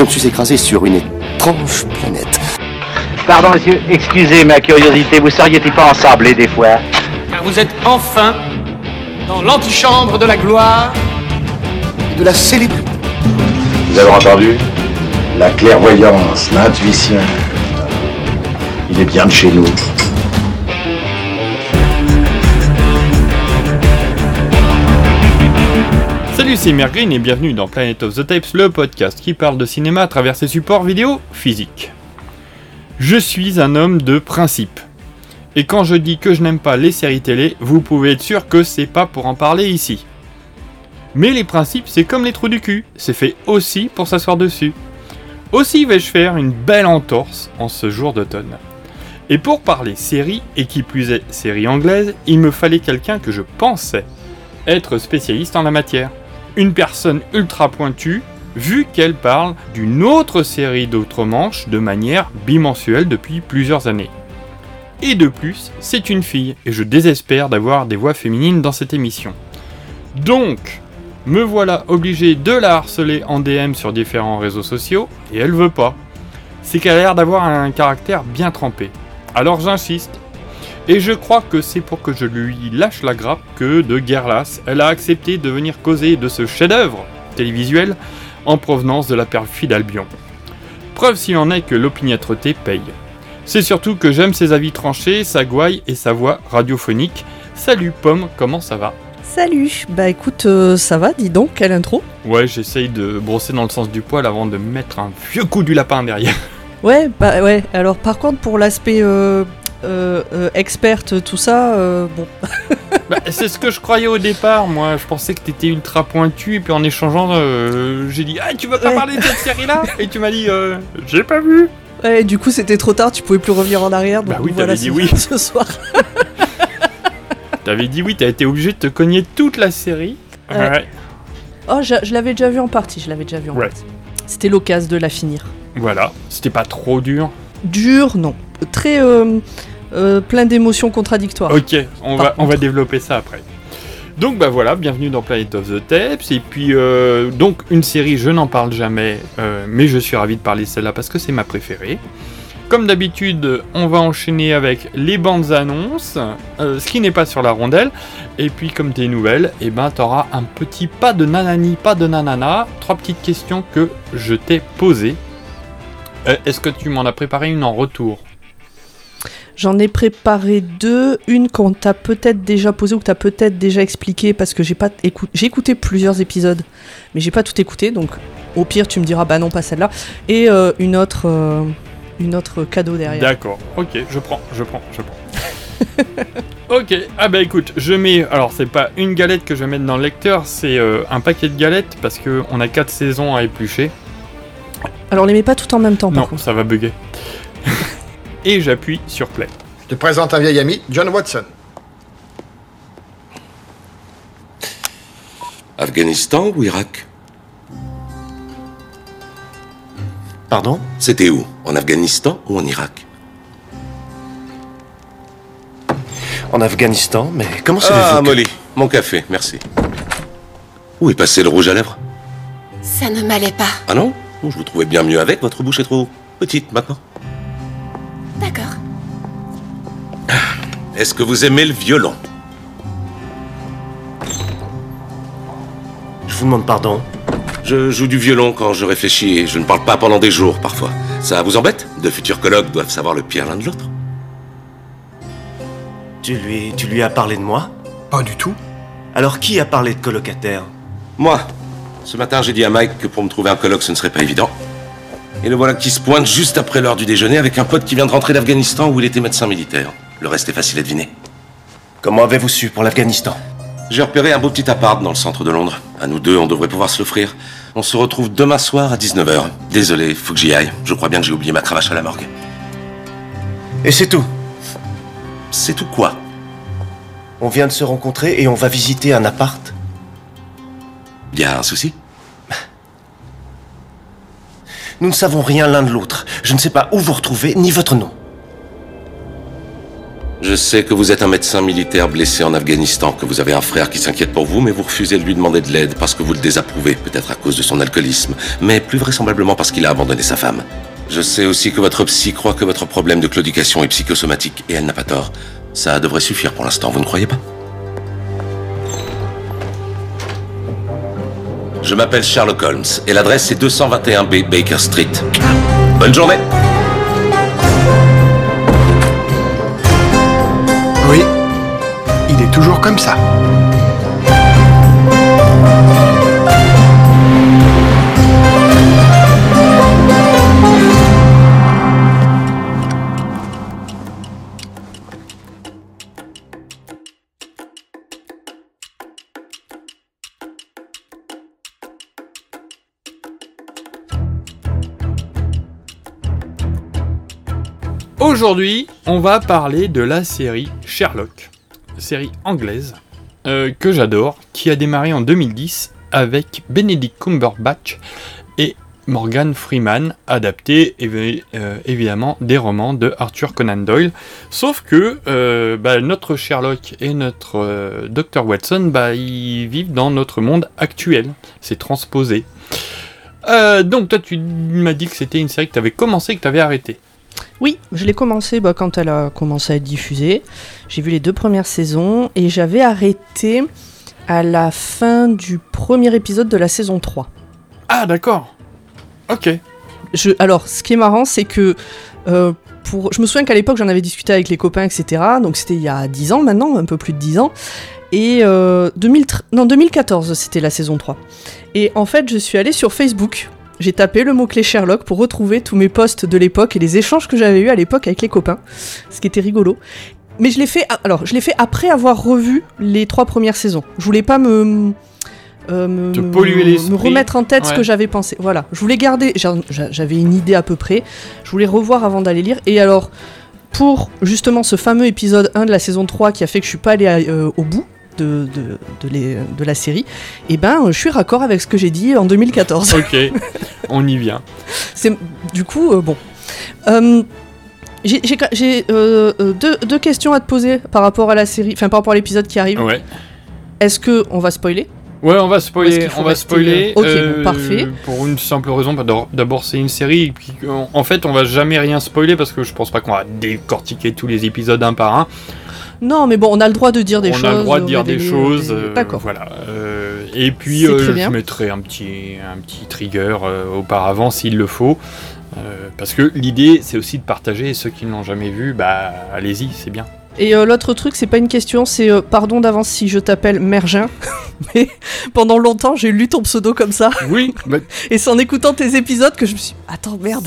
Je me suis écrasé sur une étrange planète. Pardon, monsieur, excusez ma curiosité, vous seriez-il pas ensablé des fois? Car vous êtes enfin dans l'antichambre de la gloire et de la célébrité. Vous avez entendu? La clairvoyance, l'intuition. Il est bien de chez nous. Salut, c'est Mergreen et bienvenue dans Planet of the Tapes, le podcast qui parle de cinéma à travers ses supports vidéo physiques. Je suis un homme de principe. Et quand je dis que je n'aime pas les séries télé, vous pouvez être sûr que c'est pas pour en parler ici. Mais les principes, c'est comme les trous du cul, c'est fait aussi pour s'asseoir dessus. Aussi vais-je faire une belle entorse en ce jour d'automne. Et pour parler série, et qui plus est série anglaise, il me fallait quelqu'un que je pensais être spécialiste en la matière. Une personne ultra pointue, vu qu'elle parle d'une autre série d'autres manches de manière bimensuelle depuis plusieurs années. Et de plus, c'est une fille, et je désespère d'avoir des voix féminines dans cette émission. Donc, me voilà obligé de la harceler en DM sur différents réseaux sociaux, et elle veut pas. C'est qu'elle a l'air d'avoir un caractère bien trempé. Alors j'insiste. Et je crois que c'est pour que je lui lâche la grappe que, de guerre lasse, elle a accepté de venir causer de ce chef-d'œuvre télévisuel en provenance de la perfide Albion. Preuve s'il en est que l'opiniâtreté paye. C'est surtout que j'aime ses avis tranchés, sa gouaille et sa voix radiophonique. Salut Pomme, comment ça va? Salut, bah écoute, euh, ça va, dis donc, quelle intro Ouais, j'essaye de brosser dans le sens du poil avant de mettre un vieux coup du lapin derrière. Ouais, bah ouais, alors par contre pour l'aspect euh, euh, euh, experte, tout ça, euh, bon. Bah, c'est ce que je croyais au départ, moi. Je pensais que t'étais ultra pointu, et puis en échangeant, euh, j'ai dit Ah, tu veux pas Ouais. parler de cette série-là Et tu m'as dit euh, J'ai pas vu. Ouais, du coup c'était trop tard, tu pouvais plus revenir en arrière, donc Bah oui, voilà t'avais dit oui. ce soir. T'avais dit oui, t'as été obligé de te cogner toute la série. Ouais. Oh, je, je l'avais déjà vu en partie, je l'avais déjà vu en Ouais. partie. C'était l'occasion de la finir. Voilà, c'était pas trop dur. Dur, non. Très euh, euh, plein d'émotions contradictoires. Ok, on Par va, on va développer ça après. Donc bah voilà, bienvenue dans Planet of the Tapes. Et puis euh, donc une série, je n'en parle jamais, euh, mais je suis ravi de parler de celle-là parce que c'est ma préférée. Comme d'habitude, on va enchaîner avec les bandes annonces, euh, ce qui n'est pas sur la rondelle. Et puis comme t'es nouvelle, et ben t'auras un petit pas de nanani, pas de nanana, trois petites questions que je t'ai posées. Est-ce que tu m'en as préparé une en retour? J'en ai préparé deux, une qu'on t'a peut-être déjà posée ou que t'as peut-être déjà expliqué parce que j'ai pas écou- j'ai écouté plusieurs épisodes, mais j'ai pas tout écouté, donc au pire tu me diras bah non pas celle-là, et euh, une autre euh, une autre cadeau derrière. D'accord, ok, je prends, je prends, je prends. ok, ah bah écoute, je mets. Alors, c'est pas une galette que je vais mettre dans le lecteur, c'est euh, un paquet de galettes parce que on a 4 saisons à éplucher. Alors on les met pas tout en même temps par non, contre. ça va bugger. Et j'appuie sur play. Je te présente un vieil ami, John Watson. Afghanistan ou Irak? Pardon? C'était où? En Afghanistan ou en Irak? En Afghanistan, mais comment Ah, savez-vous que- Molly, mon café, merci. Où est passé le rouge à lèvres? Ça ne m'allait pas. Ah non? Je vous trouvais bien mieux avec, votre bouche est trop petite maintenant. D'accord. Est-ce que vous aimez le violon? Je vous demande pardon. Je joue du violon quand je réfléchis et je ne parle pas pendant des jours parfois. Ça vous embête? De futurs colloques doivent savoir le pire l'un de l'autre. Tu lui, tu lui as parlé de moi? Pas du tout. Alors qui a parlé de colocataire? Moi, ce matin j'ai dit à Mike que pour me trouver un colloque ce ne serait pas évident. Et le voilà qui se pointe juste après l'heure du déjeuner avec un pote qui vient de rentrer d'Afghanistan où il était médecin militaire. Le reste est facile à deviner. Comment avez-vous su pour l'Afghanistan? J'ai repéré un beau petit appart dans le centre de Londres. À nous deux, on devrait pouvoir se l'offrir. On se retrouve demain soir à 19h. Désolé, faut que j'y aille. Je crois bien que j'ai oublié ma cravache à la morgue. Et c'est tout? C'est tout quoi? On vient de se rencontrer et on va visiter un appart. Y a un souci? Nous ne savons rien l'un de l'autre. Je ne sais pas où vous retrouvez, ni votre nom. Je sais que vous êtes un médecin militaire blessé en Afghanistan, que vous avez un frère qui s'inquiète pour vous, mais vous refusez de lui demander de l'aide parce que vous le désapprouvez, peut-être à cause de son alcoolisme, mais plus vraisemblablement parce qu'il a abandonné sa femme. Je sais aussi que votre psy croit que votre problème de claudication est psychosomatique, et elle n'a pas tort. Ça devrait suffire pour l'instant, vous ne croyez pas? Je m'appelle Sherlock Holmes, et l'adresse est 221B Baker Street. Bonne journée Oui, il est toujours comme ça. Aujourd'hui, on va parler de la série Sherlock, série anglaise euh, que j'adore, qui a démarré en 2010 avec Benedict Cumberbatch et Morgan Freeman, adapté euh, évidemment des romans de Arthur Conan Doyle. Sauf que euh, bah, notre Sherlock et notre Dr Watson, bah, ils vivent dans notre monde actuel. C'est transposé. Donc toi, tu m'as dit que c'était une série que tu avais commencé et que tu avais arrêté. Oui, je l'ai commencé bah, quand elle a commencé à être diffusée. J'ai vu les deux premières saisons et j'avais arrêté à la fin du premier épisode de la saison 3. Ah d'accord. Ok. Je, alors, ce qui est marrant, c'est que euh, pour, je me souviens qu'à l'époque, j'en avais discuté avec les copains, etc. Donc c'était il y a 10 ans maintenant, un peu plus de 10 ans. Et euh, 2013 non, 2014, c'était la saison 3. Et en fait, je suis allée sur Facebook. J'ai tapé le mot-clé Sherlock pour retrouver tous mes posts de l'époque et les échanges que j'avais eus à l'époque avec les copains, ce qui était rigolo. Mais je l'ai fait, alors je l'ai fait après avoir revu les trois premières saisons. Je voulais pas me euh, me, Te me- polluer l'esprit. me remettre en tête ce que j'avais pensé. Voilà, je voulais garder, j'a- j'a- j'avais une idée à peu près. Je voulais revoir avant d'aller lire. Et alors, pour justement ce fameux épisode 1 de la saison 3 qui a fait que je suis pas allée euh, au bout de, de, de les- de la série, et ben je suis raccord avec ce que j'ai dit en 2014. Ok. On y vient. C'est du coup euh, bon. Euh, j'ai j'ai- j'ai, euh, deux, deux questions à te poser par rapport à la série, enfin par rapport à l'épisode qui arrive. Ouais. Est-ce que on va spoiler? Ouais, on va spoiler. On va spoiler. euh, ok, bon, parfait. Pour une simple raison. bah, d'abord- c'est une série. puis, en fait, on va jamais rien spoiler parce que je pense pas qu'on va décortiquer tous les épisodes un par un. Non, mais bon, on a le droit de dire des on choses. a le droit de dire des révéler, choses. des- euh, D'accord. Voilà. euh, et puis, euh, je mettrai un petit, un petit trigger euh, auparavant s'il le faut. euh, parce que l'idée, c'est aussi de partager. Et ceux qui ne l'ont jamais vu, bah, allez-y, c'est bien. Et euh, l'autre truc, c'est pas une question, c'est euh, pardon d'avance si je t'appelle Mergin, mais pendant longtemps j'ai lu ton pseudo comme ça. Oui. bah, Et c'est en écoutant tes épisodes que je me suis attends merde.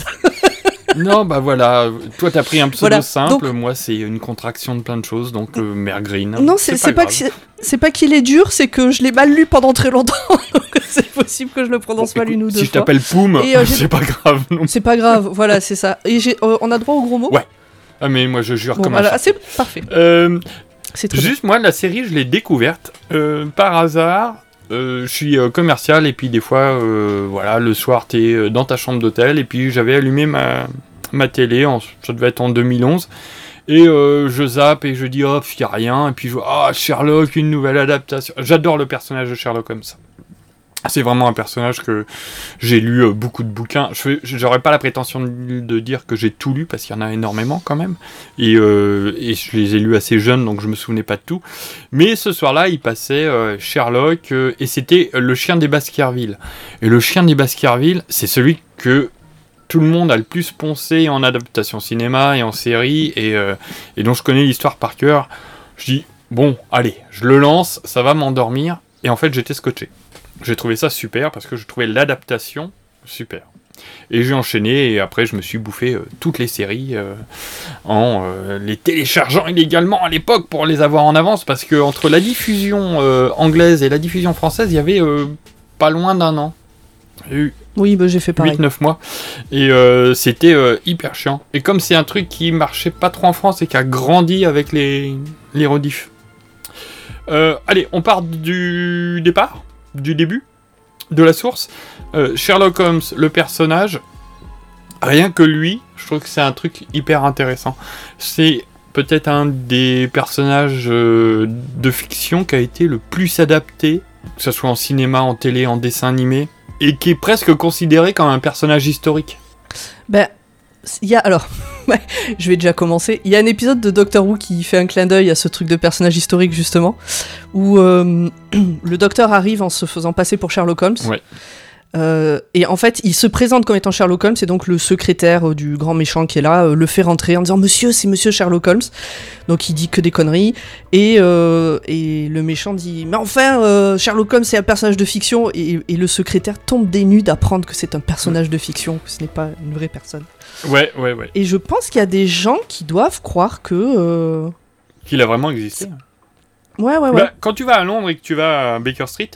Non, bah voilà, toi t'as pris un pseudo Voilà, simple, donc- moi c'est une contraction de plein de choses, donc euh, Mère Green. Non, c'est pas, c'est- pas qu'il est dur, c'est que je l'ai mal lu pendant très longtemps. c'est possible que je le prononce Bon, mal écoute, une ou deux Si je fois. t'appelle Poum, euh, c'est pas grave non. C'est pas grave, voilà, c'est ça. Et j'ai, euh, on a droit au gros mot? Ouais. Ah mais moi je jure Bon, comme voilà, un c'est parfait. Euh, bien. juste moi la série je l'ai découverte euh, par hasard. Euh, je suis euh, commercial et puis des fois euh, voilà le soir t'es dans ta chambre d'hôtel et puis j'avais allumé ma, télé, en, ça devait être en 2011 et je zappe et je dis oh y a rien et puis je vois ah Sherlock une nouvelle adaptation. J'adore le personnage de Sherlock comme ça. C'est vraiment un personnage que j'ai lu euh, beaucoup de bouquins. J'aurais pas la prétention de, dire que j'ai tout lu parce qu'il y en a énormément quand même. Et, euh, et je les ai lus assez jeunes donc je me souvenais pas de tout. Mais ce soir-là, il passait euh, Sherlock et c'était le chien des Baskerville. Et le chien des Baskerville, c'est celui que tout le monde a le plus poncé en adaptation cinéma et en série et, et dont je connais l'histoire par cœur. Je dis bon, allez, je le lance, ça va m'endormir. Et en fait, j'étais scotché. J'ai trouvé ça super parce que je trouvais l'adaptation super. Et j'ai enchaîné et après je me suis bouffé euh, toutes les séries euh, en euh, les téléchargeant illégalement à l'époque pour les avoir en avance parce que entre la diffusion anglaise et la diffusion française il y avait pas loin d'un an. Eu Oui, bah, j'ai fait pareil. 8-9 mois. Et c'était hyper chiant. Et comme c'est un truc qui marchait pas trop en France et qui a grandi avec les, les rediffs. Allez, on part du départ, du début, de la source. Euh, Sherlock Holmes, le personnage, rien que lui, je trouve que c'est un truc hyper intéressant. C'est peut-être un des personnages euh, de fiction qui a été le plus adapté, que ce soit en cinéma, en télé, en dessin animé, et qui est presque considéré comme un personnage historique. Ben, il y a alors, je vais déjà commencer. Il y a un épisode de Doctor Who qui fait un clin d'œil à ce truc de personnage historique justement, où euh, le Docteur arrive en se faisant passer pour Sherlock Holmes. Euh, et en fait, il se présente comme étant Sherlock Holmes, et donc le secrétaire euh, du grand méchant qui est là euh, le fait rentrer en disant Monsieur, c'est Monsieur Sherlock Holmes. Donc il dit que des conneries, et, euh, et le méchant dit Mais enfin, euh, Sherlock Holmes c'est un personnage de fiction, et, et le secrétaire tombe des nues d'apprendre que c'est un personnage de fiction, que ce n'est pas une vraie personne. Ouais, ouais, ouais. Et je pense qu'il y a des gens qui doivent croire que. euh, Qu'il a vraiment existé. Ouais, ouais, ouais. Bah, quand tu vas à Londres et que tu vas à Baker Street,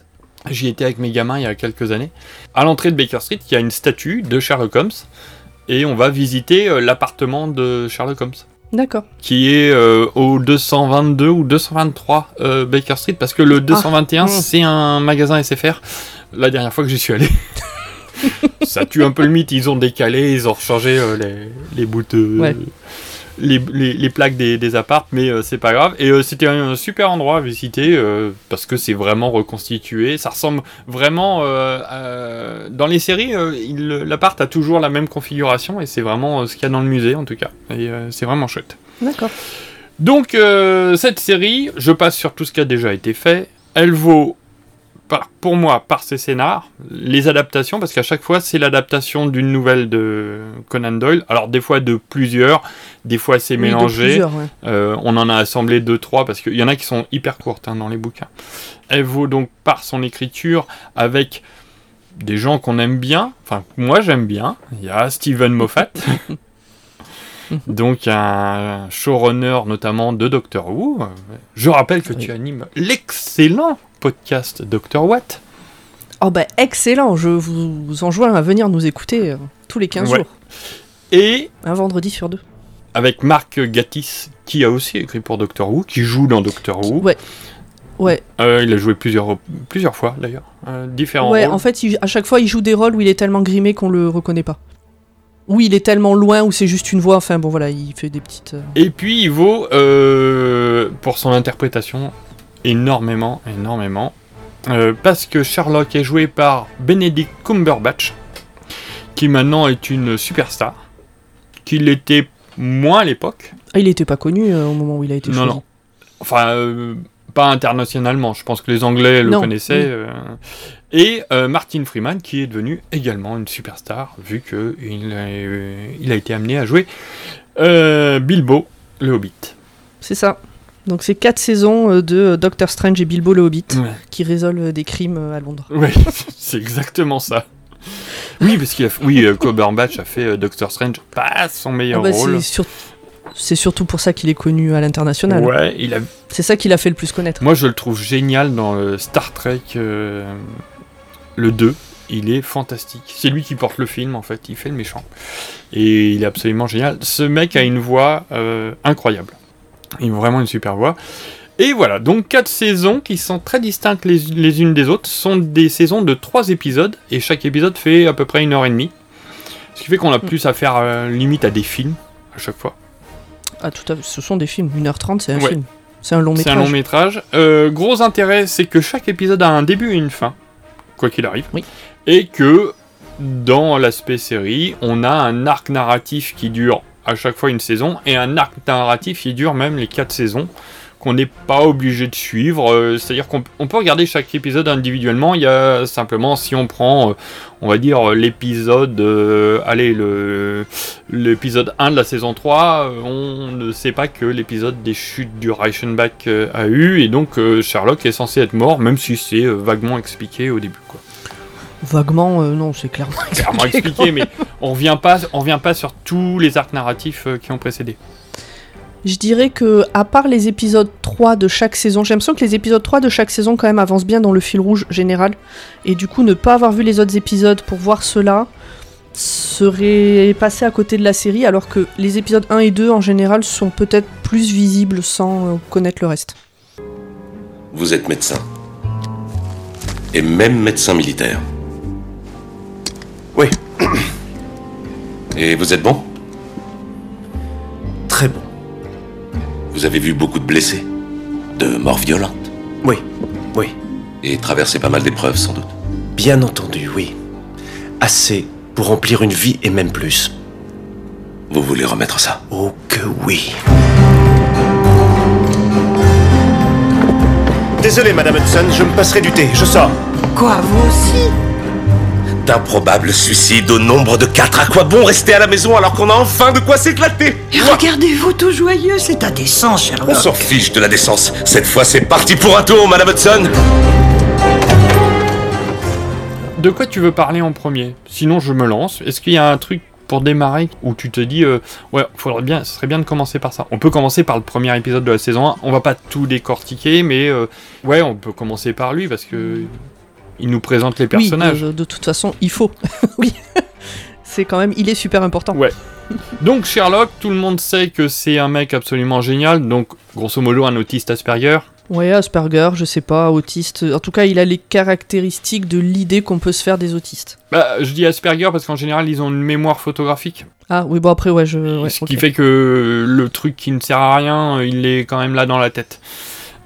j'y étais avec mes gamins il y a quelques années. À l'entrée de Baker Street, il y a une statue de Sherlock Holmes, et on va visiter euh, l'appartement de Sherlock Holmes. D'accord. qui est euh, au 222 ou 223 euh, Baker Street parce que le 221 mm. c'est un magasin SFR la dernière fois que j'y suis allé ça tue un peu le mythe ils ont décalé ils ont rechangé euh, les, les bouts de Ouais. Les, les- les plaques des, des apparts mais euh, c'est pas grave et euh, c'était un, super endroit à visiter euh, parce que c'est vraiment reconstitué ça ressemble vraiment à- dans les séries l'appart a toujours la même configuration et c'est vraiment ce qu'il y a dans le musée en tout cas et c'est vraiment chouette D'accord. donc, cette série, je passe sur tout ce qui a déjà été fait. Elle vaut, par- pour moi, par ses scénars, les adaptations, parce qu'à chaque fois, c'est l'adaptation d'une nouvelle de Conan Doyle. Alors, des fois de plusieurs, des fois c'est Oui, mélangé. ouais. Euh, on en a assemblé deux, trois, parce qu'il y en a qui sont hyper courtes hein, dans les bouquins. Elle vaut donc par son écriture, avec des gens qu'on aime bien, enfin, moi j'aime bien. Il y a Steven Moffat. Donc un showrunner notamment de Doctor Who. Je rappelle que tu animes l'excellent podcast Doctor What. Oh bah excellent, je vous enjoins à venir nous écouter euh, tous les 15 Ouais. jours. Et Un vendredi sur deux. avec Marc Gatiss, qui a aussi écrit pour Doctor Who, qui joue dans Doctor Who. Ouais. Ouais, Euh, il a joué plusieurs, plusieurs fois d'ailleurs, euh, différents ouais rôles. en fait, il- à chaque fois, il joue des rôles où il est tellement grimé qu'on le reconnaît pas. Ou il est tellement loin où c'est juste une voix, enfin bon voilà, il fait des petites... euh, Et puis il vaut, pour son interprétation, énormément, énormément. Euh, parce que Sherlock est joué par Benedict Cumberbatch, qui maintenant est une superstar, qu'il l'était moins à l'époque. Ah, il était pas connu euh, au moment où il a été Non, choisi. non. Enfin, euh, pas internationalement. Je pense que les Anglais le Non, connaissaient. oui. euh. Et Martin Freeman, qui est devenu également une superstar, vu qu'il a, il a été amené à jouer Bilbo, le Hobbit. C'est ça. Donc c'est quatre saisons euh, de Doctor Strange et Bilbo le Hobbit Ouais. qui résolvent des crimes euh, à Londres. Oui, c'est exactement ça. Oui, parce qu'il a, oui, euh, Cumberbatch a fait euh, Doctor Strange, pas son Ah meilleur bah, rôle. c'est sur- c'est surtout pour ça qu'il est connu à l'international. Ouais, il a, C'est ça qui l'a fait le plus connaître. moi je le trouve génial dans euh, Star Trek euh, le 2. Il est fantastique. C'est lui qui porte le film en fait, il fait le méchant. Et il est absolument génial. Ce mec a une voix euh, incroyable. Il a vraiment une super voix. Et voilà, donc quatre saisons qui sont très distinctes les, les unes des autres. Ce sont des saisons de trois épisodes et chaque épisode fait à peu près une heure et demie. Ce qui fait qu'on a plus à faire euh, limite à des films à chaque fois. Ah tout à fait, ce sont des films. 1h30 c'est un Ouais. film. C'est un long C'est un métrage. long métrage. Euh, gros intérêt, c'est que chaque épisode a un début et une fin, quoi qu'il arrive. Oui. Et que dans l'aspect série, on a un arc narratif qui dure à chaque fois une saison et un arc narratif qui dure même les quatre saisons qu'on n'est pas obligé de suivre. Euh, C'est-à-dire qu'on on peut regarder chaque épisode individuellement. Il y a simplement, si on prend, euh, on va dire, l'épisode, euh, allez, le, l'épisode 1 de la saison 3, euh, on ne sait pas que l'épisode des chutes du Reichenbach euh, a eu, et donc euh, Sherlock est censé être mort, même si c'est euh, vaguement expliqué au début. Quoi. Vaguement, euh, non, c'est clairement Clairement expliqué, mais on revient pas, on revient pas sur tous les arcs narratifs euh, qui ont précédé. Je dirais que, à part les épisodes 3 de chaque saison, j'ai l'impression que les épisodes 3 de chaque saison, quand même, avancent bien dans le fil rouge général. Et du coup, ne pas avoir vu les autres épisodes pour voir cela serait passer à côté de la série, alors que les épisodes 1 et 2, en général, sont peut-être plus visibles sans euh, connaître le reste. Vous êtes médecin. Et même médecin militaire. Oui, Et vous êtes bon? Très bon. Vous avez vu beaucoup de blessés De morts violentes? Oui, oui. Et traversé pas mal d'épreuves, sans doute? Bien entendu, oui. Assez pour remplir une vie et même plus. Vous voulez remettre ça? Oh que oui. Désolé, Madame Hudson, je me passerai du thé, je sors. Quoi, vous aussi? D'improbables suicides au nombre de quatre. À quoi bon rester à la maison alors qu'on a enfin de quoi s'éclater Et Regardez-vous tout joyeux, c'est indécent, On Sherlock. s'en fiche de la décence. Cette fois, c'est parti pour un tour, Madame Hudson De quoi tu veux parler en premier? Sinon, je me lance. Est-ce qu'il y a un truc pour démarrer où tu te dis, euh, ouais, faudrait bien, ce serait bien de commencer par ça On peut commencer par le premier épisode de la saison 1. On va pas tout décortiquer, mais euh, ouais, on peut commencer par lui parce que il nous présente les personnages. Oui, de, de toute façon, il faut. oui. C'est quand même, il est super important. Ouais. Donc Sherlock, tout le monde sait que c'est un mec absolument génial. Donc grosso modo, un autiste Asperger. Ouais, Asperger, je sais pas, autiste. En tout cas, il a les caractéristiques de l'idée qu'on peut se faire des autistes. Bah, je dis Asperger parce qu'en général, ils ont une mémoire photographique. Ah oui, bon après, ouais, je. Ouais, ce qui fait que le truc qui ne sert à rien, il est quand même là dans la tête.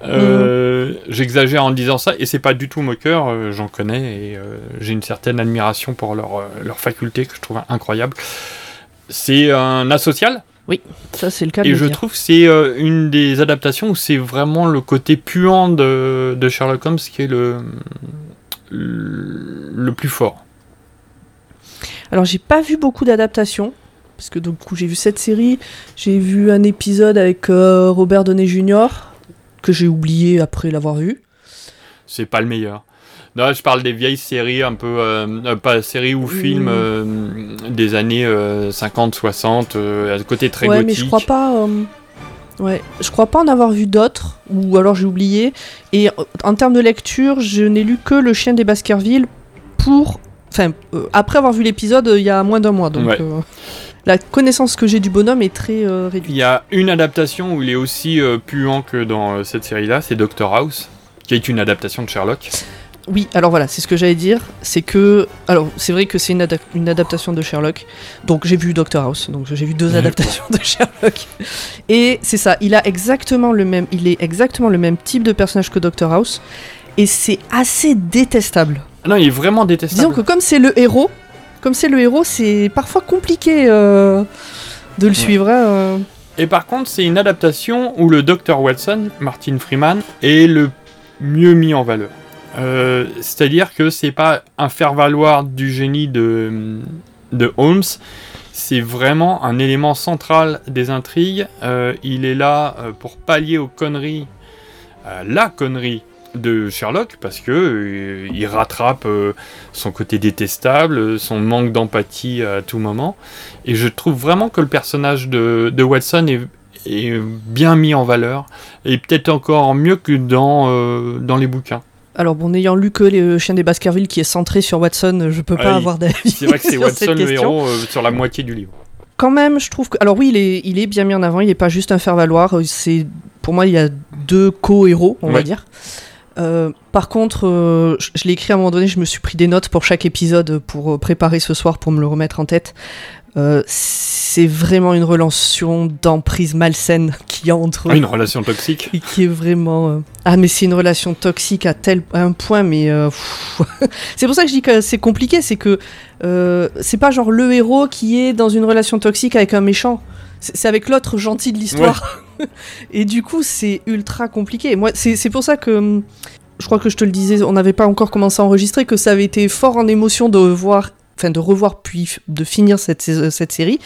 Euh, J'exagère en disant ça, et c'est pas du tout moqueur, euh, j'en connais, et euh, j'ai une certaine admiration pour leur, euh, leur faculté que je trouve incroyable. C'est un asocial, Oui, ça c'est le cas et je dire. trouve que c'est une des adaptations où c'est vraiment le côté puant de, de Sherlock Holmes qui est le, le, le plus fort. Alors, j'ai pas vu beaucoup d'adaptations. Parce que du coup, j'ai vu cette série. J'ai vu un épisode avec Robert Downey Jr. que j'ai oublié après l'avoir vu. c'est pas le meilleur. Non, je parle des vieilles séries un peu, euh, euh, pas séries ou films euh, des années 50-60, à côté très ouais, gothique. mais je crois pas. Ouais, je crois pas en avoir vu d'autres, ou alors j'ai oublié. Et en termes de lecture, je n'ai lu que Le Chien des Baskerville pour. Enfin, après avoir vu l'épisode il y a moins d'un mois. Donc, Ouais. La connaissance que j'ai du bonhomme est très euh, Il réduite. y a une adaptation où il est aussi euh, puant que dans euh, cette série-là, c'est Doctor House, qui est une adaptation de Sherlock. Oui, alors voilà, c'est ce que j'allais dire. C'est que. Alors, c'est vrai que c'est une, adap- une adaptation de Sherlock. Donc, j'ai vu Doctor House. Donc, j'ai vu deux Ouais. adaptations de Sherlock. Et c'est ça, il a exactement le même. Il est exactement le même type de personnage que Doctor House. Et c'est assez détestable. Ah Non, il est vraiment détestable. Disons que comme c'est le héros, comme c'est le héros, c'est parfois compliqué euh, de le suivre. hein, euh. Et par contre, c'est une adaptation où le Dr Watson, Martin Freeman, est le mieux mis en valeur. Euh, C'est-à-dire que c'est pas un faire-valoir du génie de, de Holmes, c'est vraiment un élément central des intrigues. Euh, il est là pour pallier aux conneries, euh, la connerie de Sherlock, parce que euh, il rattrape euh, son côté détestable, son manque d'empathie à tout moment. Et je trouve vraiment que le personnage de, de Watson est, est bien mis en valeur, et peut-être encore mieux que dans, euh, dans les bouquins. Alors bon, n'ayant lu que le chien des Baskerville qui est centré sur Watson, je peux pas Ouais, avoir d'avis. C'est vrai que c'est Watson le héros sur la moitié du livre. Quand même, je trouve que. Alors oui, il est, il est bien mis en avant, il est pas juste un faire-valoir. C'est Pour moi, il y a deux co-héros, on va dire. Euh, par contre, euh, je, je l'ai écrit à un moment donné, je me suis pris des notes pour chaque épisode pour euh, préparer ce soir, pour me le remettre en tête. Euh, c'est vraiment une relation d'emprise malsaine qu'il y a entre Ah, une relation toxique. et qui est vraiment ah mais c'est une relation toxique à tel à un point mais c'est pour ça que je dis que c'est compliqué c'est que c'est pas genre le héros qui est dans une relation toxique avec un méchant c'est avec l'autre gentil de l'histoire. Et du coup c'est ultra compliqué. Moi c'est pour ça que hum, je crois que je te le disais on n'avait pas encore commencé à enregistrer que ça avait été fort en émotion de voir enfin de revoir puis de finir cette, cette série.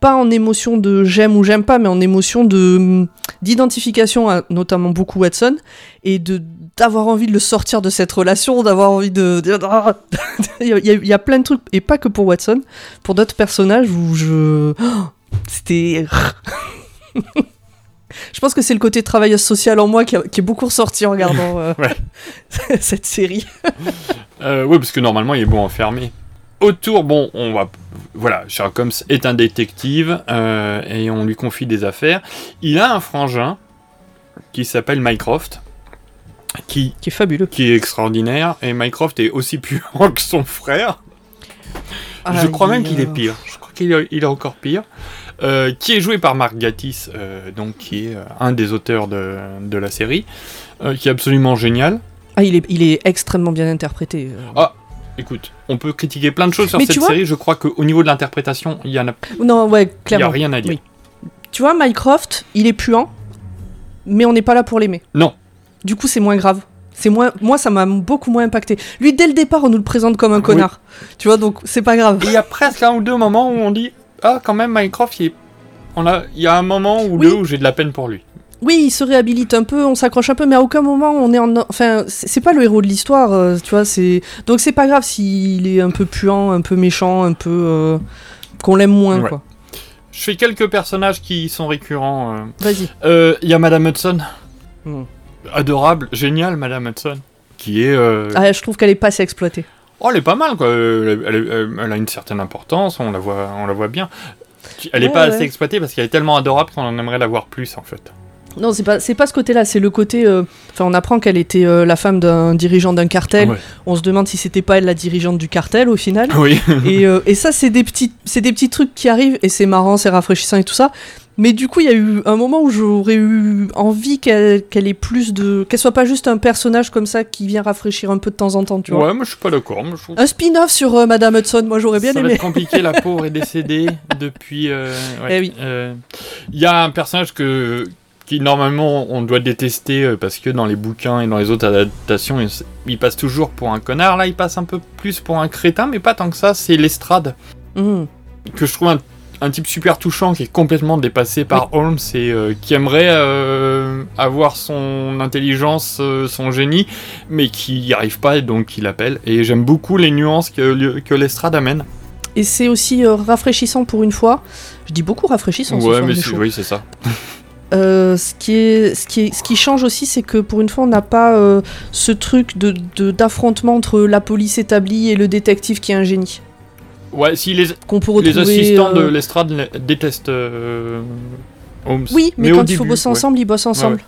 Pas en émotion de j'aime ou j'aime pas, mais en émotion de hum, d'identification à notamment beaucoup Watson et de d'avoir envie de le sortir de cette relation, d'avoir envie de, de- il, y a, il y a- il y a plein de trucs et pas que pour Watson, pour d'autres personnages où je oh, c'était je pense que c'est le côté travailleuse sociale en moi qui, a- qui est beaucoup ressorti en regardant euh, Ouais. cette série. Euh, oui, parce que normalement, il est bon enfermé. Autour, bon, on va. Voilà, Sherlock Holmes est un détective euh, et on lui confie des affaires. Il a un frangin qui s'appelle Mycroft, qui, qui est fabuleux. qui est extraordinaire. Et Mycroft est aussi puant que son frère. Je crois même il, qu'il est pire. Je crois qu'il est, il est encore pire. Euh, qui est joué par Mark Gatiss, euh, donc qui est euh, un des auteurs de, de la série, qui est absolument génial. Ah, il est, il est extrêmement bien interprété. Ah, écoute, on peut critiquer plein de choses sur Mais cette vois- série. Je crois qu'au niveau de l'interprétation, il y en a, Non, ouais, il y a clairement. rien à dire. Oui. Tu vois, Mycroft, il est puant, mais on n'est pas là pour l'aimer. Non. Du coup, c'est moins grave. C'est moins, moi, ça m'a beaucoup moins impacté. Lui, dès le départ, on nous le présente comme un connard. Tu vois, donc c'est pas grave. Il y a presque un ou deux moments où on dit Ah, quand même, Minecraft, il, est- on a... il y a un moment ou Oui. deux où j'ai de la peine pour lui. Oui, il se réhabilite un peu, on s'accroche un peu, mais à aucun moment on est en. Enfin, c'est pas le héros de l'histoire, euh, tu vois. C'est donc c'est pas grave s'il est un peu puant, un peu méchant, un peu euh, qu'on l'aime moins, Ouais. quoi. Je fais quelques personnages qui sont récurrents. euh. Vas-y. Euh, Il y a Madame Hudson. Hmm. Adorable, génial, Madame Hudson. Qui est. euh, Ah, je trouve qu'elle est pas assez exploitée. Oh, elle est pas mal, quoi. Elle, elle- elle- a une certaine importance, on la voit, on la voit bien. Elle est Ouais, pas ouais. assez exploitée parce qu'elle est tellement adorable qu'on en aimerait la voir plus, en fait. Non, c'est pas c'est pas ce côté-là, c'est le côté. euh, Enfin, on apprend qu'elle était euh, la femme d'un dirigeant d'un cartel. Ouais. On se demande si c'était pas elle la dirigeante du cartel au final. Oui. et, euh, et ça, c'est des petits, c'est des petits trucs qui arrivent et c'est marrant, c'est rafraîchissant et tout ça. Mais du coup, il y a eu un moment où j'aurais eu envie qu'elle qu'elle ait plus de, qu'elle soit pas juste un personnage comme ça qui vient rafraîchir un peu de temps en temps, tu vois. Ouais, moi je suis pas d'accord. trouve- Un spin-off sur euh, Madame Hudson, moi j'aurais bien ça va aimé. être compliqué, la pauvre est décédée depuis. euh, ouais. Eh oui. Euh, Il y a un personnage que qui normalement on doit détester euh, parce que dans les bouquins et dans les autres adaptations, il, passe toujours pour un connard. Là, il passe un peu plus pour un crétin, mais pas tant que ça. C'est l'estrade Mhm. que je trouve un, un type super touchant qui est complètement dépassé par Holmes et euh, qui aimerait euh, avoir son intelligence, euh, son génie, mais qui n'y arrive pas et donc il appelle. Et j'aime beaucoup les nuances que, que l'estrade amène. Et c'est aussi rafraîchissant pour une fois. Je dis beaucoup rafraîchissant. ce Ouais, soir, mais c'est- oui, c'est ça. Euh, ce, qui est, ce, qui est, ce qui change aussi, c'est que pour une fois, on n'a pas euh, ce truc de, de- d'affrontement entre la police établie et le détective qui est un génie. Ouais, si les, Qu'on peut les assistants de euh, l'estrade le- détestent euh, Holmes. Oui, mais, quand il faut début, bosser ouais. ensemble, ils bossent ensemble. Ouais,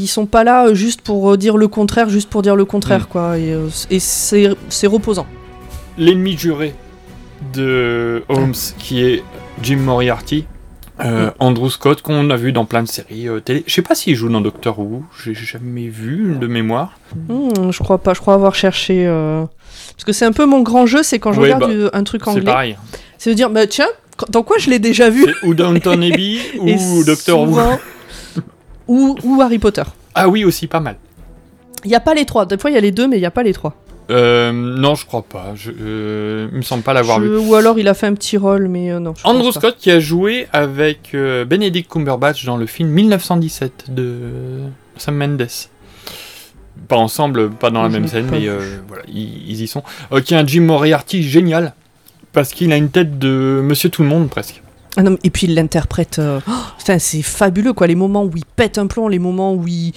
Ils sont pas là euh, juste pour dire le contraire, juste pour dire le contraire, Mm. quoi. Et, et c'est, c'est reposant. L'ennemi juré de Holmes, qui est Jim Moriarty, euh, Andrew Scott, qu'on a vu dans plein de séries euh, télé. Je sais pas s'il joue dans Doctor Who, j'ai jamais vu de mémoire. Hmm, je crois pas, je crois avoir cherché. euh, Parce que c'est un peu mon grand jeu, c'est quand je regarde bah, un truc C'est anglais. pareil. C'est de dire, bah tiens, dans quoi je l'ai déjà vu? C'est ou Downton Abbey ou Doctor Who? ou, ou Harry Potter. Ah oui, aussi pas mal. Il y a pas les trois. Des fois, il y a les deux, mais il y a pas les trois. Euh, non, je crois pas. Je, euh, il me semble pas l'avoir vu. Ou alors il a fait un petit rôle, mais euh, non. je Andrew pas. Scott qui a joué avec euh, Benedict Cumberbatch dans le film 1917 de Sam Mendes. Pas ensemble, pas dans la même scène, mais euh, voilà, ils, y sont. Euh, qui a un Jim Moriarty génial, parce qu'il a une tête de Monsieur Tout le Monde presque. Ah et puis il l'interprète. euh, oh, c'est fabuleux quoi. Les moments où il pète un plomb, les moments où il,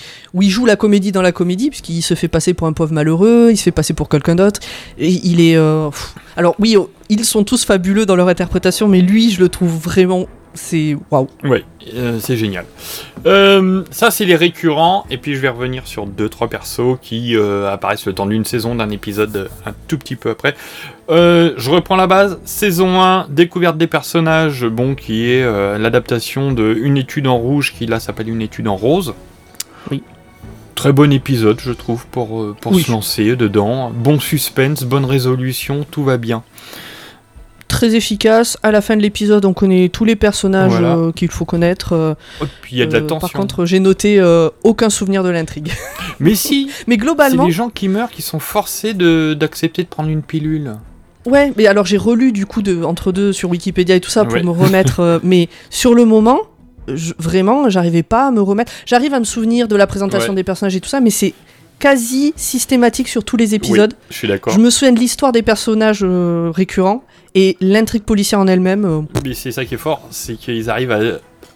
joue la comédie dans la comédie, puisqu'il se fait passer pour un pauvre malheureux, il se fait passer pour quelqu'un d'autre. Et il est. euh. Alors oui, oh, ils sont tous fabuleux dans leur interprétation, mais lui, je le trouve vraiment. C'est waouh. Ouais, euh, c'est génial. Euh, ça, c'est les récurrents, et puis je vais revenir sur deux trois persos qui euh, apparaissent le temps d'une saison, d'un épisode un tout petit peu après. Je reprends la base. Saison 1, découverte des personnages, bon, qui est l'adaptation de Une étude en rouge, qui là s'appelle Une étude en rose. Oui. Très bon épisode, je trouve, pour, pour Oui. se lancer dedans. Bon suspense, bonne résolution, tout va bien. Très efficace. À la fin de l'épisode, on connaît tous les personnages Voilà. euh, qu'il faut connaître. euh, Oh, puis il y a de la euh, tension. Par contre, j'ai noté aucun souvenir de l'intrigue. Mais si, mais c'est globalement, des gens qui meurent qui sont forcés de- d'accepter de prendre une pilule. Ouais, mais alors j'ai relu du coup de, entre deux sur Wikipédia et tout ça pour Ouais. me remettre. mais sur le moment, je- vraiment, j'arrivais pas à me remettre. J'arrive à me souvenir de la présentation Ouais. des personnages et tout ça, mais c'est quasi systématique sur tous les épisodes. Oui, je suis d'accord. Je me souviens de l'histoire des personnages euh, récurrents et l'intrigue policière en elle-même. euh, Mais c'est ça qui est fort, c'est qu'ils arrivent à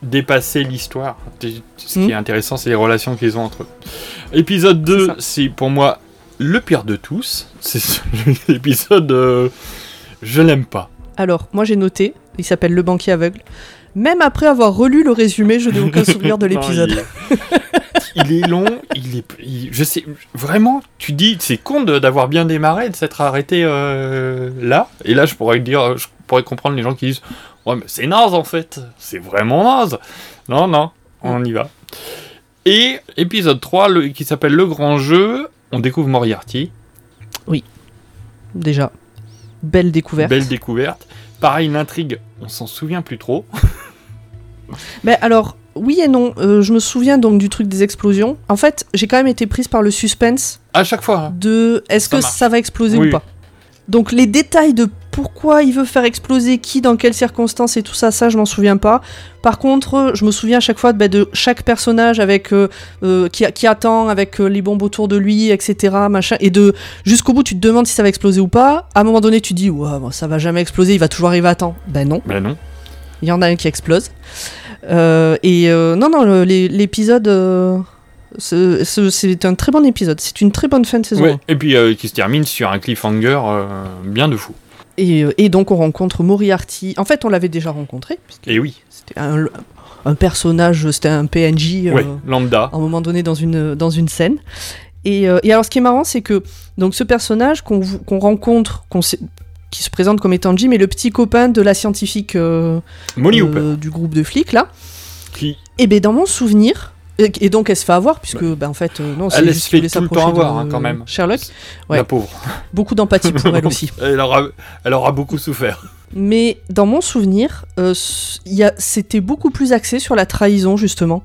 dépasser l'histoire. Ce qui Mm. est intéressant, c'est les relations qu'ils ont entre eux. Épisode 2, ça. c'est pour moi le pire de tous. C'est l'épisode. euh, je l'aime pas. Alors, moi j'ai noté, il s'appelle Le banquier aveugle. Même après avoir relu le résumé, je n'ai aucun souvenir de l'épisode. il, est... il est long, il est. il- Je sais. Vraiment, tu dis, c'est con d'avoir bien démarré, de s'être arrêté euh, là. Et là, je pourrais dire, je pourrais comprendre les gens qui disent Ouais, mais c'est naze en fait. C'est vraiment naze. Non, non, on y va. Et épisode 3, le- qui s'appelle Le Grand Jeu, on découvre Moriarty. Déjà. Belle découverte. Belle découverte. Pareil, l'intrigue, on s'en souvient plus trop. Mais alors, oui et non. Euh, je me souviens donc du truc des explosions. En fait, j'ai quand même été prise par le suspense À chaque fois. hein. de est-ce que marche. ça va exploser Oui. ou pas. Donc les détails de pourquoi il veut faire exploser, qui, dans quelles circonstances et tout ça, ça je m'en souviens pas. Par contre, je me souviens à chaque fois bah, de chaque personnage avec euh, euh, qui, qui attend, avec euh, les bombes autour de lui, etc. Machin, et de jusqu'au bout, tu te demandes si ça va exploser ou pas. À un moment donné, tu dis ouais, bon, ça va jamais exploser, il va toujours arriver à temps. Ben non, Ben non. Il y en a un qui explose. Euh, et euh, non, non, l'épisode, euh, ce- ce- c'est un très bon épisode. C'est une très bonne fin de saison. Ouais. Et puis qui se termine sur un cliffhanger bien de fou. Et, et donc on rencontre Moriarty. En fait, on l'avait déjà rencontré. Et oui. C'était un, un personnage, c'était un PNJ. Ouais, lambda. À un moment donné dans une, dans une scène. Et, et alors ce qui est marrant, c'est que donc ce personnage qu'on qu'on rencontre, qui se présente comme étant Jim, est le petit copain de la scientifique euh, Molly euh, Hooper. du groupe de flics là. Qui Et ben dans mon souvenir. Et, et donc elle se fait avoir puisque ben, en fait euh, non c'est Elle juste se fait tout le temps avoir, de hein, quand même. Sherlock ouais. La pauvre. beaucoup d'empathie pour elle aussi elle, aura, elle aura beaucoup souffert. Mais dans mon souvenir, euh, c'était beaucoup plus axé sur la trahison, justement.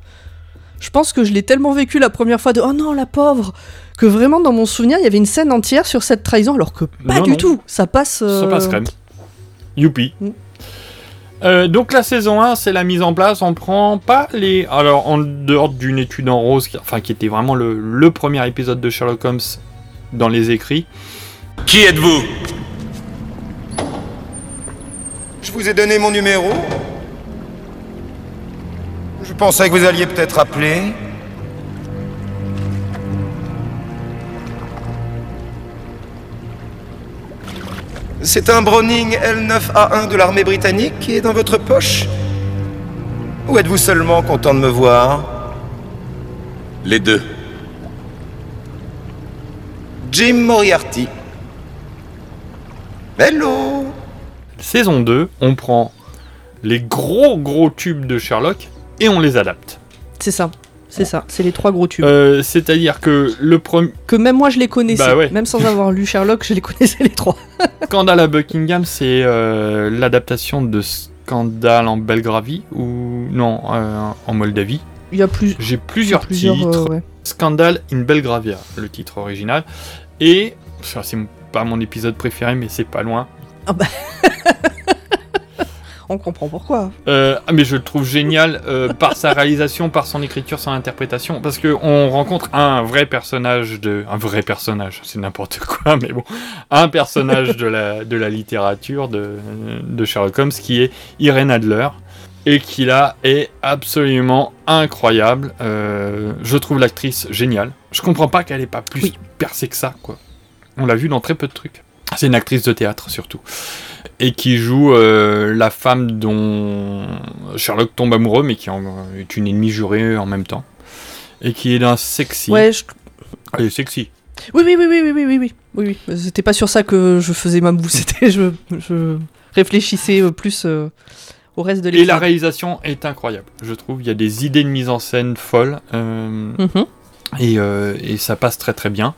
Je pense que je l'ai tellement vécu la première fois de Oh non, la pauvre Que vraiment, dans mon souvenir, il y avait une scène entière sur cette trahison, alors que pas Non, du non. tout. Ça passe. Ça euh, passe crème. Youpi. Mm. Euh, donc la saison 1, c'est la mise en place. On prend pas les... Alors en dehors d'une étude en rose, qui, enfin, qui était vraiment le, le premier épisode de Sherlock Holmes dans les écrits. Qui êtes-vous? Je vous ai donné mon numéro. Je pensais que vous alliez peut-être appeler. C'est un Browning L9A1 de l'armée britannique qui est dans votre poche Ou êtes-vous seulement content de me voir? Les deux. Jim Moriarty. Hello Saison 2, on prend les gros gros tubes de Sherlock et on les adapte. C'est ça. C'est ça. C'est les trois gros tubes. Euh, C'est-à-dire que le premier Que même moi, je les connaissais. Bah ouais. Même sans avoir lu Sherlock, je les connaissais les trois. Scandale à Buckingham, c'est euh, l'adaptation de Scandale en Belgravie ou non euh, en Moldavie. Il y a plus. J'ai plusieurs, plusieurs, titres. ouais. Scandale in Belgravia, le titre original. Et ça, c'est pas mon épisode préféré, mais c'est pas loin. On comprend pourquoi. Euh, ah, mais je le trouve génial euh, par sa réalisation, par son écriture, son interprétation, parce que on rencontre un vrai personnage de, un vrai personnage, c'est n'importe quoi, mais bon, un personnage de la de la littérature de de Sherlock Holmes qui est Irene Adler et qui là est absolument incroyable. Euh, je trouve l'actrice géniale. Je comprends pas qu'elle ait pas plus percé que ça, quoi. On l'a vu dans très peu de trucs. C'est une actrice de théâtre surtout et qui joue euh, la femme dont Sherlock tombe amoureux, mais qui en, est une ennemie jurée en même temps, et qui est d'un sexy. Ouais, je... Elle est sexy. Oui, oui, oui, oui, oui, oui, oui, oui. oui. C'était pas sur ça que je faisais ma boue, c'était je, je réfléchissais euh, plus euh, au reste de l'épisode. Et la réalisation est incroyable, je trouve. Il y a des idées de mise en scène folles. Euh, mm -hmm. et, euh, et, ça passe très très bien.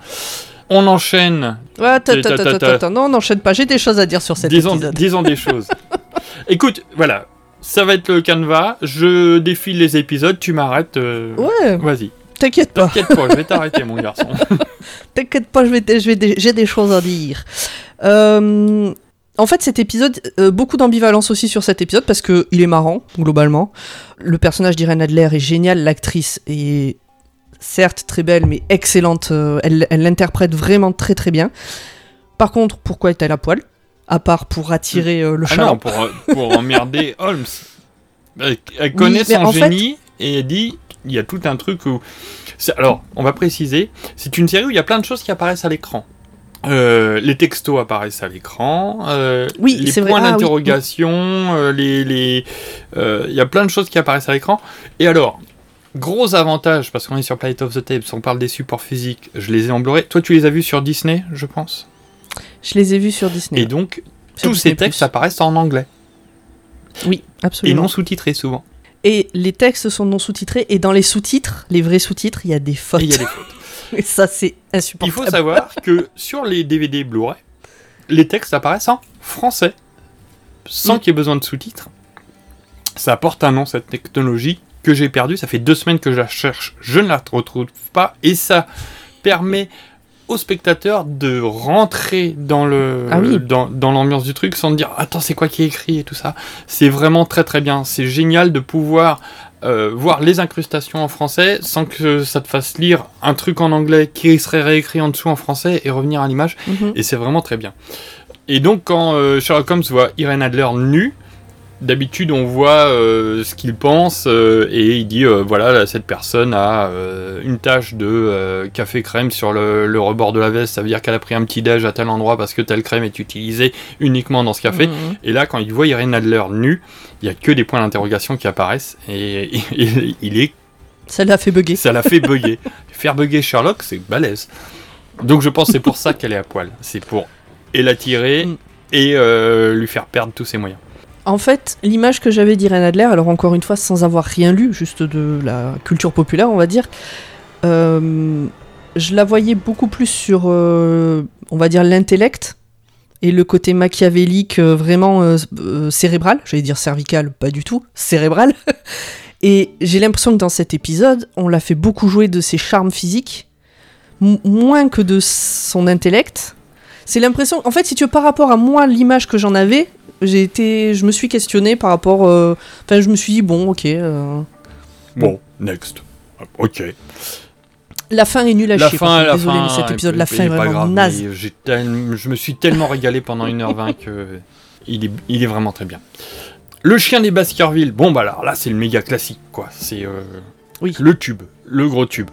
On enchaîne. Attends, attends, attends, non, n'enchaîne pas. J'ai des choses à dire sur cet disons, épisode. disons des choses. Écoute, voilà. Ça va être le canevas. Je défile les épisodes. Tu m'arrêtes. euh, Ouais. Vas-y. T'inquiète pas. T'inquiète pas, je vais t'arrêter, mon garçon. T'inquiète pas, je vais, je vais, j'ai des choses à dire. Euh, en fait, cet épisode, euh, beaucoup d'ambivalence aussi sur cet épisode parce que il est marrant globalement. Le personnage d'Irene Adler est génial, l'actrice est certes très belle mais excellente. euh, elle l'interprète vraiment très très bien. Par contre, pourquoi est-elle à poil? À part pour attirer euh, le Ah chat. non, pour, euh, pour emmerder Holmes. Elle, elle connaît son fait- génie et elle dit il y a tout un truc où. Alors, on va préciser c'est une série où il y a plein de choses qui apparaissent à l'écran. Euh, les textos apparaissent à l'écran, euh, Oui, les c'est vrai. points Ah, d'interrogation, les, les, il y a plein de choses qui apparaissent à l'écran. Et alors, gros avantage parce qu'on est sur Planet of the Tapes, on parle des supports physiques, je les ai en Blu-ray. Toi, tu les as vus sur Disney, je pense? Je les ai vus sur Disney. Et donc, Sur tous Disney+. ces textes apparaissent en anglais. Oui, Et absolument. non sous-titré souvent. Et les textes sont non sous-titrés, et dans les sous-titres, les vrais sous-titres, il y a des fautes. Et il y a des fautes. Et ça, c'est Il insupportable. faut savoir que sur les DVD Blu-ray, les textes apparaissent en français, sans Mm. qu'il y ait besoin de sous-titres. Ça apporte un nom, cette technologie, que j'ai perdue. Ça fait deux semaines que je la cherche, je ne la retrouve pas, et ça permet aux spectateurs de rentrer dans le Ah oui. dans, dans l'ambiance du truc sans dire attends c'est quoi qui est écrit et tout ça c'est vraiment très très bien c'est génial de pouvoir euh, voir les incrustations en français sans que ça te fasse lire un truc en anglais qui serait réécrit en dessous en français et revenir à l'image. Mhm. Et c'est vraiment très bien. Et donc quand euh, Sherlock Holmes voit Irene Adler nue, d'habitude on voit euh, ce qu'il pense euh, et il dit euh, voilà là, cette personne a une tache de café crème sur le, le rebord de la veste, ça veut dire qu'elle a pris un petit déj à tel endroit parce que telle crème est utilisée uniquement dans ce café. Mhm. Et là quand il voit Irene Adler nue, il y a que des points d'interrogation qui apparaissent et, et- il est Ça l'a fait bugger. ça l'a fait bugger. Faire bugger Sherlock, c'est balèze. Donc je pense que c'est pour ça qu'elle est à poil. C'est pour et l'attirer et lui faire perdre tous ses moyens. En fait, l'image que j'avais d'Irene Adler, alors encore une fois sans avoir rien lu, juste de la culture populaire, on va dire, euh, je la voyais beaucoup plus sur, euh, on va dire, l'intellect et le côté machiavélique euh, vraiment cérébral, j'allais dire cervical, pas du tout, cérébral. et j'ai l'impression que dans cet épisode, on l'a fait beaucoup jouer de ses charmes physiques, moins que de son intellect. C'est l'impression, en fait, si tu veux, par rapport à moi, l'image que j'en avais, j'ai été, je me suis questionné par rapport, euh, enfin, je me suis dit bon, ok, euh, Bon, next. Ok. la fin est nulle à La chier. fin, la Désolé, fin. mais cet épisode, la fin est vraiment grave, naze. tel- je me suis tellement régalé pendant 1h20 que il est, il est vraiment très bien. Le chien des Baskerville. Bon, bah alors là, c'est le méga classique, quoi. C'est euh, Oui. le tube, le gros tube.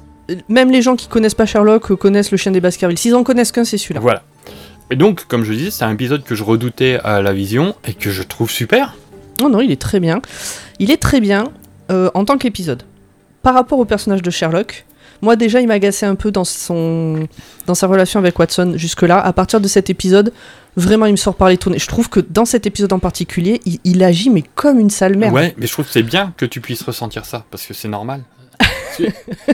Même les gens qui connaissent pas Sherlock connaissent le chien des Baskerville. S'ils en connaissent qu'un, c'est celui-là. Voilà. Et donc, comme je disais, c'est un épisode que je redoutais à la vision et que je trouve super. Non, non, il est très bien. Il est très bien euh, en tant qu'épisode. Par rapport au personnage de Sherlock, moi déjà, il m'agaçait un peu dans, son... dans sa relation avec Watson jusque-là. À partir de cet épisode, vraiment, il me sort par les tournées. Je trouve que dans cet épisode en particulier, il, il agit mais comme une sale merde. Ouais, mais je trouve que c'est bien que tu puisses ressentir ça parce que c'est normal.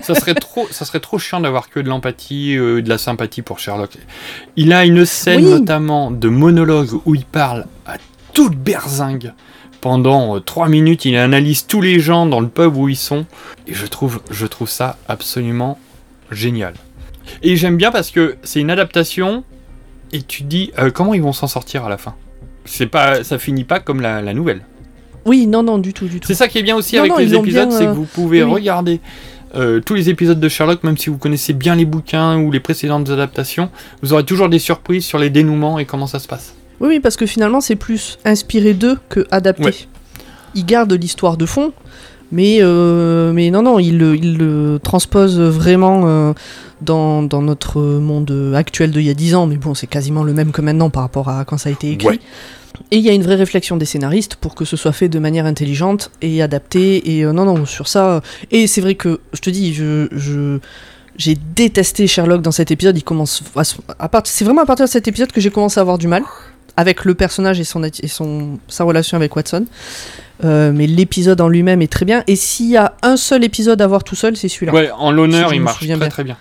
Ça serait trop, ça serait trop chiant d'avoir que de l'empathie, euh, de la sympathie pour Sherlock. Il a une scène Oui. notamment de monologue où il parle à toute berzingue. Pendant euh, trois minutes, il analyse tous les gens dans le pub où ils sont. Et je trouve, je trouve ça absolument génial. Et j'aime bien parce que c'est une adaptation et tu dis euh, comment ils vont s'en sortir à la fin? C'est pas, ça finit pas comme la, la nouvelle. Oui, non, non, du tout, du tout. C'est ça qui est bien aussi Non, avec non, les ils épisodes, bien, c'est que euh, vous pouvez oui, regarder euh, tous les épisodes de Sherlock, même si vous connaissez bien les bouquins ou les précédentes adaptations, vous aurez toujours des surprises sur les dénouements et comment ça se passe. Oui, oui, parce que finalement, c'est plus inspiré d'eux que adapté. Ouais. Il garde l'histoire de fond, mais, euh, mais non, non, il le, il le transpose vraiment euh, dans, dans notre monde actuel d'il y a 10 ans, mais bon, c'est quasiment le même que maintenant par rapport à quand ça a été écrit. Ouais. Et il y a une vraie réflexion des scénaristes pour que ce soit fait de manière intelligente et adapté. Et euh, non, non, sur ça. euh, et c'est vrai que, je te dis, je. je j'ai détesté Sherlock dans cet épisode. Il commence à, à part- c'est vraiment à partir de cet épisode que j'ai commencé à avoir du mal avec le personnage et son et son sa relation avec Watson. Euh, mais l'épisode en lui-même est très bien. Et s'il y a un seul épisode à voir tout seul, c'est celui-là. Ouais, en l'honneur, il me marche très bien. très bien.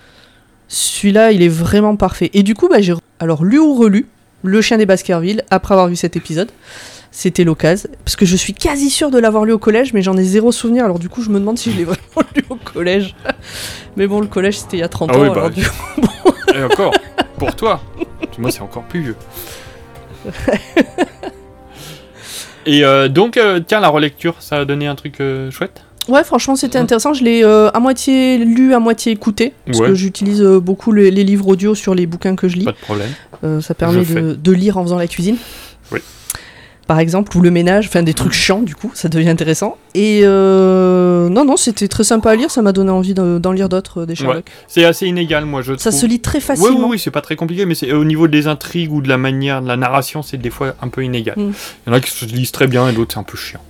Celui-là, il est vraiment parfait. Et du coup, bah, j'ai alors lu ou relu Le Chien des Baskerville après avoir vu cet épisode. C'était l'occasion. Parce que je suis quasi sûr de l'avoir lu au collège, mais j'en ai zéro souvenir. Alors du coup, je me demande si je l'ai vraiment lu au collège. mais bon, le collège, c'était il y a 30 Ah ans. oui, alors bah, du Et encore, pour toi. Moi, c'est encore plus vieux. Et euh, donc, euh, tiens, la relecture, ça a donné un truc euh, chouette? Ouais, franchement, c'était intéressant. Je l'ai euh, à moitié lu, à moitié écouté. Parce Ouais. que j'utilise euh, beaucoup les, les livres audio sur les bouquins que je lis. Pas de problème. Euh, ça permet de, lire en faisant la cuisine. Oui. Par exemple, ou le ménage, enfin des trucs chiants, du coup, ça devient intéressant. Et non, non, c'était très sympa à lire. Ça m'a donné envie de- d'en lire d'autres, des Sherlock. Ouais. C'est assez inégal, moi, je Ça trouve. se lit très facilement. oui, oui, c'est pas très compliqué, mais au niveau des intrigues ou de la manière, de la narration, c'est des fois un peu inégal. Mm. Il y en a qui se lisent très bien et d'autres c'est un peu chiant.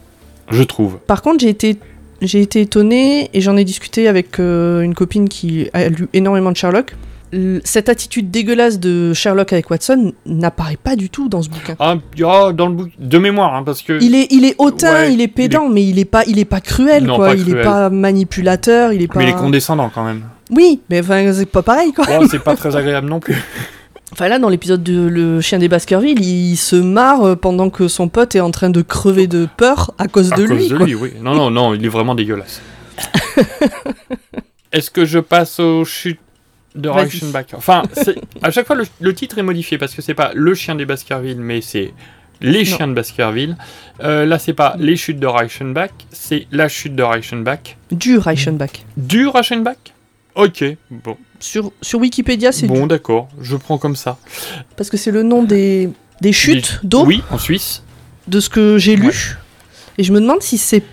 Je trouve. Par contre, j'ai été, j'ai été étonnée et j'en ai discuté avec euh, une copine qui a lu énormément de Sherlock. l- cette attitude dégueulasse de Sherlock avec Watson n'apparaît pas du tout dans ce bouquin. Ah, ah, dans le book de mémoire, hein, parce que. Il est, il est hautain, Ouais, il est pédant, mais il est pas, il est pas cruel, Non, quoi. pas il cruel. est pas manipulateur, il est pas. Mais il est condescendant quand même. Oui, mais enfin, c'est pas pareil, quoi. Bon, c'est pas très agréable non plus. Enfin là, dans l'épisode de Le Chien des Baskerville, il se marre euh, pendant que son pote est en train de crever de peur à cause À de cause lui. de quoi. lui, oui. Non, non, non, il est vraiment dégueulasse. Est-ce que je passe aux chutes de Vas-y. Reichenbach? Enfin, à chaque fois, le, le titre est modifié parce que c'est pas le chien des Baskerville, mais c'est les chiens de Baskerville. Euh, là, c'est pas les chutes de Reichenbach, c'est la chute de Reichenbach. Du Reichenbach. Du Reichenbach? Ok, bon. Sur, sur Wikipédia, c'est Bon, du. d'accord, je prends comme ça. Parce que c'est le nom des, des chutes Des- d'eau Oui, en Suisse. de ce que j'ai lu. Et je me demande si c'est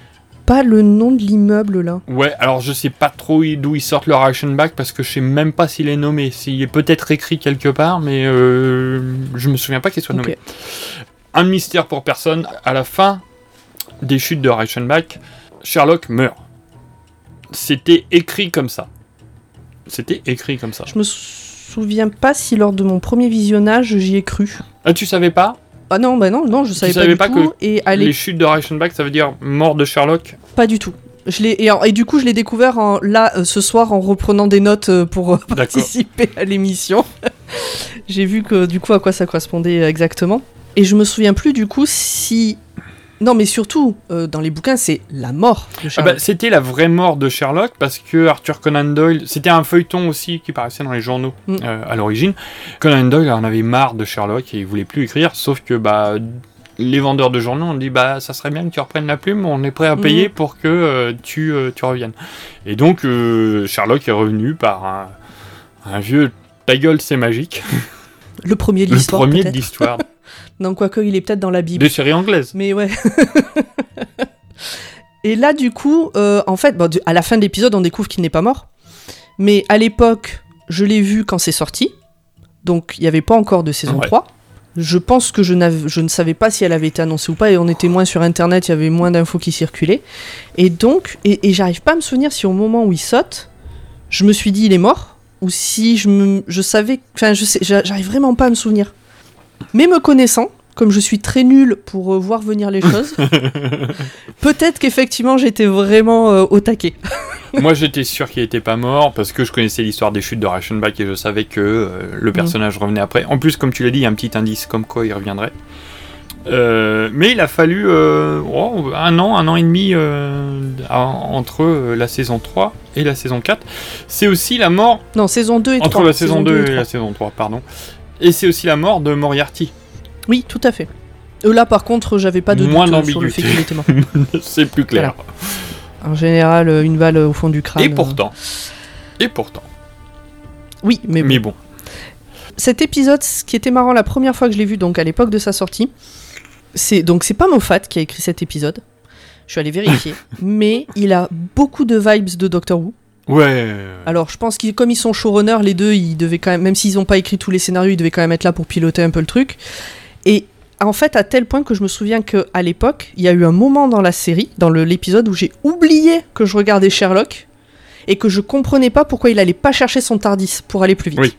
pas le nom de l'immeuble là. Ouais, alors je sais pas trop d'où ils sortent le Reichenbach parce que je sais même pas s'il est nommé. S'il est peut-être écrit quelque part, mais euh, je me souviens pas qu'il soit nommé. Un mystère pour personne. À la fin des chutes de Reichenbach, Sherlock meurt. C'était écrit comme ça. C'était écrit comme ça. Je me souviens pas si lors de mon premier visionnage j'y ai cru. Ah, tu savais pas Ah non, bah non, non, je savais Tu pas savais du pas tout. que Et à les chutes de Reichenbach, ça veut dire mort de Sherlock Pas du tout. Je l'ai et, du coup je l'ai découvert en, là euh, ce soir en reprenant des notes euh, pour euh, participer à l'émission. J'ai vu que du coup à quoi ça correspondait exactement. Et je me souviens plus du coup si non mais surtout euh, dans les bouquins c'est la mort de Ah Sherlock. bah, c'était la vraie mort de Sherlock parce que Arthur Conan Doyle, c'était un feuilleton aussi qui paraissait dans les journaux Mm. euh, à l'origine. Conan Doyle en avait marre de Sherlock et il voulait plus écrire, sauf que bah les vendeurs de journaux ont dit bah ça serait bien que tu reprennes la plume, on est prêt à payer Mm. pour que euh, tu, euh, tu reviennes. Et donc euh, Sherlock est revenu par un, un vieux ta gueule c'est magique, le premier de le l'histoire. premier de peut-être. l'histoire non quoique il est peut-être dans la Bible. des séries anglaises. Mais ouais. Et là, du coup, euh, en fait, bon, à la fin de l'épisode, on découvre qu'il n'est pas mort. Mais à l'époque, je l'ai vu quand c'est sorti. Donc, il n'y avait pas encore de saison Ouais. 3. Je pense que je, je ne savais pas si elle avait été annoncée ou pas, et on était moins sur Internet, il y avait moins d'infos qui circulaient. Et donc, et, et j'arrive pas à me souvenir si au moment où il saute, je me suis dit il est mort, ou si je, me, je savais... Enfin, je j'arrive vraiment pas à me souvenir. Mais me connaissant, comme je suis très nulle pour euh, voir venir les choses, peut-être qu'effectivement j'étais vraiment euh, au taquet. Moi j'étais sûr qu'il était pas mort parce que je connaissais l'histoire des chutes de Reichenbach et je savais que euh, le personnage revenait après. En plus, comme tu l'as dit, il y a un petit indice comme quoi il reviendrait. Mais il a fallu oh, un an, un an et demi entre la saison 3 et la saison 4. C'est aussi la mort. Non, saison 2 et entre 3. la saison 2 et, la 3. saison 3, pardon. Et c'est aussi la mort de Moriarty. Oui, tout à fait. Euh, là, par contre, j'avais pas de Moins doute euh, sur le fait qu'il était mort. c'est plus clair. En général, euh, une balle au fond du crâne. Et pourtant. Et pourtant. Oui, mais, Mais bon. Cet épisode, ce qui était marrant la première fois que je l'ai vu, donc à l'époque de sa sortie, c'est donc c'est pas Moffat qui a écrit cet épisode. Je suis allé vérifier, mais il a beaucoup de vibes de Doctor Who. Ouais. Alors, je pense qu'ils, comme ils sont showrunners, les deux, ils devaient quand même, même s'ils n'ont pas écrit tous les scénarios, ils devaient quand même être là pour piloter un peu le truc. Et en fait, à tel point que je me souviens que à l'époque, il y a eu un moment dans la série, dans l'épisode, où j'ai oublié que je regardais Sherlock et que je comprenais pas pourquoi il allait pas chercher son Tardis pour aller plus vite. Oui.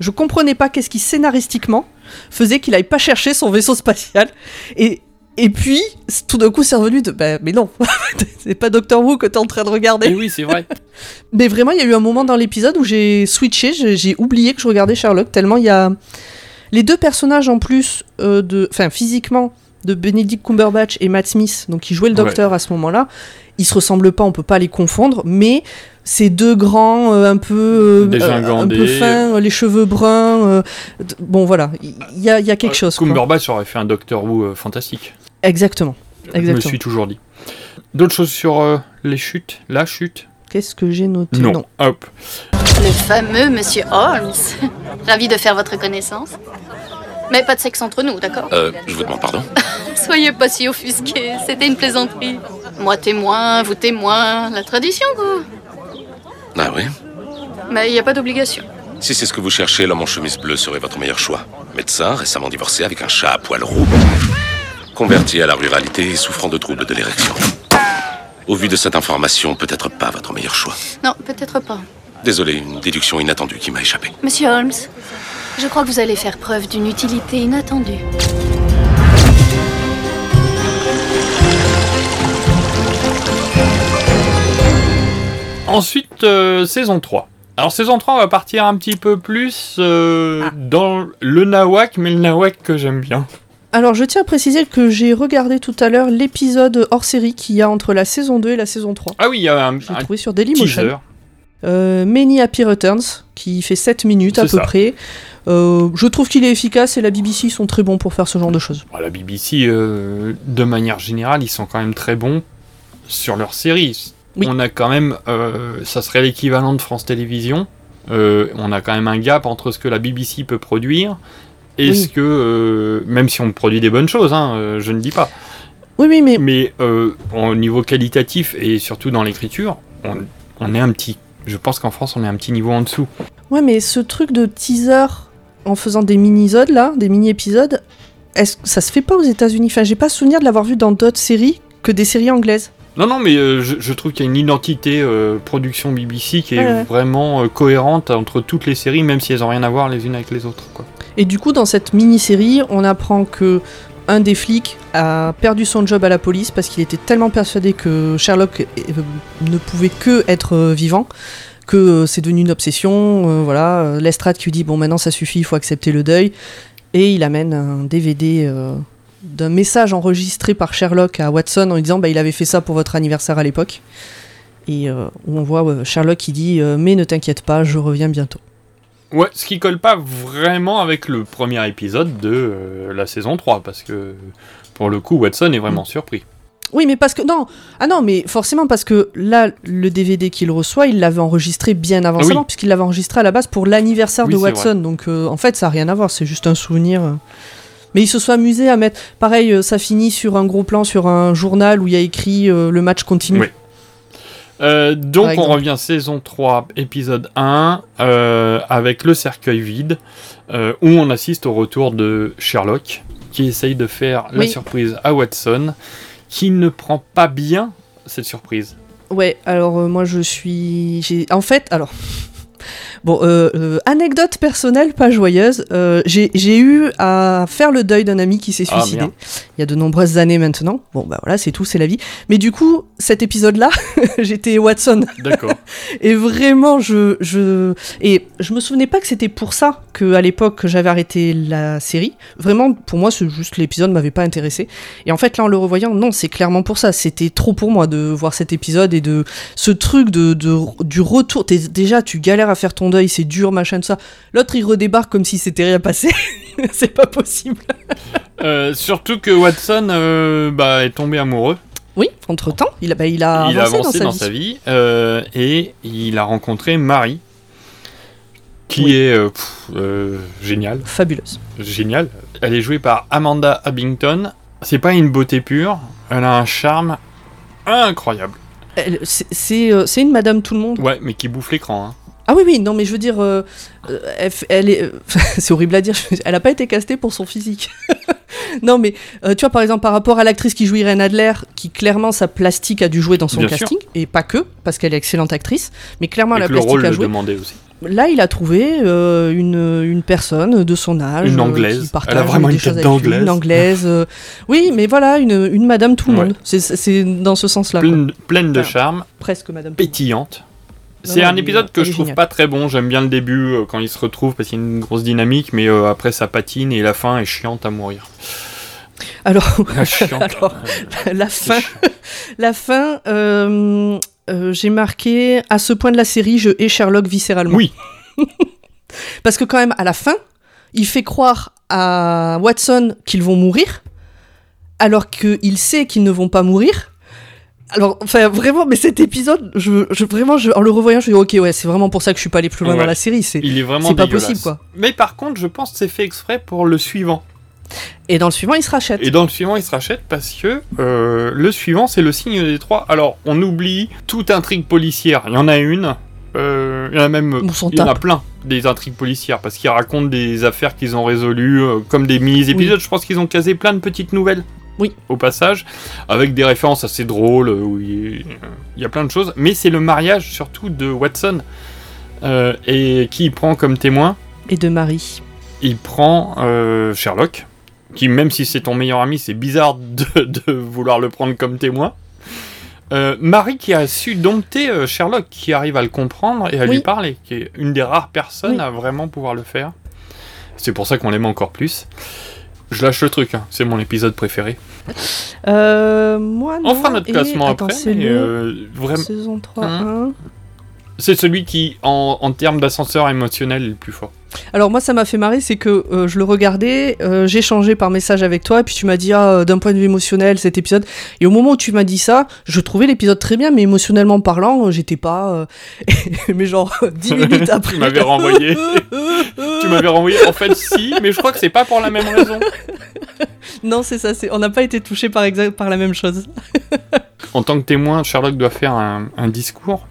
Je comprenais pas qu'est-ce qui scénaristiquement faisait qu'il aille pas chercher son vaisseau spatial. Et, et puis, tout d'un coup, c'est revenu de. Bah, mais non, c'est pas Doctor Who que t'es en train de regarder. Et oui, c'est vrai. Mais vraiment, il y a eu un moment dans l'épisode où j'ai switché, j'ai oublié que je regardais Sherlock, tellement il y a. Les deux personnages en plus, euh, de, enfin physiquement, de Benedict Cumberbatch et Matt Smith, donc qui jouaient le docteur à ce moment-là, ils se ressemblent pas, on peut pas les confondre, mais ces deux grands, euh, un peu, euh, un peu fins, les cheveux bruns, bon voilà, il y, a- il y a quelque chose. quoi. Cumberbatch aurait fait un Doctor Who fantastique. Exactement. Je me suis toujours dit. D'autres choses sur euh, les chutes La chute? Qu'est-ce que j'ai noté? Non. Hop. Le fameux Monsieur Holmes. Ravi de faire votre connaissance. Mais pas de sexe entre nous, d'accord? Euh, je vous demande pardon Soyez pas si offusqués, c'était une plaisanterie. Moi témoin, vous témoin, la tradition quoi. Ah oui? Mais il n'y a pas d'obligation. Si c'est ce que vous cherchez, l'homme en chemise bleue serait votre meilleur choix. Médecin, récemment divorcé avec un chat à poil roux. Converti à la ruralité et souffrant de troubles de l'érection. Au vu de cette information, peut-être pas votre meilleur choix. Non, peut-être pas. Désolé, une déduction inattendue qui m'a échappé. Monsieur Holmes, je crois que vous allez faire preuve d'une utilité inattendue. Ensuite, euh, saison 3. Alors saison 3, on va partir un petit peu plus euh, dans le nawak, mais le nawak que j'aime bien. Alors, je tiens à préciser que j'ai regardé tout à l'heure l'épisode hors série qu'il y a entre la saison 2 et la saison 3. Ah oui, il y a un, un trouvé sur Dailymotion. Euh, Many Happy Returns, qui fait 7 minutes à peu ça. près. Euh, je trouve qu'il est efficace et la BBC sont très bons pour faire ce genre de choses. Bon, la BBC, euh, de manière générale, ils sont quand même très bons sur leurs séries. On a quand même, euh, ça serait l'équivalent de France Télévisions. On a quand même un gap entre ce que la BBC peut produire et Oui. ce que, euh, même si on produit des bonnes choses, hein, euh, je ne dis pas. Oui, oui, mais. Mais euh, au niveau qualitatif et surtout dans l'écriture, on, on est un petit. Je pense qu'en France, on est un petit niveau en dessous. Ouais, mais ce truc de teaser en faisant des mini-zodes là, des mini-épisodes, est-ce que ça se fait pas aux États-Unis? Enfin, j'ai pas souvenir de l'avoir vu dans d'autres séries que des séries anglaises. Non, non, mais euh, je, je trouve qu'il y a une identité euh, production BBC qui est Ouais, ouais. vraiment euh, cohérente entre toutes les séries, même si elles n'ont rien à voir les unes avec les autres. Quoi. Et du coup, dans cette mini-série, on apprend que un des flics a perdu son job à la police parce qu'il était tellement persuadé que Sherlock euh, ne pouvait que être euh, vivant que euh, c'est devenu une obsession. voilà, Lestrade qui lui dit bon maintenant ça suffit, il faut accepter le deuil. Et il amène un DVD d'un message enregistré par Sherlock à Watson en lui disant bah il avait fait ça pour votre anniversaire à l'époque. Et on voit Sherlock qui dit mais ne t'inquiète pas, je reviens bientôt. Ouais, ce qui colle pas vraiment avec le premier épisode de euh, la saison 3, parce que pour le coup, Watson est vraiment surpris. Oui, mais parce que non, ah non, mais forcément parce que là, le DVD qu'il reçoit, il l'avait enregistré bien avant Ah oui. puisqu'il l'avait enregistré à la base pour l'anniversaire Oui, de Watson. Donc euh, en fait, ça a rien à voir, c'est juste un souvenir. euh. Mais il se soit amusé à mettre, pareil, ça finit sur un gros plan sur un journal où il y a écrit euh, le match continue. Oui. Euh, donc on revient saison 3, épisode 1, euh, avec le cercueil vide, euh, où on assiste au retour de Sherlock, qui essaye de faire la surprise à Watson, qui ne prend pas bien cette surprise. Ouais, alors moi je suis. En fait, alors. Bon, euh, euh, anecdote personnelle, pas joyeuse. euh, J'ai eu à faire le deuil d'un ami qui s'est Ah, suicidé. il y a de nombreuses années maintenant. Bon, bah voilà, c'est tout, c'est la vie. Mais du coup, cet épisode-là, j'étais Watson. D'accord. Et vraiment, je, je. Et je me souvenais pas que c'était pour ça que à l'époque j'avais arrêté la série. Vraiment, pour moi, c'est juste l'épisode m'avait pas intéressé. Et en fait, là, en le revoyant, non, c'est clairement pour ça. C'était trop pour moi de voir cet épisode et de ce truc de, de du retour. Déjà, tu galères à faire ton deuil, c'est dur, machin, tout ça. L'autre, il redébarque comme si c'était rien passé. c'est pas possible. Euh, surtout que Watson euh, bah, est tombé amoureux. Oui, entre temps, il a, bah, il a il a avancé dans dans sa sa vie. euh, et il a rencontré Marie, qui est pff, géniale. Fabuleuse. Géniale. Elle est jouée par Amanda Abington. C'est pas une beauté pure, elle a un charme incroyable. C'est une Madame Tout le Monde. Ouais, mais qui bouffe l'écran. Hein. Ah oui, oui, non, mais je veux dire, euh, euh, elle, est. euh, c'est horrible à dire, elle a pas été castée pour son physique. non, mais euh, tu vois, par exemple, par rapport à l'actrice qui joue Irene Adler, qui clairement sa plastique a dû jouer dans son Bien casting, et pas que, parce qu'elle est excellente actrice, mais clairement Et la que le plastique rôle a le joué. aussi. Là, il a trouvé euh, une, une personne de son âge. Une Anglaise. qui partage Elle a vraiment une tête d'Anglaise. Une anglaise. oui, mais voilà, une, une Madame Tout le Ouais. Monde. C'est- C'est dans ce sens-là. Pleine, pleine de charme, Presque Madame pétillante. C'est un épisode que elle je trouve pas très bon. J'aime bien le début euh, quand ils se retrouvent parce qu'il y a une grosse dynamique, mais euh, après ça patine et la fin est chiante à mourir. Alors, chiante. alors, la fin, la fin, euh, euh, j'ai marqué à ce point de la série, je hais Sherlock viscéralement. Oui. Parce que quand même, à la fin, il fait croire à Watson qu'ils vont mourir, alors qu'il sait qu'ils ne vont pas mourir. Alors, enfin, vraiment, mais cet épisode, je, je- vraiment, je- en le revoyant, je me dis, ok, ouais, c'est vraiment pour ça que je suis pas allé plus loin Ouais. dans la série. C'est, Il est vraiment c'est pas possible, quoi. Mais par contre, je pense que c'est fait exprès pour le suivant. Et dans le suivant, il se rachète. Et dans le suivant, il se rachète parce que euh, le suivant, c'est le signe des trois. Alors, on oublie toute intrigue policière. Il y en a une. euh, il y en a même. On s'en il y en a plein des intrigues policières parce qu'ils racontent des affaires qu'ils ont résolues euh, comme des mini-épisodes. Je pense qu'ils ont casé plein de petites nouvelles. Oui. Au passage, avec des références assez drôles, euh, où il, y a plein de choses. Mais c'est le mariage surtout de Watson Euh, et qui il prend comme témoin Et de Marie. Il prend euh, Sherlock, qui même si c'est ton meilleur ami, c'est bizarre de, de vouloir le prendre comme témoin. Euh, Marie qui a su dompter Sherlock, qui arrive à le comprendre et à Oui. lui parler, qui est une des rares personnes Oui. à vraiment pouvoir le faire. C'est pour ça qu'on l'aime encore plus. Je lâche le truc, hein, c'est mon épisode préféré. Euh, moi, non. On fera notre et- classement attends, après. c'est mais, le euh, vraiment, saison 3, Hein 1. C'est celui qui, en, en termes d'ascenseur émotionnel, est le plus fort. Alors moi ça m'a fait marrer, c'est que euh, je le regardais, euh, j'ai changé par message avec toi, et puis tu m'as dit ah, euh, d'un point de vue émotionnel cet épisode. Et au moment où tu m'as dit ça, je trouvais l'épisode très bien, mais émotionnellement parlant, euh, j'étais pas... euh, mais genre 10 minutes après... tu m'avais renvoyé. tu m'avais renvoyé. En fait, si, mais je crois que c'est pas pour la même raison. non c'est ça, on n'a pas été touché par, par la même chose. En tant que témoin, Sherlock doit faire un, un discours.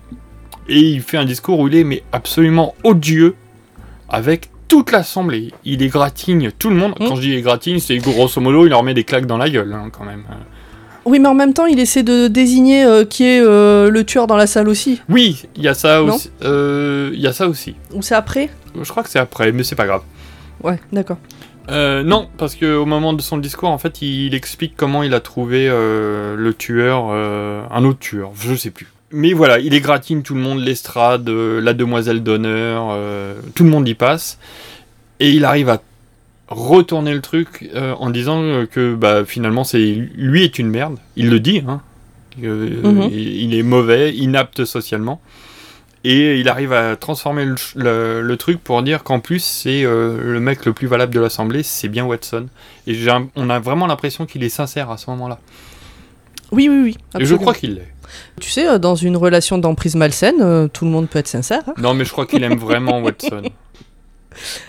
Et il fait un discours où il est mais absolument odieux avec toute l'assemblée. Il égratigne tout le monde. Quand je dis égratigne, c'est grosso modo, il leur met des claques dans la gueule, hein, quand même. Oui mais en même temps il essaie de désigner euh, qui est euh, le tueur dans la salle aussi. Oui, il y a ça Non aussi. Euh, Il y a ça aussi. Ou c'est après? Je crois que c'est après, mais c'est pas grave. Ouais, d'accord. Non, parce qu'au moment de son discours, en fait, il explique comment il a trouvé le tueur, un autre tueur, je sais plus. Mais voilà, il égratigne tout le monde, l'estrade, euh, la demoiselle d'honneur, euh, tout le monde y passe. Et il arrive à retourner le truc euh, en disant que bah, finalement, c'est lui est une merde. Il le dit, hein. Euh, Mhm. il, il est mauvais, inapte socialement. Et il arrive à transformer le, ch- le- le truc pour dire qu'en plus, c'est le mec le plus valable de l'Assemblée, c'est bien Watson. Et un- on a vraiment l'impression qu'il est sincère à ce moment-là. Oui, oui, oui. Et je crois qu'il l'est. Tu sais, euh, dans une relation d'emprise malsaine, euh, tout le monde peut être sincère. hein. Non, mais je crois qu'il aime vraiment Watson.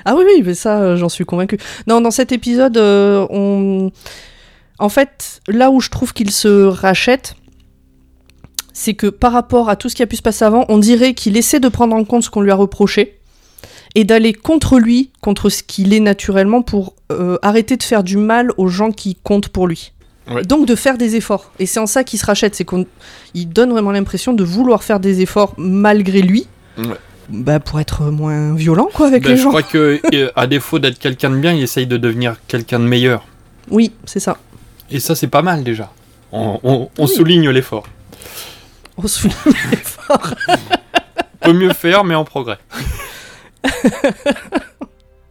Ah oui, oui, mais ça, euh, j'en suis convaincu. Non, dans cet épisode, euh, on... En fait, là où je trouve qu'il se rachète, c'est que par rapport à tout ce qui a pu se passer avant, on dirait qu'il essaie de prendre en compte ce qu'on lui a reproché et d'aller contre lui, contre ce qu'il est naturellement, pour euh, arrêter de faire du mal aux gens qui comptent pour lui. Ouais. Donc de faire des efforts. Et c'est en ça qu'il se rachète, c'est qu'on il donne vraiment l'impression de vouloir faire des efforts malgré lui, Ouais. bah, pour être moins violent quoi avec Ben, les je gens. crois que, euh, à défaut d'être quelqu'un de bien, il essaye de devenir quelqu'un de meilleur. Oui, c'est ça. Et ça, c'est pas mal déjà. On, on- on souligne l'effort. On souligne l'effort. Peut mieux faire, mais en progrès.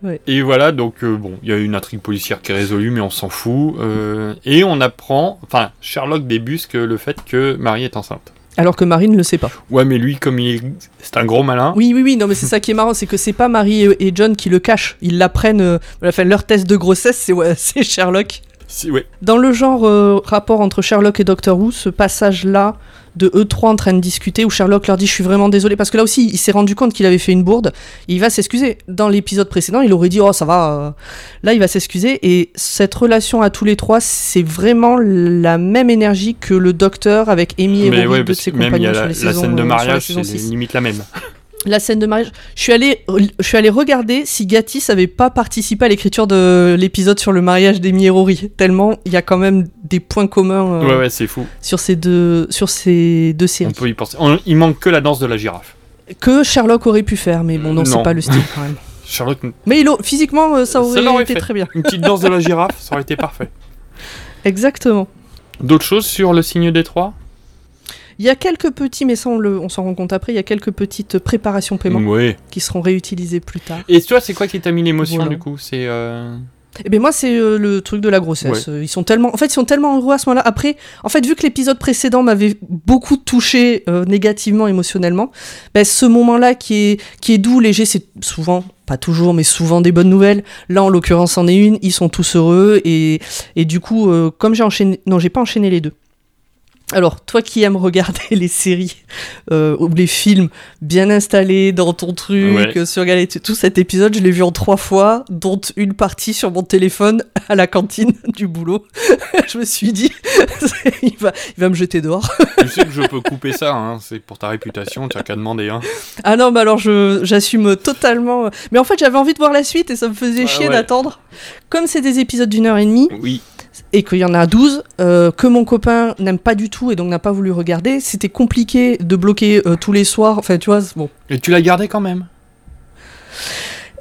Ouais. Et voilà, donc euh, bon, il y a une intrigue policière qui est résolue, mais on s'en fout. euh, et on apprend, enfin, Sherlock débusque le fait que Marie est enceinte. Alors que Marie ne le sait pas. Ouais, mais lui, comme il est, c'est un gros malin. Oui, oui, oui, non, mais c'est ça qui est marrant, c'est que c'est pas Marie et, John qui le cachent. Ils l'apprennent, euh, enfin, leur test de grossesse, c'est ouais, c'est Sherlock. Si, ouais. Dans le genre euh, rapport entre Sherlock et Doctor Who, ce passage-là de eux trois en train de discuter où Sherlock leur dit je suis vraiment désolé parce que là aussi il s'est rendu compte qu'il avait fait une bourde et il va s'excuser. Dans l'épisode précédent il aurait dit oh ça va. euh. Là il va s'excuser et cette relation à tous les trois c'est vraiment la même énergie que le Docteur avec Amy et Rory, ouais, de ses compagnons a sur la, les la saisons, scène de euh, mariage, c'est 6. limite la même. La scène de mariage. Je suis allée, je suis allée regarder si Gatiss avait pas participé à l'écriture de l'épisode sur le mariage d'Amy et Rory. Tellement il y a quand même des points communs euh, Ouais, ouais, c'est fou. sur ces deux, sur ces deux On séries. peut y penser. On- il manque que la danse de la girafe. Que Sherlock aurait pu faire, mais bon, non, c'est pas le style quand même. Sherlock, Mais il a- physiquement, euh, ça aurait, été fait. très bien. Une petite danse de la girafe, ça aurait été parfait. Exactement. D'autres choses sur le signe des trois? Il y a quelques petits, mais ça on, le- on s'en rend compte après, il y a quelques petites préparations paiement Ouais. qui seront réutilisées plus tard. Et toi, c'est quoi qui t'a mis l'émotion Voilà. du coup? C'est euh, Eh ben moi c'est euh, le truc de la grossesse. Ouais. Ils sont tellement, en fait ils sont tellement heureux à ce moment-là. Après, en fait vu que l'épisode précédent m'avait beaucoup touché euh, négativement, émotionnellement, ben, ce moment-là qui est qui est doux, léger, c'est souvent pas toujours, mais souvent des bonnes nouvelles. Là en l'occurrence en est une. Ils sont tous heureux et et du coup euh, comme j'ai enchaîné, non j'ai pas enchaîné les deux. Alors, toi qui aimes regarder les séries euh, ou les films bien installés dans ton truc, Ouais. sur Galette et tout, cet épisode, je l'ai vu en trois fois, dont une partie sur mon téléphone à la cantine du boulot. je me suis dit, il, va, il va me jeter dehors. tu sais que je peux couper ça, hein, c'est pour ta réputation, tu as qu'à demander. Hein. ah non, mais alors je- j'assume totalement. Mais en fait, j'avais envie de voir la suite et ça me faisait Ah chier ouais. d'attendre. Comme c'est des épisodes d'une heure et demie, Oui. et qu'il y en a 12 euh, que mon copain n'aime pas du tout et donc n'a pas voulu regarder, c'était compliqué de bloquer euh, tous les soirs. Enfin, tu vois, bon. Et tu l'as gardé quand même?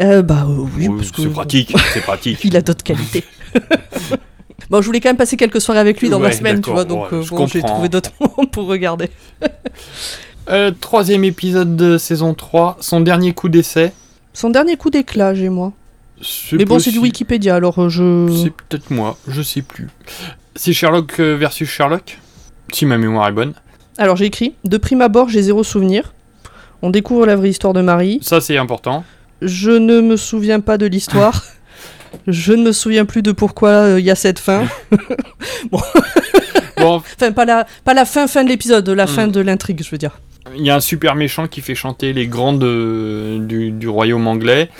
Euh, bah euh, oui, parce que C'est pratique, c'est pratique. il a d'autres qualités. bon, je voulais quand même passer quelques soirées avec lui dans la Ouais, semaine, tu vois, donc ouais, euh, bon, j'ai trouvé d'autres moments pour regarder. Euh, troisième épisode de saison 3, son dernier coup d'essai. Son dernier coup d'éclat, j'ai moi. Mais bon, c'est du. Wikipédia, alors euh, je. C'est peut-être moi, je sais plus. C'est Sherlock euh, versus Sherlock Si ma mémoire est bonne. Alors j'ai écrit De prime abord, j'ai zéro souvenir. On découvre la vraie histoire de Marie. Ça, c'est important. Je ne me souviens pas de l'histoire. Je ne me souviens plus de pourquoi euh, il y a cette fin. bon. Bon, Enfin, pas la, pas la fin, fin de l'épisode, la Hmm. fin de l'intrigue, je veux dire. il y a un super méchant qui fait chanter les grandes euh, du, du royaume anglais,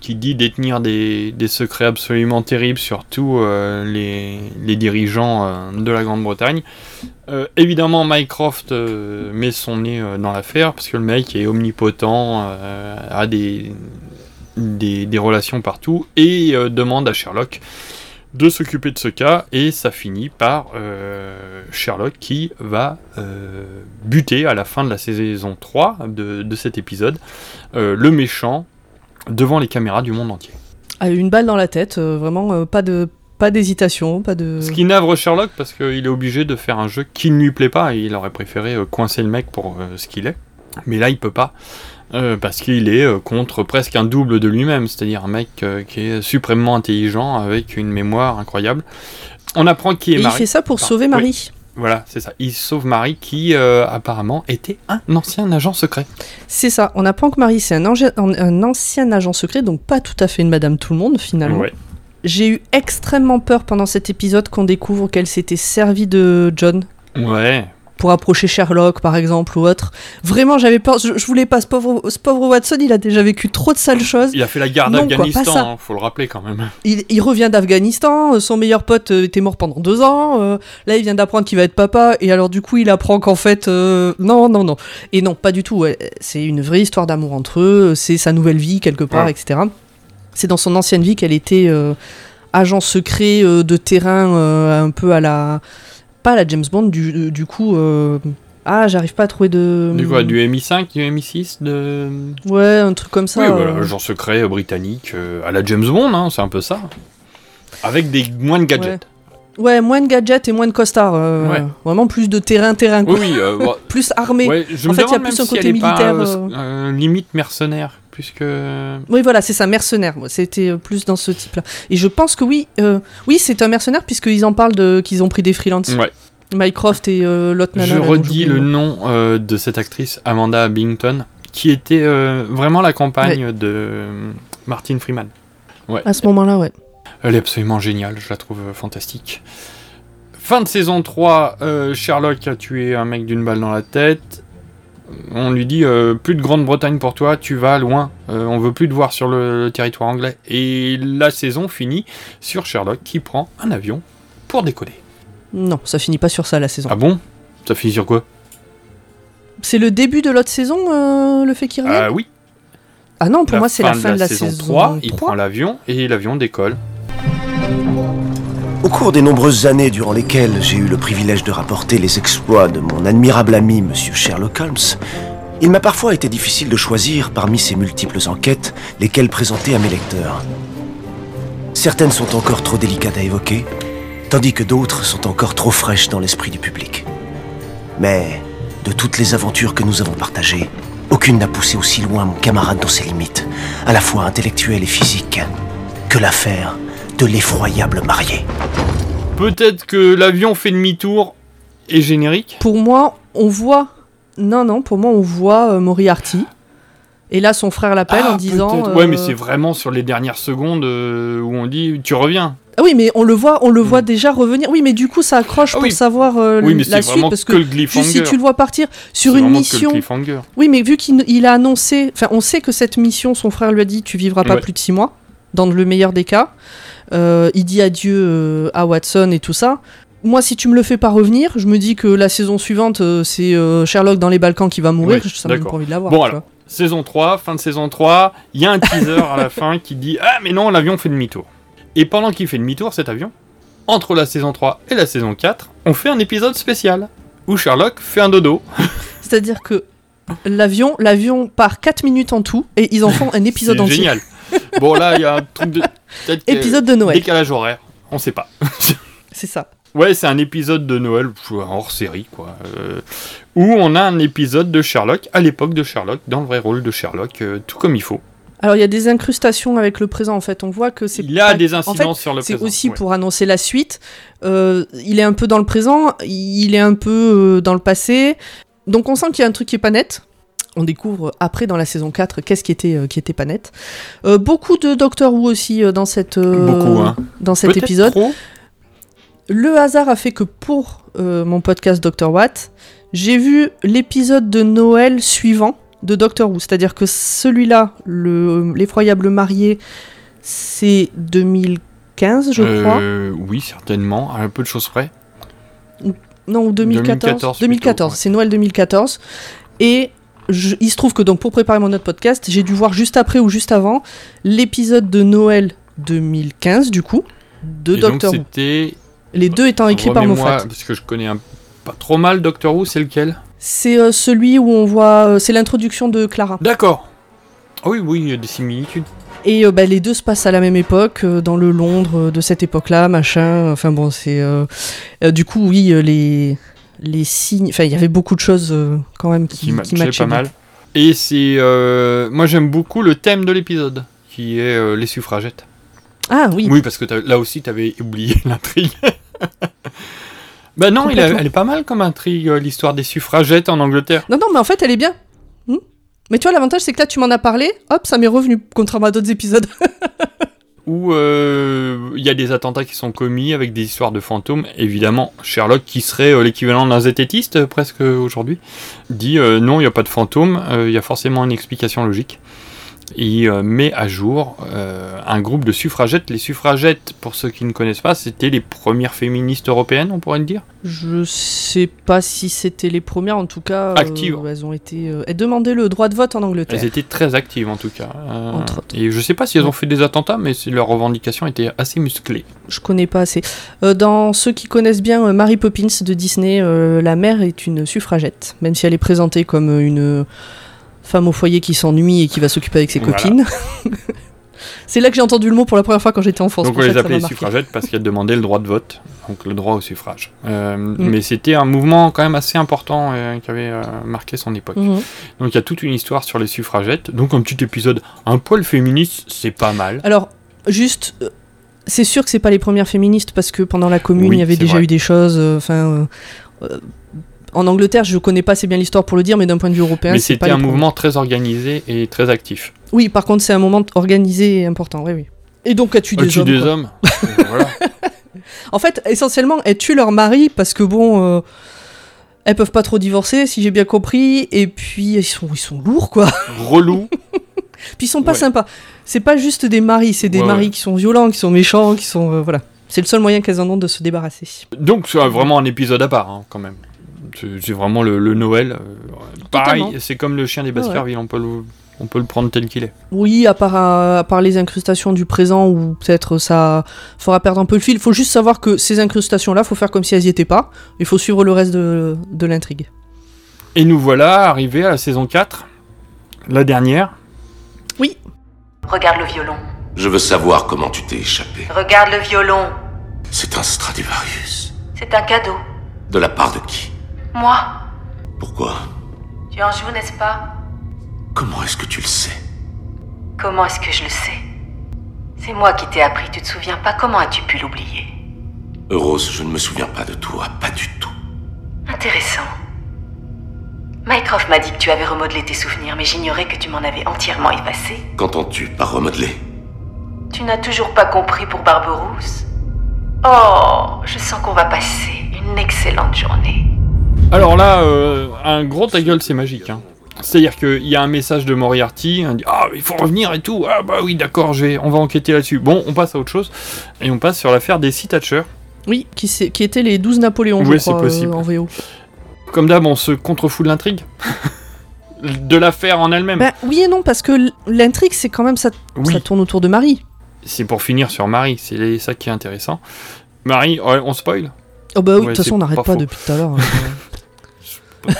qui dit détenir des, secrets absolument terribles, surtout euh, les, dirigeants euh, de la Grande-Bretagne. Euh, évidemment, Mycroft met son nez dans l'affaire, parce que le mec est omnipotent, a des, des, relations partout, et demande à Sherlock de s'occuper de ce cas, et ça finit par Sherlock qui va buter à la fin de la saison 3 de, de cet épisode le méchant devant les caméras du monde entier. Ah, une balle dans la tête, euh, vraiment euh, pas de pas d'hésitation, pas de. Ce qui navre Sherlock parce qu'il est obligé de faire un jeu qui ne lui plaît pas et il aurait préféré euh, coincer le mec pour ce qu'il est. Mais là, il peut pas. parce qu'il est contre presque un double de lui-même, c'est-à-dire un mec qui est suprêmement intelligent avec une mémoire incroyable. On apprend qui est Et il Marie. fait ça pour sauver oui. Voilà, c'est ça. Il sauve Marie qui euh, apparemment était un ancien agent secret. C'est ça. On apprend que Marie, c'est un, ancien agent secret, donc pas tout à fait une Madame Tout le Monde finalement. Ouais. J'ai eu extrêmement peur pendant cet épisode qu'on découvre qu'elle s'était servie de John Ouais. Pour approcher Sherlock par exemple ou autre. Vraiment, j'avais peur. Je, je voulais pas. Ce pauvre, ce pauvre Watson, il a déjà vécu trop de sales choses. Il a fait la guerre d'Afghanistan, hein, faut le rappeler quand même. Il, il revient d'Afghanistan, euh, son meilleur pote euh, était mort pendant deux ans, euh, là il vient d'apprendre qu'il va être papa, et alors du coup il apprend qu'en fait... euh, non, non, non. Et non, pas du tout, ouais. c'est une vraie histoire d'amour entre eux, c'est sa nouvelle vie quelque part, Ouais. etc. C'est dans son ancienne vie qu'elle était euh, agent secret de terrain, un peu à la... Pas la James Bond, du, du coup... euh, Ah, j'arrive pas à trouver de... Du quoi, du MI5, du MI6, de... Ouais, un truc comme ça. oui, euh, voilà, agent secret euh, britannique, euh, à la James Bond, hein, c'est un peu ça. Avec des moins de gadgets. Ouais, moins de gadgets et moins de costards. euh, Ouais. Vraiment plus de quoi. oui. euh, bon, plus armé. ouais, je en me fait, il y a plus un si côté est pas, militaire. euh, limite mercenaire, puisque... Oui, voilà, c'est ça, mercenaire. C'était plus dans ce type-là. Et je pense que oui, oui, c'est un mercenaire puisqu'ils en parlent de qu'ils ont pris des freelances. Ouais. Mycroft et euh, l'autre nana. Je redis le nom. euh, de cette actrice, Amanda Bington, qui était euh, vraiment la compagne de Martin Freeman. Ouais. À ce moment-là, ouais. Elle est absolument géniale, je la trouve euh, fantastique. Fin de saison 3, euh, Sherlock a tué un mec d'une balle dans la tête. On lui dit euh, plus de Grande-Bretagne pour toi, tu vas loin. Euh, on veut plus te voir sur le, le territoire anglais. Et la saison finit sur Sherlock qui prend un avion pour décoller. Non, ça finit pas sur ça la saison. Ah bon? Ça finit sur quoi? C'est le début de l'autre saison, le fait qu'il revienne? Ah oui. Ah non, pour moi, c'est la fin de la saison, 3. Il prend l'avion et l'avion décolle. Au cours des nombreuses années durant lesquelles j'ai eu le privilège de rapporter les exploits de mon admirable ami Monsieur Sherlock Holmes, il m'a parfois été difficile de choisir parmi ces multiples enquêtes lesquelles présenter à mes lecteurs. Certaines sont encore trop délicates à évoquer, tandis que d'autres sont encore trop fraîches dans l'esprit du public. Mais de toutes les aventures que nous avons partagées, aucune n'a poussé aussi loin mon camarade dans ses limites, à la fois intellectuelles et physiques, que l'affaire de l'effroyable marié. Peut-être que l'avion fait demi-tour et générique. Pour moi, on voit. Non, non, pour moi, on voit euh, Moriarty. Et là, son frère l'appelle Ah, en disant. peut-être. Ouais, mais euh, c'est vraiment sur les dernières secondes euh, où on dit tu reviens. Ah oui, mais on le voit, on le voit déjà revenir. Oui, mais du coup, ça accroche Hmm. Ah pour oui. savoir euh, Oui, mais la suite vraiment parce que que, le juste si tu le vois partir sur une vraiment que le mission. cliffhanger. Oui, mais vu qu'il il a annoncé, enfin, on sait que cette mission, son frère lui a dit, tu vivras pas Ouais. plus de six mois, dans le meilleur des cas. Euh, il dit adieu euh, à Watson et tout ça. Moi, si tu me le fais pas revenir, je me dis que la saison suivante, euh, c'est Sherlock dans les Balkans qui va mourir. Ouais, ça m'a pas envie de l'avoir. Bon, alors, vois. saison 3, fin de saison 3, il y a un teaser à la fin qui dit Ah, mais non, l'avion fait demi-tour. Et pendant qu'il fait demi-tour, cet avion, entre la saison 3 et la saison 4, on fait un épisode spécial où Sherlock fait un dodo. C'est-à-dire que l'avion, l'avion part 4 minutes en tout et ils en font un épisode entier. génial. Bon là, il y a un truc de Épisode de Noël. Décalage horaire, on sait pas. C'est ça. Ouais, c'est un épisode de Noël hors série, quoi. euh, où on a un épisode de Sherlock, à l'époque de Sherlock, dans le vrai rôle de Sherlock, euh, tout comme il faut. Alors il y a des incrustations avec le présent en fait. On voit que c'est. Il y a pas- des en incidences fait, sur le C'est présent, aussi ouais. pour annoncer la suite. Euh, il est un peu dans le présent, il est un peu dans le passé. Donc on sent qu'il y a un truc qui est pas net. On découvre après dans la saison 4 qu'est-ce qui était, euh, qui était pas net. Euh, beaucoup de Doctor Who aussi euh, dans, cette, Beaucoup, hein. dans cet Peut-être épisode. trop. Le hasard a fait que pour mon podcast Dr. Watt, j'ai vu l'épisode de Noël suivant de Doctor Who. C'est-à-dire que celui-là, le- l'effroyable marié, c'est 2015, je crois. Oui, certainement, à un peu de choses près. Non, ou 2014. 2014 2014, c'est Noël 2014. Et je- il se trouve que donc pour préparer mon autre podcast, j'ai dû voir juste après ou juste avant l'épisode de Noël 2015, du coup, de Et donc Doctor Who. Les deux étant écrits par Moffat. Parce que je connais un- pas trop mal Doctor Who, c'est lequel? C'est euh, celui où on voit. euh, c'est l'introduction de Clara. D'accord. Ah oui, oui, il y a des similitudes. Et euh, bah, les deux se passent à la même époque, euh, dans le Londres euh, de cette époque-là, machin. Enfin bon, c'est. du coup, oui, les. Les signes. Enfin, il y avait beaucoup de choses euh, quand même qui, qui qui matchait matchaient pas bien. mal. Et c'est. euh, moi j'aime beaucoup le thème de l'épisode, qui est euh, les suffragettes. Ah oui. Oui, parce que là aussi t'avais oublié l'intrigue. bah non, il a- Complètement. elle est pas mal comme intrigue, l'histoire des suffragettes en Angleterre. Non, non, mais en fait, elle est bien. Hmm mais tu vois, l'avantage, c'est que là, tu m'en as parlé, hop, ça m'est revenu, contrairement à d'autres épisodes. Où euh, il y a des attentats qui sont commis avec des histoires de fantômes. Évidemment, Sherlock, qui serait euh, l'équivalent d'un zététiste euh, presque aujourd'hui, dit non, il n'y a pas de fantômes, euh, il y a forcément une explication logique. Il euh, met à jour euh, un groupe de suffragettes. Les suffragettes, pour ceux qui ne connaissent pas, c'était les premières féministes européennes, on pourrait le dire? Je sais pas si c'était les premières, en tout cas. euh, Actives. elles ont été. elles demandaient le droit de vote en Angleterre. Elles étaient très actives en tout cas. Entre et je sais pas si elles ont fait des attentats, mais leurs revendications étaient assez musclées. Je connais pas assez. Dans ceux qui connaissent bien Mary Poppins de Disney, la mère est une suffragette, même si elle est présentée comme une femme au foyer qui s'ennuie et qui va s'occuper avec ses Voilà. copines. C'est là que j'ai entendu le mot pour la première fois quand j'étais enfant. c'est Donc on les appelait suffragettes parce qu'elles demandaient le droit de vote, donc le droit au suffrage. Euh, Mm. Mais c'était un mouvement quand même assez important euh, qui avait euh, marqué son époque. Mhm. Donc il y a toute une histoire sur les suffragettes. Donc un petit épisode un poil féministe, c'est pas mal. Alors, juste, c'est sûr que c'est pas les premières féministes parce que pendant la Commune, Oui, il y avait déjà vrai. eu des choses. Enfin, en Angleterre, je connais pas assez bien l'histoire pour le dire, mais d'un point de vue européen, Mais c'est pas c'était un mouvement très organisé et très actif. Oui, par contre, c'est un moment organisé et important. Oui, oui. Et donc, tue Elle des hommes. des hommes. Voilà. En fait, essentiellement, elles tuent leur mari parce que bon. euh, elles peuvent pas trop divorcer, si j'ai bien compris, et puis ils sont, ils sont lourds, quoi. Relou. Puis ils sont pas Ouais. sympas. C'est pas juste des maris, c'est des Ouais, maris ouais. qui sont violents, qui sont méchants, qui sont. euh, voilà. C'est le seul moyen qu'elles en ont de se débarrasser. Donc c'est vraiment un épisode à part hein, quand même. C'est vraiment le, le Noël. euh, pareil, c'est comme le chien des Ouais, ouais. Baskerville, on, peut le, on peut le prendre tel qu'il est. Oui, à part, à, part les incrustations du présent où peut-être ça fera perdre un peu le fil. Il faut juste savoir que ces incrustations-là, faut faire comme si elles y étaient pas. Il faut suivre le reste de, de l'intrigue. Et nous voilà arrivés à la saison 4, la dernière. Oui. Regarde le violon. Je veux savoir comment tu t'es échappé. Regarde le violon. C'est un Stradivarius. C'est un cadeau. De la part de qui? Moi. Pourquoi? Tu en joues, n'est-ce pas? Comment est-ce que tu le sais? Comment est-ce que je le sais? C'est moi qui t'ai appris, tu te souviens pas? Comment as-tu pu l'oublier? Rose, je ne me souviens pas de toi, pas du tout. Intéressant. Mycroft m'a dit que tu avais remodelé tes souvenirs, mais j'ignorais que tu m'en avais entièrement effacé. Qu'entends-tu par remodeler? Tu n'as toujours pas compris pour Barberousse? Oh, je sens qu'on va passer une excellente journée. Alors là, euh, un gros ta gueule, c'est magique. hein. C'est-à-dire qu'il y a un message de Moriarty, on dit Ah, il faut revenir et tout. Ah, bah oui, d'accord, on va enquêter là-dessus. Bon, on passe à autre chose. Et on passe sur l'affaire des Sea Thatcher. Oui, qui, qui étaient les 12 Napoléons, Oui, c'est possible. euh, en VO. Comme d'hab, on se contrefout de l'intrigue. de l'affaire en elle-même. Bah, oui et non, parce que l'intrigue, c'est quand même ça, Oui. ça tourne autour de Marie. C'est pour finir sur Marie, c'est ça qui est intéressant. Marie, ouais, on spoil? Oh bah oui, de Ouais, toute façon, on n'arrête pas depuis tout à l'heure.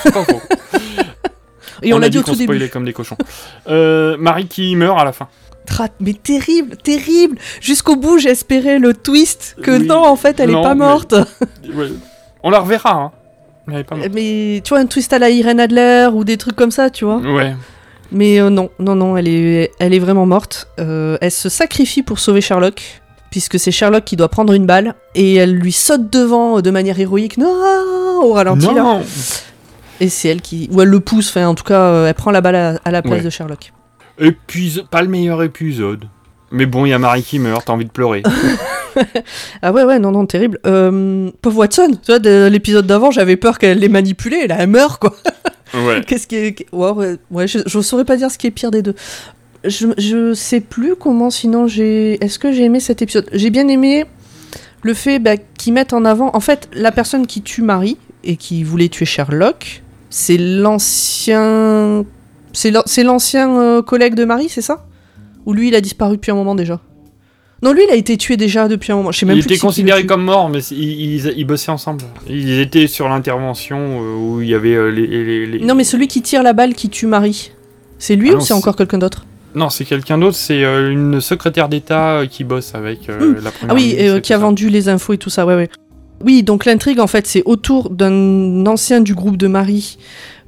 C'est pas faux. Et on, l'a dit au qu'on tout début. spoilait comme des cochons. Euh, Marie qui meurt à la fin. Mais terrible, terrible. Jusqu'au bout, j'espérais le twist que Oui. non, en fait, elle Non, est pas mais- morte. Ouais. On la reverra, hein. Mais elle est pas morte. Mais tu vois, un twist à la Irene Adler ou des trucs comme ça, tu vois. Ouais. Mais euh, non, non, non, elle est, elle est vraiment morte. Euh, elle se sacrifie pour sauver Sherlock, puisque c'est Sherlock qui doit prendre une balle, et elle lui saute devant de manière héroïque, non, au ralenti là. Et c'est elle qui, ou elle le pousse, enfin en tout cas, euh, elle prend la balle à, à la place Ouais. de Sherlock. Épis- Pas le meilleur épisode. Mais bon, il y a Marie qui meurt, t'as envie de pleurer. Ah ouais, ouais, non, non, terrible. Euh, pauvre Watson, tu vois, de l'épisode d'avant, j'avais peur qu'elle les manipulait, et là, elle meurt, quoi. ouais. Qu'est-ce qui est. Ouais, ouais, ouais, je, je saurais pas dire ce qui est pire des deux. Je, je sais plus comment, sinon j'ai. Est-ce que j'ai aimé cet épisode? J'ai bien aimé le fait bah, qu'ils mettent en avant. En fait, la personne qui tue Marie et qui voulait tuer Sherlock, c'est l'ancien. C'est l'an- c'est l'ancien euh, collègue de Marie, c'est ça? Ou lui, il a disparu depuis un moment déjà? Non, lui, il a été tué déjà depuis un moment. Je sais même Il plus était considéré comme mort, mais ils, ils- ils bossaient ensemble. Ils étaient sur l'intervention euh, où il y avait euh, les, les- les- Non, mais celui qui tire la balle qui tue Marie, c'est lui Ah ou c'est encore quelqu'un d'autre? Non, c'est quelqu'un d'autre, c'est une secrétaire d'État qui bosse avec euh, la première Ah oui, euh, qui a ça. vendu les infos et tout ça, ouais, ouais. Oui, donc l'intrigue, en fait, c'est autour d'un ancien du groupe de Marie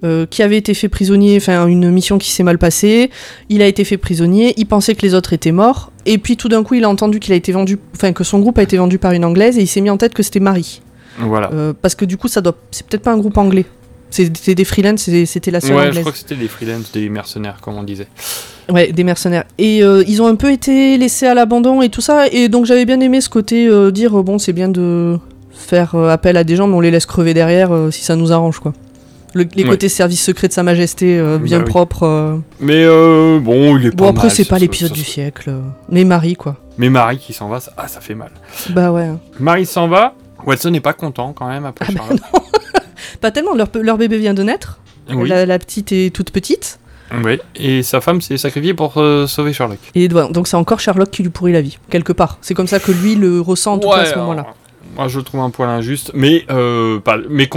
euh, qui avait été fait prisonnier, enfin, une mission qui s'est mal passée. Il a été fait prisonnier, il pensait que les autres étaient morts, et puis tout d'un coup, il a entendu qu'il a été vendu, enfin, que son groupe a été vendu par une anglaise, et il s'est mis en tête que c'était Marie. Voilà. Euh, parce que du coup, ça doit, c'est peut-être pas un groupe anglais. C'était des freelance, c'était la seule Ouais, je anglaise. crois que c'était des freelance, des mercenaires, comme on disait. Ouais, des mercenaires. Et euh, ils ont un peu été laissés à l'abandon et tout ça. Et donc j'avais bien aimé ce côté euh, dire bon, c'est bien de faire euh, appel à des gens, mais on les laisse crever derrière euh, si ça nous arrange, quoi. Le- les Ouais. côtés service secret de Sa Majesté, euh, bien Bah oui. propre. euh. Mais euh, bon, il est Bon, pas après, c'est ce- pas l'épisode du siècle. Mais Marie, quoi. Mais Marie qui s'en va, ça, ah, ça fait mal. Bah ouais. Marie s'en va, Watson n'est pas content quand même après Ah bah Charlotte. Pas tellement, leur, leur bébé vient de naître. Oui. La, la petite est toute petite. Oui, et sa femme s'est sacrifiée pour sauver Sherlock. Et donc c'est encore Sherlock qui lui pourrit la vie, quelque part. C'est comme ça que lui le ressent en tout cas à ce moment-là. Moi, je le trouve un poil injuste, mais, euh, pas, mais,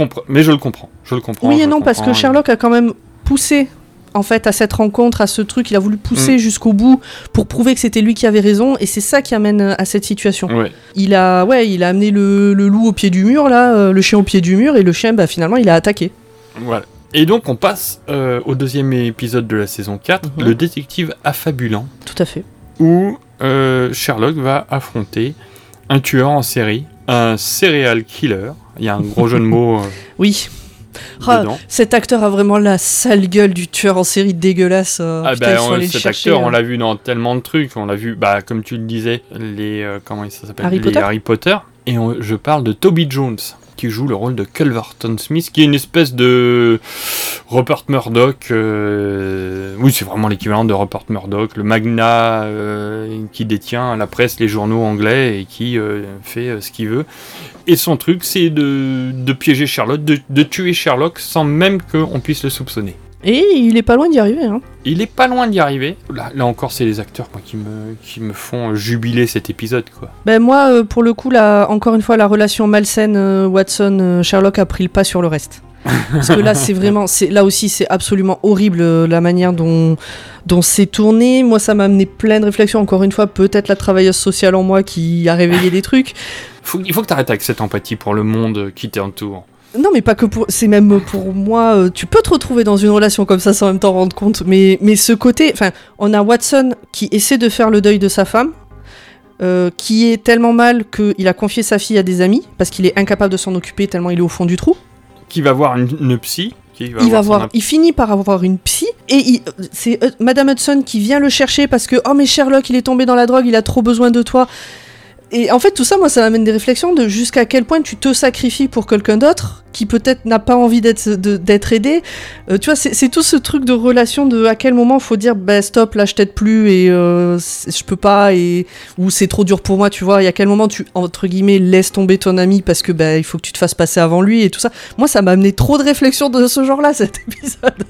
je le comprends. Je le comprends. Oui et non, parce que Sherlock a quand même poussé en fait à cette rencontre, à ce truc, il a voulu pousser Mm. jusqu'au bout pour prouver que c'était lui qui avait raison et c'est ça qui amène euh, à cette situation. Ouais. Il a ouais, il a amené le, le loup au pied du mur là, euh, le chien au pied du mur et le chien bah, finalement il a attaqué. Voilà. Et donc, on passe euh, au deuxième épisode de la saison 4, Mhm. le détective affabulant, Tout à fait. où euh, Sherlock va affronter un tueur en série, un serial killer. Il y a un gros jeu de mots. euh, Oui. Ah, cet acteur a vraiment la sale gueule du tueur en série dégueulasse. euh, Ah putain, bah, on- cet chercher, acteur, on hein. l'a vu dans tellement de trucs. On l'a vu, bah, comme tu le disais, les euh, comment ça s'appelle? Harry Les Potter Harry Potter. Et on- je parle de Toby Jones qui joue le rôle de Culverton Smith, qui est une espèce de Rupert Murdoch. euh, Oui, c'est vraiment l'équivalent de Rupert Murdoch, le magnat euh, qui détient la presse, les journaux anglais et qui euh, fait ce qu'il veut. Et son truc, c'est de, de piéger Sherlock, de, de tuer Sherlock sans même qu'on puisse le soupçonner. Et il est pas loin d'y arriver. Hein. Il est pas loin d'y arriver. Là, là encore, c'est les acteurs moi, qui, me, qui me font jubiler cet épisode. quoi. Ben moi, euh, pour le coup, là, encore une fois, la relation malsaine euh, Watson-Sherlock a pris le pas sur le reste. Parce que là, c'est vraiment, c'est là aussi, c'est absolument horrible euh, la manière dont dont c'est tourné. Moi, ça m'a amené plein de réflexions. Encore une fois, peut-être la travailleuse sociale en moi qui a réveillé des trucs. Faut- il faut que tu arrêtes avec cette empathie pour le monde qui t'entoure. Non, mais pas que pour. C'est même pour moi. euh, tu peux te retrouver dans une relation comme ça sans même t'en rendre compte. Mais, mais ce côté. Enfin, on a Watson qui essaie de faire le deuil de sa femme. euh, qui est tellement mal qu'il a confié sa fille à des amis parce qu'il est incapable de s'en occuper tellement il est au fond du trou. Qui va voir une, une psy. Qui va il va voir, il finit par avoir une psy et c'est euh, Madame Hudson qui vient le chercher parce que oh mais Sherlock il est tombé dans la drogue, il a trop besoin de toi. Et en fait tout ça moi ça m'amène des réflexions de jusqu'à quel point tu te sacrifies pour quelqu'un d'autre qui peut-être n'a pas envie d'être aidé. Euh, tu vois c'est tout ce truc de relation de à quel moment faut dire bah stop là je t'aide plus et euh, je peux pas et ou c'est trop dur pour moi tu vois. Et à quel moment tu entre guillemets laisses tomber ton ami parce que bah il faut que tu te fasses passer avant lui et tout ça. Moi ça m'a amené trop de réflexions de ce genre là cet épisode.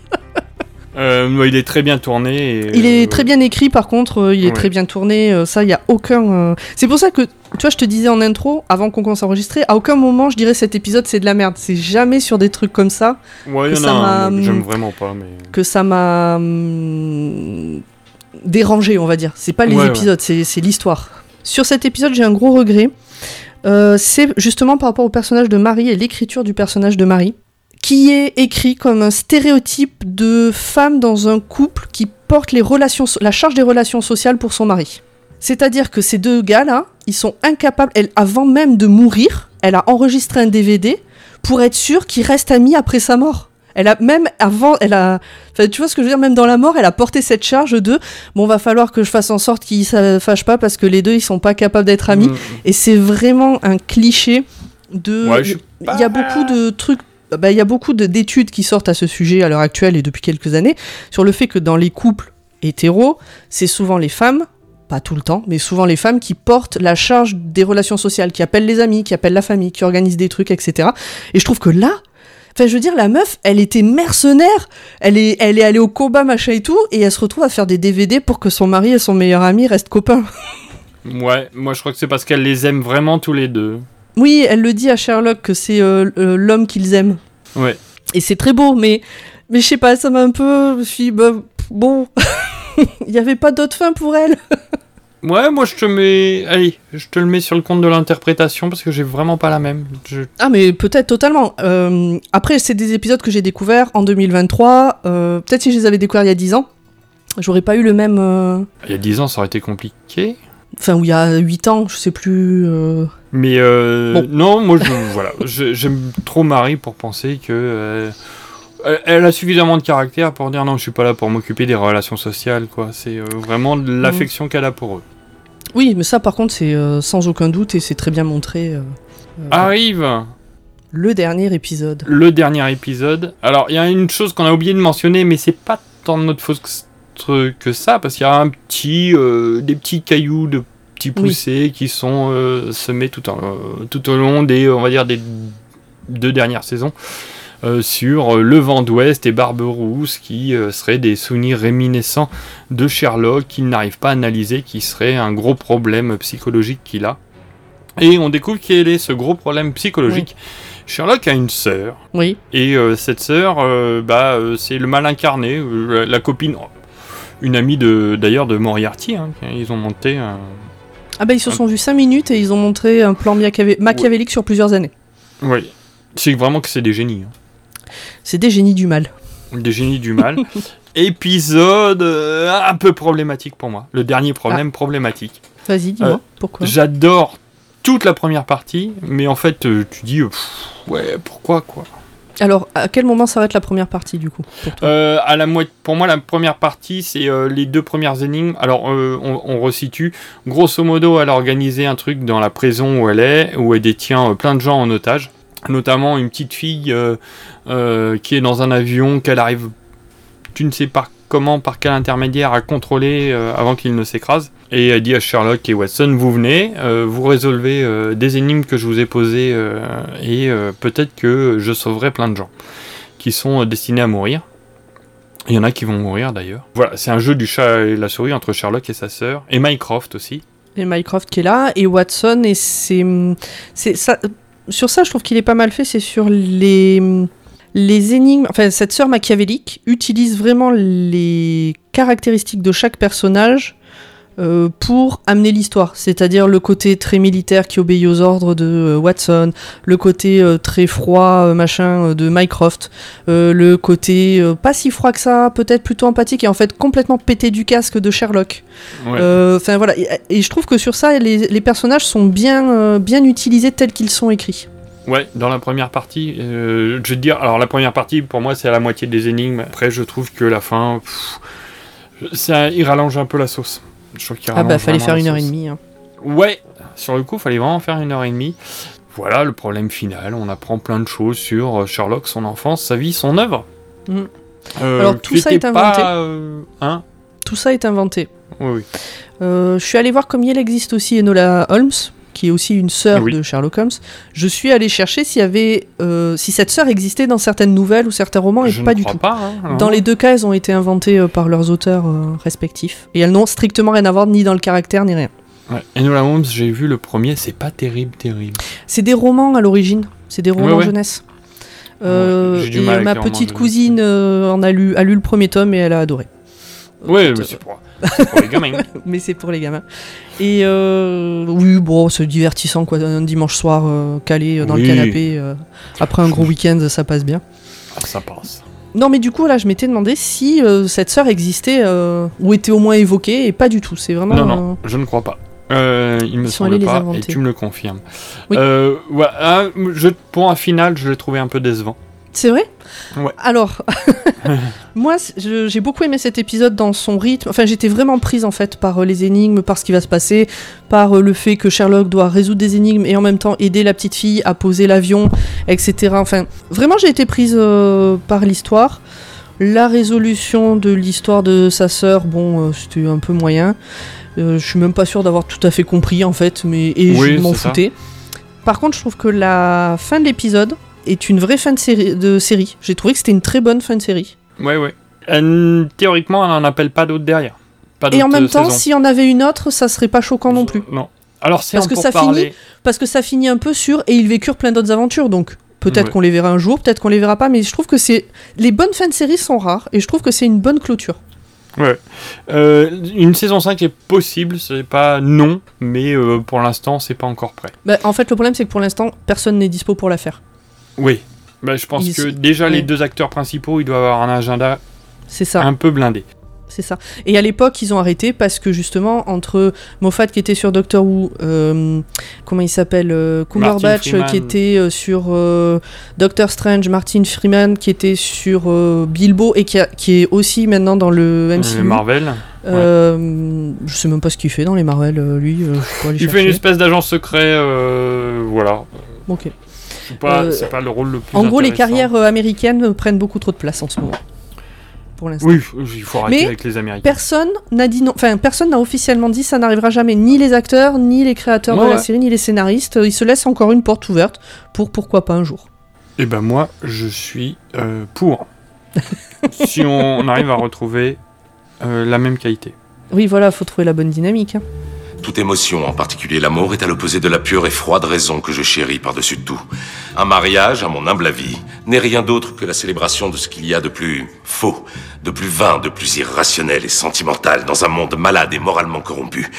Euh, il est très bien tourné. et, Il est euh, très bien écrit, par contre, euh, il est Ouais. très bien tourné. ça, il a aucun. C'est pour ça que, tu vois, je te disais en intro, avant qu'on commence à enregistrer, à aucun moment je dirais cet épisode c'est de la merde. C'est jamais sur des trucs comme ça Ouais, que il y en ça m'a, j'aime hum, vraiment pas, mais. que ça m'a dérangé, on va dire. C'est pas les Ouais, épisodes, c'est c'est l'histoire. Sur cet épisode, j'ai un gros regret. Euh, c'est justement par rapport au personnage de Marie et l'écriture du personnage de Marie, qui est écrit comme un stéréotype de femme dans un couple qui porte les relations, la charge des relations sociales pour son mari. C'est-à-dire que ces deux gars-là, ils sont incapables, elle, avant même de mourir, elle a enregistré un DVD pour être sûre qu'ils restent amis après sa mort. Elle a même avant, elle a, enfin, tu vois ce que je veux dire, même dans la mort, elle a porté cette charge de, bon, va falloir que je fasse en sorte qu'ils se fâchent pas parce que les deux, ils sont pas capables d'être amis. Mm. Et c'est vraiment un cliché de. Ouais, Il y a beaucoup de trucs. Bah, il y a beaucoup de- d'études qui sortent à ce sujet à l'heure actuelle et depuis quelques années sur le fait que dans les couples hétéros, c'est souvent les femmes, pas tout le temps, mais souvent les femmes qui portent la charge des relations sociales, qui appellent les amis, qui appellent la famille, qui organisent des trucs, etc. Et je trouve que là, enfin, je veux dire, la meuf, elle était mercenaire, elle est, elle est allée au combat, machin et tout, et elle se retrouve à faire des DVD pour que son mari et son meilleur ami restent copains. Ouais, moi je crois que c'est parce qu'elle les aime vraiment tous les deux. Oui, elle le dit à Sherlock que c'est euh, euh, l'homme qu'ils aiment. Ouais. Et c'est très beau, mais, mais je sais pas, ça m'a un peu. Je me suis bah, bon, il n'y avait pas d'autre fin pour elle. Ouais, moi je te mets. Allez, je te le mets sur le compte de l'interprétation parce que j'ai vraiment pas la même. Je- Ah, mais peut-être totalement. Euh, après, c'est des épisodes que j'ai découverts en 2023. euh, peut-être si je les avais découverts il y a 10 ans, j'aurais pas eu le même. Il y a 10 ans, ça aurait été compliqué. Enfin, ou il y a 8 ans, je sais plus. Mais euh, Bon. non, moi je, voilà, j'aime trop Marie pour penser que euh, elle- a suffisamment de caractère pour dire non, je suis pas là pour m'occuper des relations sociales, quoi. C'est euh, vraiment de l'affection qu'elle a pour eux. Oui, mais ça, par contre, c'est sans aucun doute et c'est très bien montré. Arrive Le dernier épisode. le dernier épisode. Alors, il y a une chose qu'on a oublié de mentionner, mais c'est pas tant de notre faute que- que ça, parce qu'il y a un petit, des petits cailloux de petits Oui. poussés qui sont euh, semés tout, en- euh, tout au long des, on va dire, des deux dernières saisons. euh, sur euh, le vent d'ouest et Barberousse qui euh, seraient des souvenirs réminiscents de Sherlock qu'il n'arrive pas à analyser, qui serait un gros problème psychologique qu'il a. Et on découvre quel est ce gros problème psychologique. Sherlock a une sœur. Oui. Et cette sœur, bah, c'est le mal incarné, la, la copine, une amie de d'ailleurs de Moriarty. hein, ils ont monté un. Ah, bah, ils se sont vus 5 minutes et ils ont montré un plan machiavé- machiavélique sur plusieurs années. Oui. C'est vraiment que c'est des génies. hein. C'est des génies du mal. Des génies du mal. Épisode euh, un peu problématique pour moi. Le dernier problème problématique. Vas-y, dis-moi, Euh, pourquoi J'adore toute la première partie, mais en fait, euh, tu dis, pff, ouais, pourquoi quoi? Alors, à quel moment s'arrête la première partie du coup pour Euh, à la pour moi, la première partie, c'est euh, les deux premières énigmes. Alors, euh, on, on resitue. Grosso modo, elle a organisé un truc dans la prison où elle est, où elle détient plein de gens en otage, notamment une petite fille qui est dans un avion qu'elle arrive, tu ne sais pas comment, par quel intermédiaire, à contrôler avant qu'il ne s'écrase. Et elle dit à Sherlock et Watson, vous venez, euh, vous résolvez euh, des énigmes que je vous ai posées, euh, et peut-être que je sauverai plein de gens qui sont destinés à mourir. Il y en a qui vont mourir d'ailleurs. Voilà, c'est un jeu du chat et la souris entre Sherlock et sa sœur, et Mycroft aussi. Et Mycroft qui est là, et Watson, et c'est ça, sur ça, je trouve qu'il est pas mal fait, c'est sur les. Les énigmes, enfin cette sœur machiavélique utilise vraiment les caractéristiques de chaque personnage euh, pour amener l'histoire. C'est-à-dire le côté très militaire qui obéit aux ordres de euh, Watson, le côté euh, très froid, machin, de Mycroft, le côté pas si froid que ça, peut-être plutôt empathique et en fait complètement pété du casque de Sherlock. Ouais. Enfin voilà, et, et je trouve que sur ça, les, les personnages sont bien, bien utilisés tels qu'ils sont écrits. Ouais, dans la première partie, je vais te dire, alors la première partie pour moi c'est à la moitié des énigmes. Après, je trouve que la fin, pff, ça, il rallonge un peu la sauce. Je trouve qu'il Ah bah fallait faire une heure et demie. hein. Ouais, sur le coup, fallait vraiment faire une heure et demie. Voilà le problème final. On apprend plein de choses sur euh, Sherlock, son enfance, sa vie, son œuvre. Mm. Euh, Alors tout ça est inventé. pas, euh, hein Tout ça est inventé. Oui, oui. Euh, je suis allé voir comme il existe aussi Enola Holmes, qui est aussi une sœur Oui. de Sherlock Holmes, je suis allé chercher s'il y avait, euh, si cette sœur existait dans certaines nouvelles ou certains romans, et Je ne pas du crois tout. pas, hein, dans les deux cas, elles ont été inventées euh, par leurs auteurs euh, respectifs, et elles n'ont strictement rien à voir ni dans le caractère ni rien. Ouais. Enola Holmes, j'ai vu le premier, c'est pas terrible, terrible. C'est des romans à l'origine, c'est des romans Ouais, ouais. jeunesse. Euh, du et ma petite cousine euh, en a lu, a lu le premier tome et elle a adoré. Ouais, mais c'est pour, c'est pour les gamins. mais c'est pour les gamins. Et euh, oui, bon, c'est divertissant quoi. Un dimanche soir euh, calé euh, dans Oui. le canapé euh, après un gros week-end, ça passe bien. Ah, ça passe. Non, mais du coup, là, je m'étais demandé si euh, cette sœur existait euh, ou était au moins évoquée, et pas du tout. C'est vraiment. Non, non, je ne crois pas. Euh, il me Ils sont semble allés les pas, et tu me le confirmes. Oui. Euh, voilà, je, pour un final, je l'ai trouvé un peu décevant. C'est vrai? Ouais. Alors, moi, j'ai beaucoup aimé cet épisode dans son rythme. Enfin, j'étais vraiment prise en fait par euh, les énigmes, par ce qui va se passer, par euh, le fait que Sherlock doit résoudre des énigmes et en même temps aider la petite fille à poser l'avion, etc. Enfin, vraiment, j'ai été prise euh, par l'histoire. La résolution de l'histoire de sa sœur, bon, c'était un peu moyen. Je suis même pas sûre d'avoir tout à fait compris en fait, mais et Oui, je m'en ça. foutais. Par contre, je trouve que la fin de l'épisode est une vraie fin de série. De série. J'ai trouvé que c'était une très bonne fin de série. Ouais, ouais. Euh, théoriquement, elle n'en appelle pas d'autres derrière. Pas Et en même temps, saisons. s'il y en avait une autre, ça serait pas choquant non plus. Non. Alors, c'est Parce un que ça parler. finit, parce que ça finit un peu sur et ils vécurent plein d'autres aventures. Donc peut-être Ouais. qu'on les verra un jour, peut-être qu'on les verra pas, mais je trouve que c'est les bonnes fins de série sont rares et je trouve que c'est une bonne clôture. Ouais. Euh, une saison 5 est possible, c'est pas non, mais euh, pour l'instant, c'est pas encore prêt. Bah, en fait, le problème c'est que pour l'instant, personne n'est dispo pour la faire. Oui. Bah, je pense Ils- que déjà, les ouais. deux acteurs principaux, ils doivent avoir un agenda C'est ça. un peu blindé. C'est ça. Et à l'époque, ils ont arrêté parce que justement, entre Moffat qui était sur Doctor Who, euh, comment il s'appelle euh, Cumberbatch Freeman. qui était euh, sur euh, Doctor Strange, Martin Freeman qui était sur euh, Bilbo et qui, a- qui est aussi maintenant dans le MCU. Les Marvel. Euh, Je sais même pas ce qu'il fait dans les Marvel, euh, lui. euh, Il fait une espèce d'agent secret, euh, voilà. Ok. C'est pas, Euh, c'est pas le rôle le plus En gros, les carrières euh, américaines euh, prennent beaucoup trop de place en ce moment. Pour l'instant. Oui, il faut arrêter Mais avec les Américains. Personne n'a dit non. Enfin, personne n'a officiellement dit ça n'arrivera jamais. Ni les acteurs, ni les créateurs Ouais, de la ouais. série, ni les scénaristes. Ils se laissent encore une porte ouverte pour pourquoi pas un jour. Et ben moi, je suis euh, pour. si on arrive à retrouver euh, la même qualité. Oui, voilà, faut trouver la bonne dynamique. hein. Toute émotion, en particulier l'amour, est à l'opposé de la pure et froide raison que je chéris par-dessus tout. Un mariage, à mon humble avis, n'est rien d'autre que la célébration de ce qu'il y a de plus faux, de plus vain, de plus irrationnel et sentimental dans un monde malade et moralement corrompu.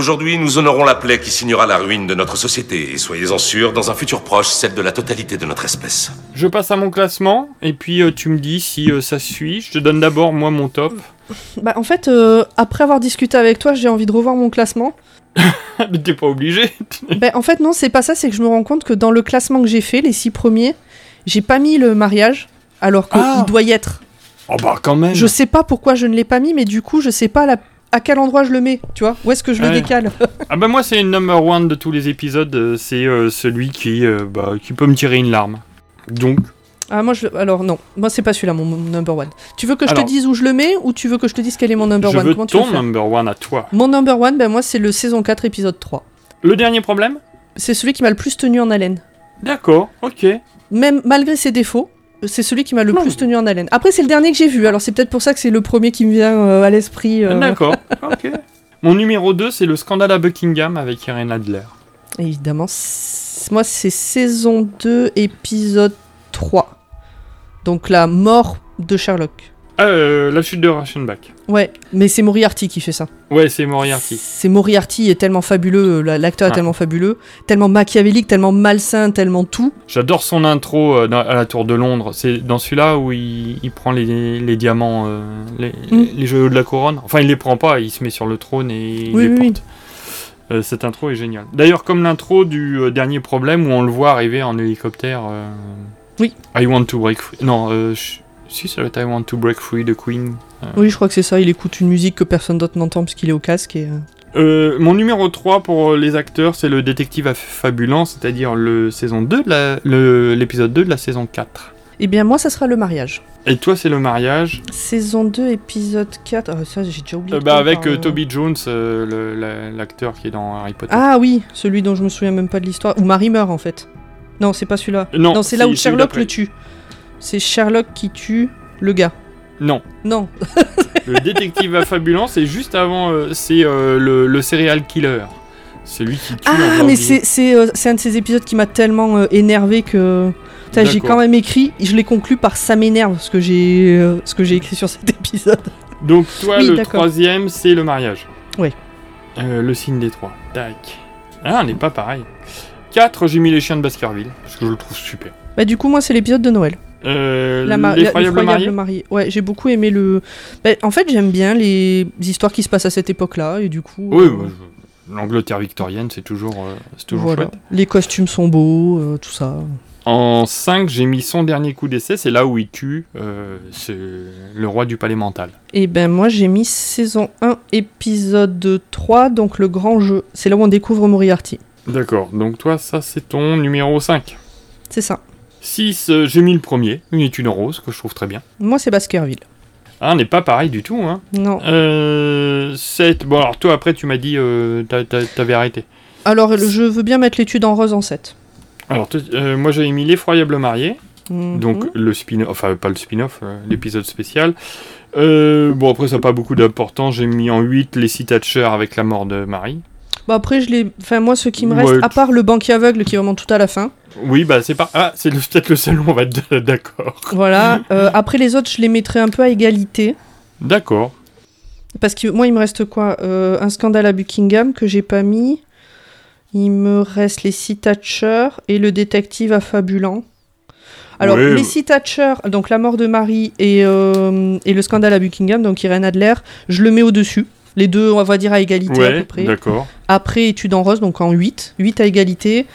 Aujourd'hui, nous honorons la plaie qui signera la ruine de notre société, et soyez-en sûrs, dans un futur proche, celle de la totalité de notre espèce. Je passe à mon classement, et puis euh, tu me dis si euh, ça suit. Je te donne d'abord, moi, mon top. Bah, en fait, euh, après avoir discuté avec toi, j'ai envie de revoir mon classement. Mais t'es pas obligé. ben, en fait, non, c'est pas ça. C'est que je me rends compte que dans le classement que j'ai fait, les six premiers, j'ai pas mis le mariage, alors qu'il Ah. doit y être. Oh bah quand même. Je sais pas pourquoi je ne l'ai pas mis, mais du coup, je sais pas la- à quel endroit je le mets. Tu vois? Où est-ce que je le décale? Ah bah moi, c'est le number one de tous les épisodes. euh, c'est euh, celui qui, euh, bah, qui peut me tirer une larme. Donc, Ah, moi, je... alors non, moi, c'est pas celui-là, mon, number one. Tu veux que je Alors- te dise où je le mets ou tu veux que je te dise quel est mon number je one? veux Comment tu veux ton number one à toi. Mon number one, ben moi, c'est le saison 4, épisode 3. Le dernier problème? C'est celui qui m'a le plus tenu en haleine. D'accord, ok. Même malgré ses défauts, c'est celui qui m'a le plus tenu en haleine. Après, c'est le dernier que j'ai vu, alors c'est peut-être pour ça que c'est le premier qui me vient euh, à l'esprit. euh. D'accord, ok. Mon numéro 2, c'est le scandale à Buckingham avec Irene Adler. Évidemment, c'est- moi, c'est saison 2, épisode 3. Donc la mort de Sherlock. Ah, euh, la chute de Reichenbach. Ouais, mais c'est Moriarty qui fait ça. Ouais, c'est Moriarty. C'est Moriarty est tellement fabuleux, la- l'acteur est Ah. tellement fabuleux, tellement machiavélique, tellement malsain, tellement tout. J'adore son intro euh, à la Tour de Londres. C'est dans celui-là où il, il prend les, les diamants, euh, les, Mm. les joyaux de la couronne. Enfin, il les prend pas, il se met sur le trône et il Oui, les oui, porte. Euh, cette intro est géniale. D'ailleurs, comme l'intro du euh, dernier problème où on le voit arriver en hélicoptère. euh, Oui. I want to break free. Non, euh, je- si, ça doit être I want to break free de Queen. Euh, Oui, je crois que c'est ça, il écoute une musique que personne d'autre n'entend parce qu'il est au casque et... euh, Euh, mon numéro 3 pour les acteurs, c'est le détective affabulant, c'est-à-dire le saison 2 de la- le- l'épisode 2 de la saison 4. Eh bien, moi, ça sera le mariage. Et toi, c'est le mariage? Saison 2, épisode 4. Ah, ça, j'ai déjà oublié. Euh, bah, avec euh, Toby Jones, euh, l'acteur qui est dans Harry Potter. Ah oui, celui dont je me souviens même pas de l'histoire. Où Marie meurt, en fait. Non, c'est pas celui-là. Non, c'est là où Sherlock le tue. C'est Sherlock qui tue le gars. Non. Non. Le détective affabulant, c'est juste avant, euh, c'est euh, le, le serial killer. Celui qui tue Ah, mais ordinateur. c'est c'est, euh, c'est un de ces épisodes qui m'a tellement énervé que. J'ai quand même écrit, je l'ai conclu par ça m'énerve ce que j'ai ce que j'ai écrit sur cet épisode. Donc toi, Oui, le d'accord. troisième, c'est le mariage. Oui. Le signe des trois. Tac. Ah, on n'est pas pareil. 4, j'ai mis les chiens de Baskerville, parce que je le trouve super. Bah du coup moi c'est l'épisode de Noël. Euh, La ma- L'effroyable marié marié. Ouais, j'ai beaucoup aimé le. Bah, en fait j'aime bien les histoires qui se passent à cette époque-là et du coup. Oui, euh, je- l'Angleterre victorienne, c'est toujours, euh, c'est toujours voilà. chouette. Les costumes sont beaux, euh, tout ça. En 5, j'ai mis son dernier coup d'essai, c'est là où il tue euh, c'est le roi du palais mental. Et ben moi j'ai mis saison 1 épisode 3 donc le grand jeu. C'est là où on découvre Moriarty. D'accord, donc toi, ça c'est ton numéro 5. C'est ça. 6, j'ai mis le premier, une étude en rose, que je trouve très bien. Moi c'est Baskerville. Ah, on n'est pas pareil du tout, hein. Non. Euh, 7, bon alors toi après tu m'as dit, euh, t'a- t'a- t'avais arrêté. Alors je veux bien mettre l'étude en rose en 7. Alors toi, euh, moi j'avais mis l'effroyable marié, Mhm. donc le spin-off, enfin pas le spin-off, euh, l'épisode spécial. Euh, bon après ça n'a pas beaucoup d'importance, j'ai mis en 8 les Sea Thatcher avec la mort de Marie. Bah après je. Enfin moi ce qui me reste, Ouais. à part le banquier aveugle qui est vraiment tout à la fin. Oui bah c'est pas... Ah c'est peut-être le seul où on va être d'accord. Voilà. euh, après les autres je les mettrai un peu à égalité. D'accord. Parce que moi il me reste quoi Euh, Un scandale à Buckingham que j'ai pas mis. Il me reste les Sea Thatcher et le détective affabulant. Alors, les Sea Thatcher, donc la mort de Marie et, euh, et le scandale à Buckingham, donc Irène Adler, je le mets au-dessus. Les deux, on va dire à égalité à peu près. d'accord. Après, étude en rose, donc en 8. 8 à égalité.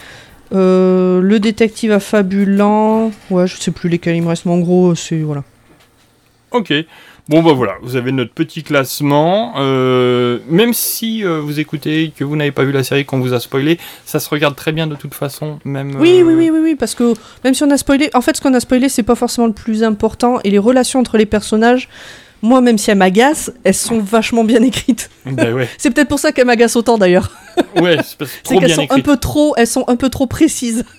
Euh, le détective affabulant. Ouais, je sais plus lesquels il me reste, mais en gros, c'est. Voilà. Ok. Bon bah voilà, vous avez notre petit classement. Euh, même si euh, vous écoutez que vous n'avez pas vu la série qu'on vous a spoilé, ça se regarde très bien de toute façon. Même. Oui, oui, oui, oui, oui, parce que même si on a spoilé, en fait, ce qu'on a spoilé, c'est pas forcément le plus important. Et les relations entre les personnages, moi, même si elles m'agacent, elles sont vachement bien écrites. Ouais. c'est peut-être pour ça qu'elles m'agacent autant d'ailleurs. Ouais, c'est qu'elles sont un peu trop, elles sont un peu trop précises.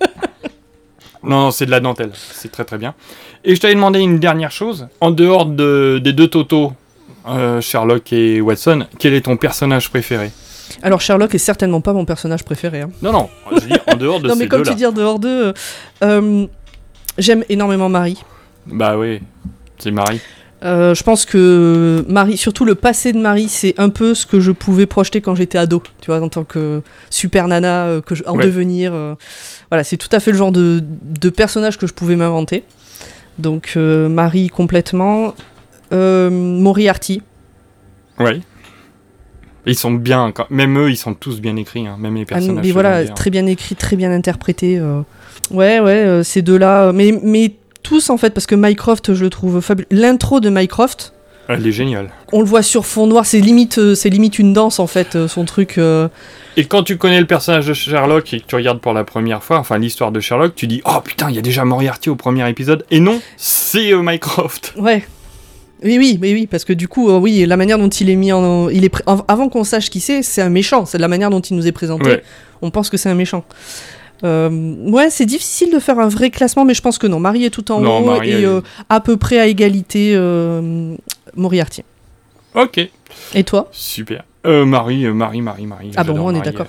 Non, non, c'est de la dentelle. C'est très très bien. Et je t'avais demandé une dernière chose. En dehors de, des deux Toto, euh, Sherlock et Watson, quel est ton personnage préféré? Alors Sherlock est certainement pas mon personnage préféré. hein. Non, non, je dis en dehors de non, ces mais comme tu dis en dehors d'eux, euh, euh, j'aime énormément Marie. Bah oui, c'est Marie. Euh, je pense que Marie, surtout le passé de Marie, c'est un peu ce que je pouvais projeter quand j'étais ado, tu vois, en tant que super nana, euh, que je- en Ouais. devenir. euh, voilà, c'est tout à fait le genre de, de personnage que je pouvais m'inventer. Donc euh, Marie complètement. Moriarty. Ouais. Ils sont bien, quand- même eux, ils sont tous bien écrits, hein, même les Ah, personnages. mais voilà, bien. très bien écrit, très bien interprété. euh. Ouais, ouais, ces deux-là. Mais, mais tous en fait, parce que Mycroft, je le trouve fabuleux. L'intro de Mycroft, Elle est géniale. on le voit sur fond noir, c'est limite, euh, c'est limite une danse en fait, euh, son truc. euh. Et quand tu connais le personnage de Sherlock et que tu regardes pour la première fois, enfin l'histoire de Sherlock, tu dis Oh putain, il y a déjà Moriarty au premier épisode. Et non, c'est euh, Mycroft. Ouais. Oui, oui, mais oui, parce que du coup, euh, oui, la manière dont il est mis en, il est avant qu'on sache qui c'est, c'est un méchant. C'est la manière dont il nous est présenté. Ouais. On pense que c'est un méchant. Euh, ouais, c'est difficile de faire un vrai classement, mais je pense que non. Marie est tout en Non, haut Marie, et euh, à peu près à égalité euh, Moriarty. Ok. Et toi? Super. Marie, Marie, Marie, Marie. Ah bon, on est d'accord.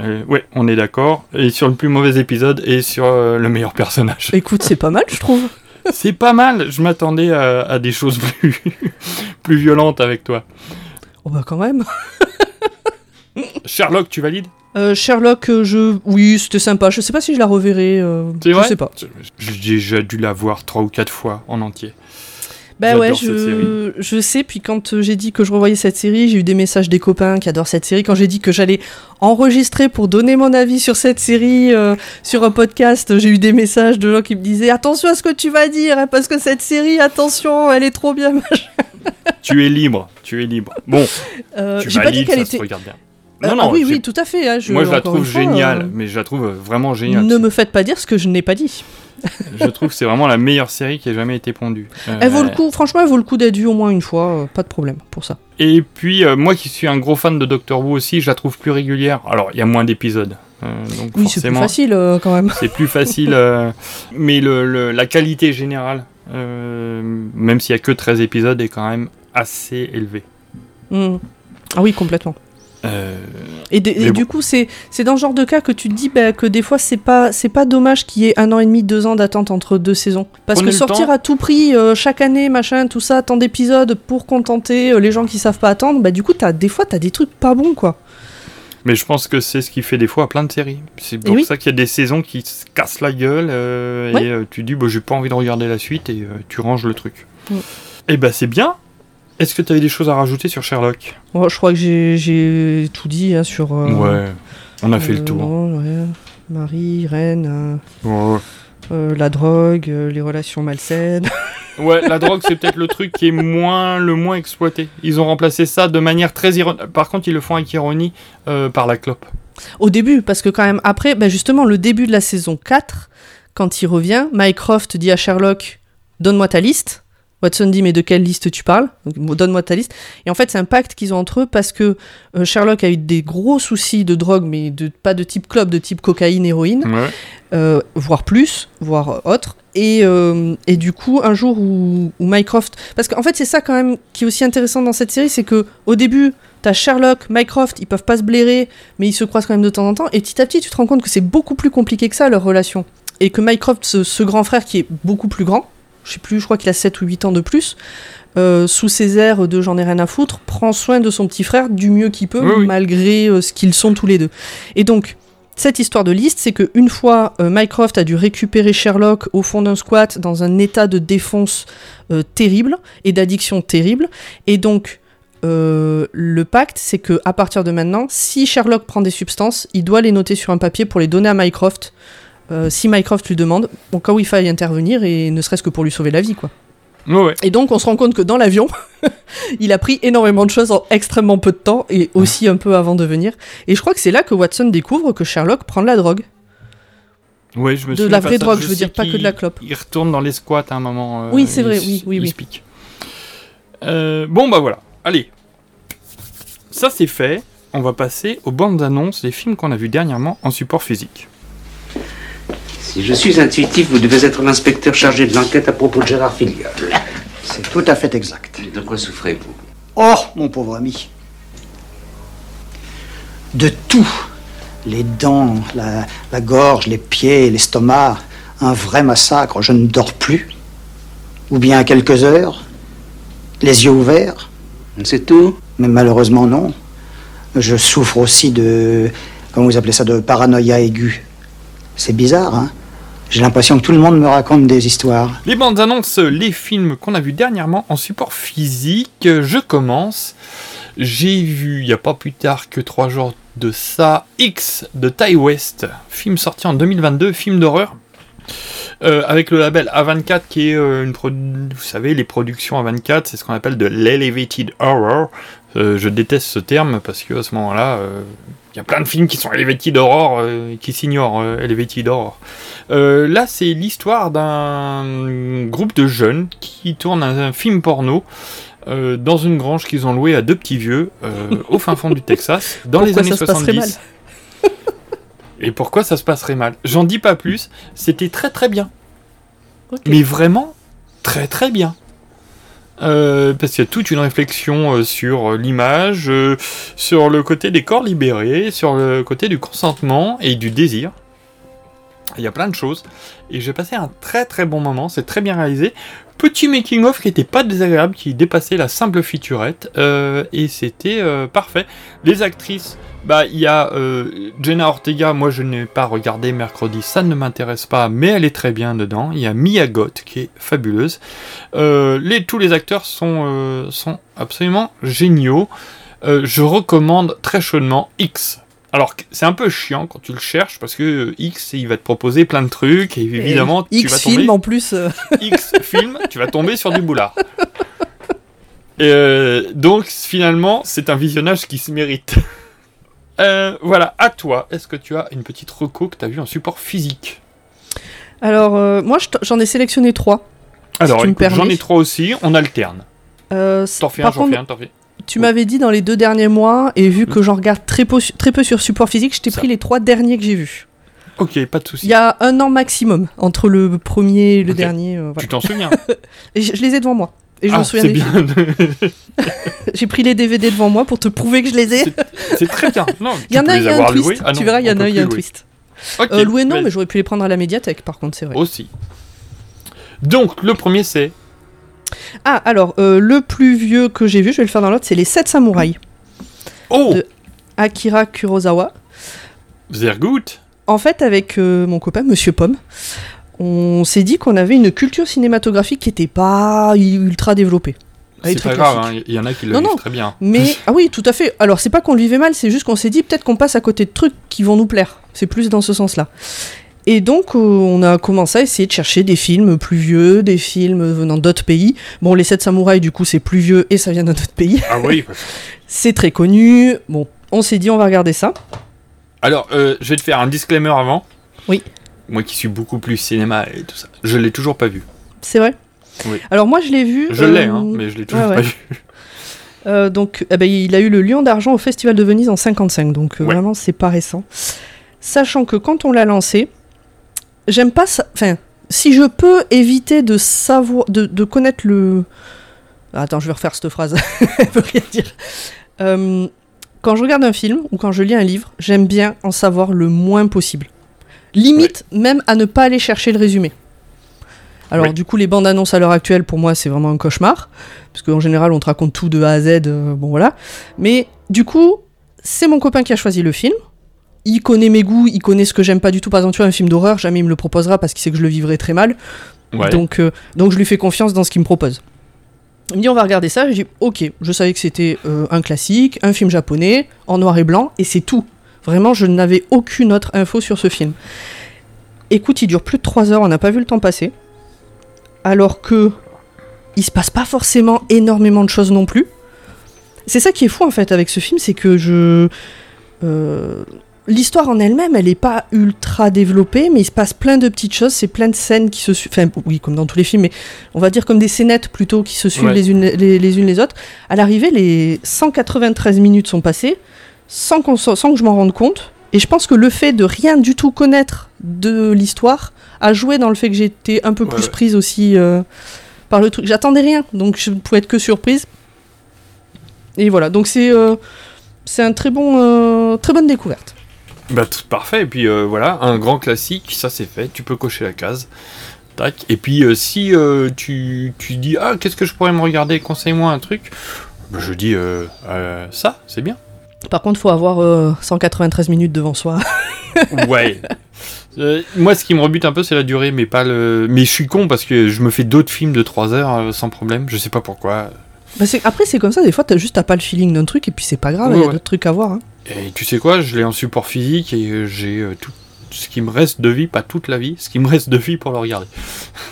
euh, ouais, on est d'accord. Et sur le plus mauvais épisode et sur euh, le meilleur personnage. Écoute, c'est pas mal, je trouve. c'est pas mal. Je m'attendais à, à des choses plus, plus violentes avec toi. Oh bah quand même. Sherlock, tu valides? Euh, Sherlock, euh, je, oui, c'était sympa. Je sais pas si je la reverrai. euh, C'est je vrai sais pas. J'ai déjà dû la voir trois ou quatre fois en entier. Bah ouais, je, je sais. Puis quand euh, j'ai dit que je revoyais cette série, j'ai eu des messages des copains qui adorent cette série. Quand j'ai dit que j'allais enregistrer pour donner mon avis sur cette série euh, sur un podcast, j'ai eu des messages de gens qui me disaient attention à ce que tu vas dire, hein, parce que cette série, attention, elle est trop bien. tu es libre, tu es libre. Bon, Euh, tu j'ai pas dit qu'elle était- Euh, Non, ah non, oui, oui, tout à fait. hein, je- Moi, je la trouve fois, géniale, euh, mais je la trouve vraiment géniale. Ne me faites pas dire ce que je n'ai pas dit. je trouve que c'est vraiment la meilleure série qui ait jamais été pondue. Euh, Elle vaut le coup, franchement, elle vaut le coup d'être vue au moins une fois, euh, pas de problème pour ça. Et puis, euh, moi qui suis un gros fan de Doctor Who aussi, je la trouve plus régulière. Alors, il y a moins d'épisodes. euh, donc Oui, c'est plus facile euh, quand même. C'est plus facile, euh, mais le, le- la qualité générale, euh, même s'il y a que 13 épisodes, est quand même assez élevée. Mm. Ah oui, complètement. Euh, Et, de- et du coup, c'est c'est dans ce genre de cas que tu te dis bah, que des fois, c'est pas, c'est pas dommage qu'il y ait un an et demi, deux ans d'attente entre deux saisons. Parce Prenez que sortir à tout prix, euh, chaque année, machin, tout ça, tant d'épisodes pour contenter euh, les gens qui savent pas attendre, bah du coup, as, des fois, t'as des trucs pas bons, quoi. Mais je pense que c'est ce qui fait des fois à plein de séries. C'est pour oui. ça qu'il y a des saisons qui se cassent la gueule Ouais. et tu dis bah, j'ai pas envie de regarder la suite et tu ranges le truc. Mm. Et bah c'est bien. Est-ce que tu avais des choses à rajouter sur Sherlock? Bon, je crois que j'ai- tout dit hein, sur. euh, Ouais, on a fait euh, le tour. non, ouais. Marie, Reine, euh, Ouais. euh, la drogue, euh, les relations malsaines. Ouais, la drogue, c'est peut-être le truc qui est moins, le moins exploité. Ils ont remplacé ça de manière très ironique. Par contre, ils le font avec ironie euh, par la clope. Au début, parce que quand même, après, bah justement, le début de la saison 4, quand il revient, Mycroft dit à Sherlock Donne-moi ta liste. Watson dit Mais de quelle liste tu parles? Donne-moi ta liste. Et en fait, c'est un pacte qu'ils ont entre eux parce que euh, Sherlock a eu des gros soucis de drogue, mais de, pas de type club, de type cocaïne, héroïne, Ouais. euh, voire plus, voire autre. Et, euh, et du coup, un jour où, où Mycroft. Parce qu'en fait, c'est ça quand même qui est aussi intéressant dans cette série, c'est que au début, t'as Sherlock, Mycroft, ils peuvent pas se blairer, mais ils se croisent quand même de temps en temps. Et petit à petit, tu te rends compte que c'est beaucoup plus compliqué que ça, leur relation. Et que Mycroft, ce, ce grand frère qui est beaucoup plus grand, je sais plus, je crois qu'il a 7 ou 8 ans de plus, euh, sous ses airs de j'en ai rien à foutre, prend soin de son petit frère du mieux qu'il peut, Oui, oui. malgré euh, ce qu'ils sont tous les deux. Et donc, cette histoire de liste, c'est que une fois, euh, Mycroft a dû récupérer Sherlock au fond d'un squat dans un état de défonce terrible et d'addiction terrible. Et donc, euh, le pacte, c'est que à partir de maintenant, si Sherlock prend des substances, il doit les noter sur un papier pour les donner à Mycroft. Euh, si Mycroft lui demande, au cas où il faille intervenir et ne serait-ce que pour lui sauver la vie, quoi. Ouais. Et donc, on se rend compte que dans l'avion, il a pris énormément de choses en extrêmement peu de temps et aussi un peu avant de venir. Et je crois que c'est là que Watson découvre que Sherlock prend de la drogue. Ouais, je me De la vraie drogue, Je je veux dire, pas que de la clope. Il retourne dans les squats à un moment. euh, Oui, c'est vrai, oui, oui, il oui. pique. Euh, bon, bah voilà. Allez. Ça, c'est fait. On va passer aux bandes annonces des films qu'on a vus dernièrement en support physique. Si je suis intuitif, vous devez être l'inspecteur chargé de l'enquête à propos de Gérard Filiol. C'est tout à fait exact. De quoi souffrez-vous? Oh, mon pauvre ami. De tout. Les dents, la, la gorge, les pieds, l'estomac. Un vrai massacre. Je ne dors plus. Ou bien à quelques heures. Les yeux ouverts. C'est tout? Mais malheureusement, non. Je souffre aussi de. Comment vous appelez ça De paranoïa aiguë. C'est bizarre, hein J'ai l'impression que tout le monde me raconte des histoires. Les bandes annonces, les films qu'on a vus dernièrement en support physique. Je commence. J'ai vu, il n'y a pas plus tard que trois jours de ça, X de Ty West, film sorti en 2022, film d'horreur. Euh, avec le label A24 qui est euh, une vous savez les productions A24 c'est ce qu'on appelle de l'elevated horror. Euh, je déteste ce terme parce que à ce moment-là euh, il y a plein de films qui sont elevated horror et qui s'ignorent elevated horror. Là c'est l'histoire d'un groupe de jeunes qui tournent un, un film porno dans une grange qu'ils ont louée à deux petits vieux au fin fond du Texas dans les années ça se passerait 70 mal? Et pourquoi ça se passerait mal? J'en dis pas plus, c'était très très bien. Mais vraiment très très bien. Euh, parce qu'il y a toute une réflexion euh, sur euh, l'image, sur le côté des corps libérés, sur le côté du consentement et du désir. Il y a plein de choses. Et j'ai passé un très très bon moment, c'est très bien réalisé. Petit making-of qui était pas désagréable, qui dépassait la simple featurette. euh, et c'était euh, parfait. Les actrices, bah il y a euh, Jenna Ortega, moi je n'ai pas regardé mercredi, ça ne m'intéresse pas, mais elle est très bien dedans. Il y a Mia Goth qui est fabuleuse. Tous les acteurs sont, absolument géniaux. Je recommande très chaudement X. Alors c'est un peu chiant quand tu le cherches parce que euh, X il va te proposer plein de trucs et évidemment tu X vas tomber film en plus. euh, X film, tu vas tomber sur du boulard. Et, euh, donc finalement, c'est un visionnage qui se mérite. Euh, voilà, à toi, est-ce que tu as une petite reco que tu as vue en support physique? Alors, euh, moi, j'en ai sélectionné trois. Alors, j'en ai trois aussi, on alterne. Euh, T'en fais un, j'en fais un, t'en fais. Tu m'avais dit dans les deux derniers mois, et vu que j'en regarde très peu, très peu sur support physique, je t'ai pris les trois derniers que j'ai vus. Ok, pas de soucis. Il y a un an maximum entre le premier et le dernier. euh, voilà. Tu t'en souviens Et je, je les ai devant moi. Et je Ah, me souviens c'est des bien. J'ai pris les DVD devant moi pour te prouver que je les ai. C'est très bien. Non, Il y en tu a, il y a un twist. Ah tu non, verras, il y en a, il y a un twist. Ok, Euh, loué, non, mais j'aurais pu les prendre à la médiathèque, par contre, c'est vrai. Aussi. Donc, le premier, c'est. Ah, alors, euh, le plus vieux que j'ai vu, je vais le faire dans l'autre, c'est Les 7 samouraïs. Oh De Akira Kurosawa. Sehr gut. En fait, avec euh, mon copain, Monsieur Pomme, on s'est dit qu'on avait une culture cinématographique qui n'était pas ultra développée. C'est très pas grave, classique. hein, il y en a qui le Non, non. très bien. Mais ah oui, tout à fait. Alors c'est pas qu'on le vivait mal, c'est juste qu'on s'est dit peut-être qu'on passe à côté de trucs qui vont nous plaire. C'est plus dans ce sens-là. Et donc euh, on a commencé à essayer de chercher des films plus vieux, des films venant d'autres pays. Bon, les 7 samouraïs du coup c'est plus vieux et ça vient d'un autre pays. Ah oui. c'est très connu. Bon, on s'est dit on va regarder ça. Alors, euh, je vais te faire un disclaimer avant. Oui. Moi qui suis beaucoup plus cinéma et tout ça, je l'ai toujours pas vu. C'est vrai. Oui. Alors moi je l'ai vu. Je euh, l'ai, hein, mais je l'ai toujours ouais, pas vu. Euh, donc, eh ben, il a eu le Lion d'argent au Festival de Venise en 55, donc euh, Ouais. vraiment c'est pas récent. Sachant que quand on l'a lancé, j'aime pas ça. Enfin, si je peux éviter de savoir, de, de connaître le. Attends, je vais refaire cette phrase. Elle veut rien dire. Euh, quand je regarde un film ou quand je lis un livre, j'aime bien en savoir le moins possible. Limite, même à ne pas aller chercher le résumé. Alors du coup, les bandes annonces à l'heure actuelle, pour moi, c'est vraiment un cauchemar. Parce qu'en général, on te raconte tout de A à Z, euh, bon voilà. Mais du coup, c'est mon copain qui a choisi le film. Il connaît mes goûts, il connaît ce que j'aime pas du tout. Par exemple, tu vois, un film d'horreur, jamais il me le proposera parce qu'il sait que je le vivrai très mal. Ouais. Donc, euh, donc je lui fais confiance dans ce qu'il me propose. Il me dit on va regarder ça, je dis ok, je savais que c'était euh, un classique, un film japonais, en noir et blanc, et c'est tout. Vraiment, je n'avais aucune autre info sur ce film. Écoute, il dure plus de 3 heures, on n'a pas vu le temps passer. Alors que il se passe pas forcément énormément de choses non plus. C'est ça qui est fou en fait avec ce film, c'est que je. euh, L'histoire en elle-même, elle est pas ultra développée, mais il se passe plein de petites choses, c'est plein de scènes qui se suivent. Enfin, oui, comme dans tous les films, mais on va dire comme des scénettes plutôt qui se suivent Ouais. les, unes, les, les unes les autres. À l'arrivée, les 193 minutes sont passées sans, que je m'en rende compte. Et je pense que le fait de rien du tout connaître de l'histoire a joué dans le fait que j'étais un peu Ouais, plus ouais. prise aussi euh, par le truc. J'attendais rien, donc je ne pouvais être que surprise. Et voilà, donc c'est euh, c'est un très bon, euh, très bonne découverte. Bah, tout parfait. Et puis euh, voilà, un grand classique, ça c'est fait. Tu peux cocher la case. Tac. Et puis euh, si euh, tu, tu dis ah qu'est-ce que je pourrais me regarder, conseille-moi un truc. Bah, je dis ça, c'est bien. Par contre, faut avoir euh, 193 minutes devant soi. Ouais. Moi, ce qui me rebute un peu, c'est la durée, mais pas le. Mais je suis con parce que je me fais d'autres films de 3 heures sans problème. Je sais pas pourquoi. Bah, après, c'est comme ça, des fois, t'as juste t'as pas le feeling d'un truc, et puis c'est pas grave, il Ouais, y a ouais. d'autres trucs à voir. hein. Et tu sais quoi, je l'ai en support physique et euh, j'ai euh, tout ce qui me reste de vie, pas toute la vie, ce qui me reste de vie pour le regarder.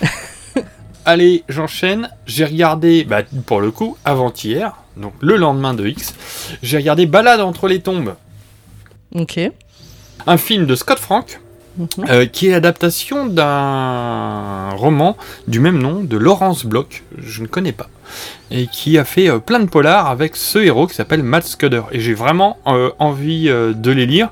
Allez, j'enchaîne. J'ai regardé, bah, pour le coup, avant-hier, donc le lendemain de X, j'ai regardé Balade entre les tombes, Ok. un film de Scott Frank, euh, qui est l'adaptation d'un roman du même nom de Laurence Bloch, je ne connais pas, et qui a fait euh, plein de polars avec ce héros qui s'appelle Matt Scudder. Et j'ai vraiment euh, envie de les lire.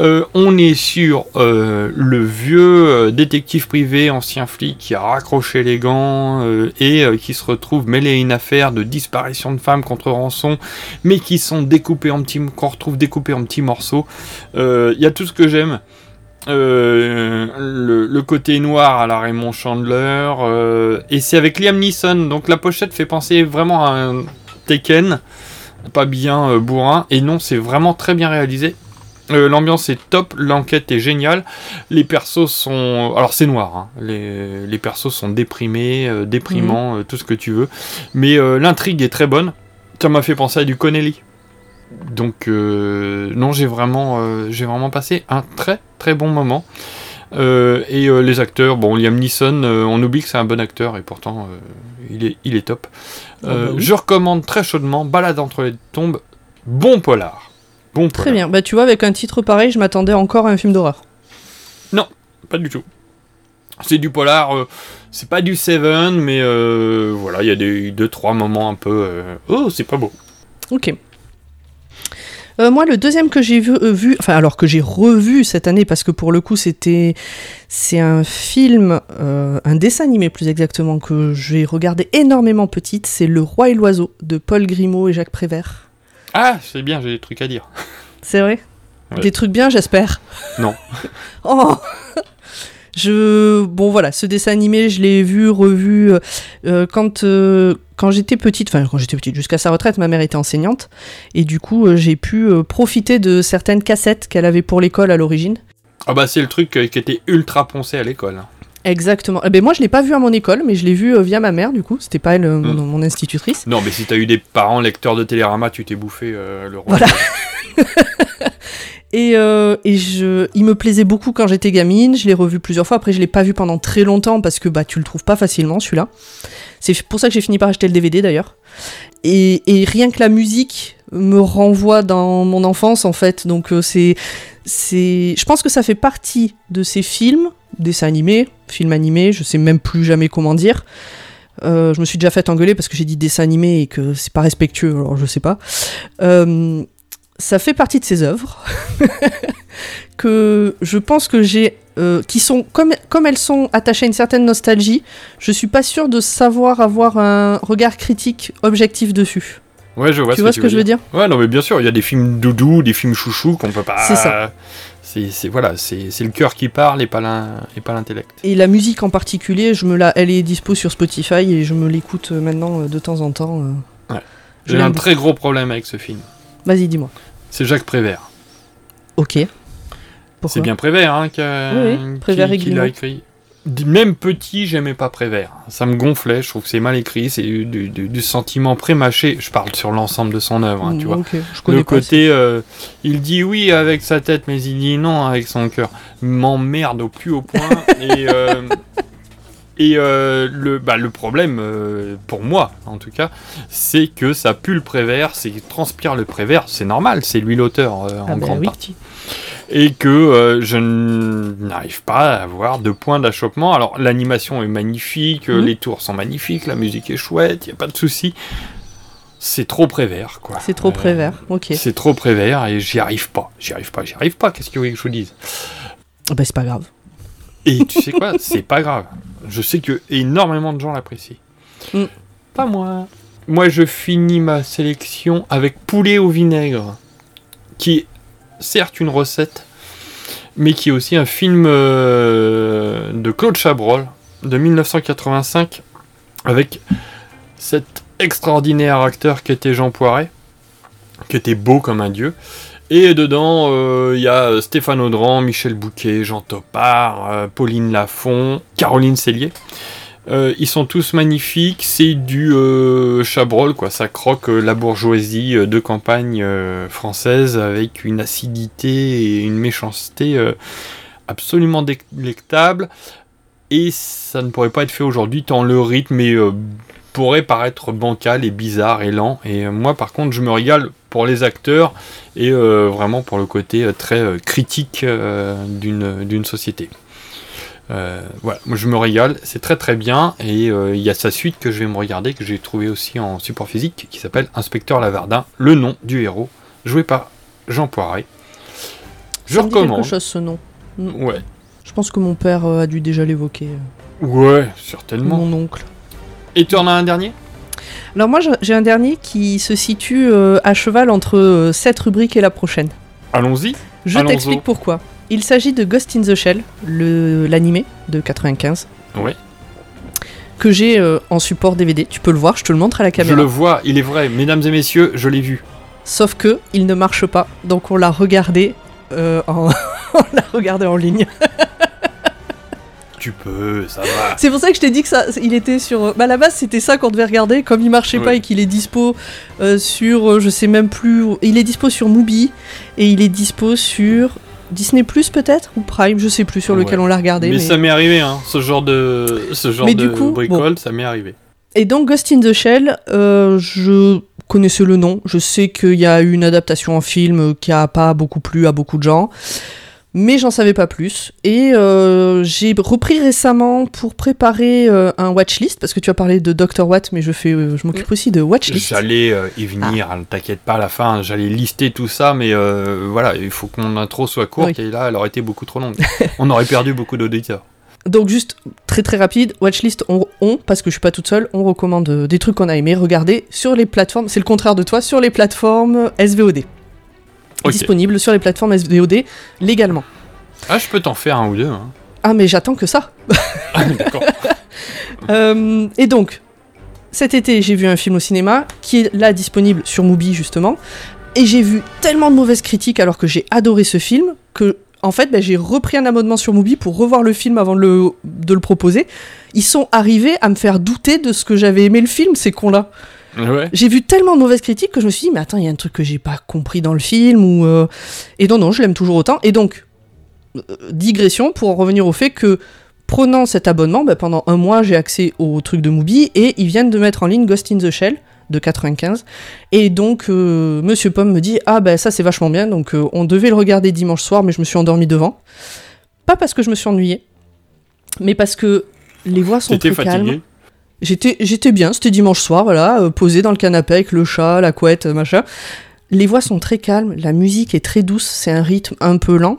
On est sur le vieux détective privé, ancien flic qui a raccroché les gants et qui se retrouve mêlé à une affaire de disparition de femmes contre rançon, mais qui sont découpées en petits, qu'on retrouve découpées en petits morceaux. Il y a tout ce que j'aime. Euh, le, le côté noir à la Raymond Chandler euh, et c'est avec Liam Neeson. Donc la pochette fait penser vraiment à un Taken pas bien euh, bourrin. Et non c'est vraiment très bien réalisé. L'ambiance est top l'enquête est géniale. Les persos sont alors c'est noir hein. les, les persos sont déprimés déprimants euh, tout ce que tu veux. Mais l'intrigue est très bonne. Ça m'a fait penser à du Connelly. Donc non, j'ai vraiment, j'ai vraiment passé un très très bon moment. Euh, et euh, les acteurs, bon, Liam Neeson, euh, on oublie que c'est un bon acteur et pourtant il, est, il est top. Ah bah oui. Je recommande très chaudement Balade entre les tombes, bon polar. Bon Très polar. bien. Bah, tu vois, avec un titre pareil, je m'attendais encore à un film d'horreur. Non, pas du tout. C'est du polar, c'est pas du Seven, mais voilà, il y a des deux trois moments un peu. oh, c'est pas beau. Ok. Euh, moi, le deuxième que j'ai vu, euh, vu, enfin alors que j'ai revu cette année, parce que pour le coup, c'était, c'est un film, euh, un dessin animé plus exactement que j'ai regardé énormément petite. C'est Le Roi et l'Oiseau de Paul Grimaud et Jacques Prévert. Ah, c'est bien, j'ai des trucs à dire. C'est vrai? Ouais. Des trucs bien, j'espère? Non. Oh je bon voilà ce dessin animé je l'ai vu revu euh, euh, quand euh, quand j'étais petite enfin quand j'étais petite jusqu'à sa retraite ma mère était enseignante et du coup euh, j'ai pu euh, profiter de certaines cassettes qu'elle avait pour l'école à l'origine Ah bah c'est le truc qui était ultra poncé à l'école. exactement eh ben moi je l'ai pas vu à mon école mais je l'ai vu via ma mère du coup c'était pas elle euh, mon, mon institutrice Non, mais si t'as eu des parents lecteurs de Télérama, tu t'es bouffé euh, le roi. Voilà. Et, euh, et je, il me plaisait beaucoup quand j'étais gamine. Je l'ai revu plusieurs fois. Après, je l'ai pas vu pendant très longtemps parce que bah tu le trouves pas facilement celui-là. C'est pour ça que j'ai fini par acheter le DVD d'ailleurs. Et, rien que la musique me renvoie dans mon enfance en fait. Donc euh, c'est, c'est, je pense que ça fait partie de ces films, dessins animés, films animés. Je sais même plus jamais comment dire. Euh, je me suis déjà fait engueuler parce que j'ai dit dessin animé et que c'est pas respectueux, alors je sais pas. Ça fait partie de ces œuvres que je pense que j'ai euh, qui sont comme comme elles sont attachées à une certaine nostalgie je suis pas sûre de savoir avoir un regard critique objectif dessus Ouais, je vois Tu ce vois que ce que je veux dire Ouais, non, mais bien sûr, il y a des films doudou, des films chouchou qu'on peut pas. C'est ça. C'est voilà, c'est le cœur qui parle et pas l'intellect. et la musique en particulier je me la elle est dispo sur Spotify et je me l'écoute euh, maintenant euh, de temps en temps. Ouais. J'ai un beaucoup. très gros problème avec ce film. Vas-y dis-moi C'est Jacques Prévert. ok C'est bien Prévert hein, qui, a- Oui, oui, Prévert qui- et qui l'a Grimaud. écrit. Même petit, j'aimais pas Prévert. Ça me gonflait, je trouve que c'est mal écrit, c'est du, du- du- sentiment prémâché. Je parle sur l'ensemble de son œuvre, hein, tu vois. je Le côté, euh, il dit oui avec sa tête, mais il dit non avec son cœur. M'emmerde au plus haut point. et euh, et euh, le, bah, le problème, euh, pour moi en tout cas, c'est que ça pue le Prévert, c'est transpire le Prévert, c'est normal, c'est lui l'auteur euh, en Ah ben grande oui. partie. Et que je n'arrive pas à avoir de point d'achoppement. Alors l'animation est magnifique, Mhm. les tours sont magnifiques, la musique est chouette, il n'y a pas de souci. C'est trop Prévert, quoi. c'est trop prévert ok c'est trop prévert et j'y arrive pas. J'y arrive pas, j'y arrive pas. Qu'est-ce que vous voulez que je vous dise? Ah bah c'est pas grave Et tu sais quoi? C'est pas grave. Je sais que énormément de gens l'apprécient. Mm. Pas moi. Moi, je finis ma sélection avec poulet au vinaigre, qui est certes une recette, mais qui est aussi un film euh, de Claude Chabrol de 1985 avec cet extraordinaire acteur qui était Jean Poiret, qui était beau comme un dieu. Et dedans, euh, il y a Stéphane Audran, Michel Bouquet, Jean Topard, euh, Pauline Lafont, Caroline Cellier. Euh, ils sont tous magnifiques, c'est du euh, Chabrol, quoi. Ça croque euh, la bourgeoisie euh, de campagne euh, française avec une acidité et une méchanceté euh, absolument délectable. Et ça ne pourrait pas être fait aujourd'hui tant le rythme est, euh, pourrait paraître bancal et bizarre et lent. Et euh, moi, par contre, je me régale pour les acteurs et euh, vraiment pour le côté euh, très euh, critique euh, d'une société. Voilà, moi je me régale, c'est très très bien et il y a sa suite que je vais me regarder que j'ai trouvé aussi en support physique qui s'appelle Inspecteur Lavardin, le nom du héros, joué par Jean Poiret. Je Ça me dit quelque recommande. chose ce nom. Ouais. je pense que mon père a dû déjà l'évoquer. Ouais, certainement. Mon oncle. Et tu en as un dernier? Alors moi je- j'ai un dernier qui se situe euh, à cheval entre euh, cette rubrique et la prochaine. Allons-y. Je t'explique pourquoi. Il s'agit de Ghost in the Shell, l'animé de 95, Ouais. que j'ai euh, en support DVD. Tu peux le voir, je te le montre à la Je caméra. le vois, il est vrai, mesdames et messieurs, je l'ai vu. Sauf que il ne marche pas, donc on l'a regardé euh, en... on l'a regardé en ligne. Tu peux, ça va. C'est pour ça que je t'ai dit que ça, il était sur. Bah à la base c'était ça qu'on devait regarder. Comme il marchait pas et qu'il est dispo euh, sur, euh, je sais même plus, il est dispo sur Mubi et il est dispo sur Disney Plus peut-être? Ou Prime, je sais plus sur lequel Ouais. on l'a regardé. Mais, mais- ça m'est arrivé, hein, ce genre de, ce genre Mais de du coup, bricole, ça m'est arrivé. Et donc Ghost in the Shell, euh, je connaissais le nom, je sais qu'il y a eu une adaptation en film qui a pas beaucoup plu à beaucoup de gens. Mais j'en savais pas plus. Et euh, j'ai repris récemment pour préparer euh, un watchlist, parce que tu as parlé de Dr. Watt, mais je, fais, euh, je m'occupe aussi de watchlist. J'allais euh, y venir, Ah. hein, t'inquiète pas, à la fin, j'allais lister tout ça, mais euh, voilà, il faut que mon intro soit courte, Oui. et là, elle aurait été beaucoup trop longue. On aurait perdu beaucoup d'auditeurs. Donc juste très très rapide, watchlist, on, on, parce que je suis pas toute seule, on recommande des trucs qu'on a aimé regarder sur les plateformes, c'est le contraire de toi, sur les plateformes SVOD. Disponible sur les plateformes SVOD légalement. Ah, je peux t'en faire un ou deux. Hein. Ah mais j'attends que ça. Ah, D'accord. Euh, et donc, cet été, j'ai vu un film au cinéma qui est là disponible sur Mubi justement. Et j'ai vu tellement de mauvaises critiques alors que j'ai adoré ce film que, en fait, bah, j'ai repris un abonnement sur Mubi pour revoir le film avant de le, de le proposer. Ils sont arrivés à me faire douter de ce que j'avais aimé le film, ces cons-là. Ouais. J'ai vu tellement de mauvaises critiques que je me suis dit, mais attends, il y a un truc que j'ai pas compris dans le film. ou euh, Et non, non, je l'aime toujours autant. Et donc, euh, digression pour en revenir au fait que prenant cet abonnement, bah, pendant un mois, j'ai accès au truc de Mubi et ils viennent de mettre en ligne Ghost in the Shell de 95. Et donc, euh, Monsieur Pomme me dit Ah, bah ça c'est vachement bien. Donc, euh, on devait le regarder dimanche soir, mais je me suis endormi devant. Pas parce que je me suis ennuyé, mais parce que les voix sont très fatigué calmes. J'étais, j'étais bien, c'était dimanche soir, voilà, euh, posé dans le canapé avec le chat, la couette, euh, machin. Les voix sont très calmes, la musique est très douce, c'est un rythme un peu lent.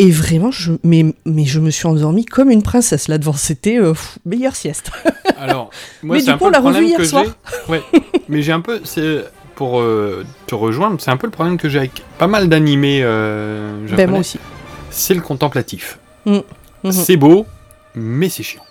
Et vraiment, je, mais, mais je me suis endormie comme une princesse là devant. C'était euh, meilleure sieste. Alors, moi, Mais du coup, on l'a le problème revu hier soir. Ouais. mais j'ai un peu, c'est pour euh, te rejoindre, c'est un peu le problème que j'ai avec pas mal d'animés euh, japonais. Ben, moi aussi. C'est le contemplatif. Mm. Mhm. C'est beau, mais c'est chiant.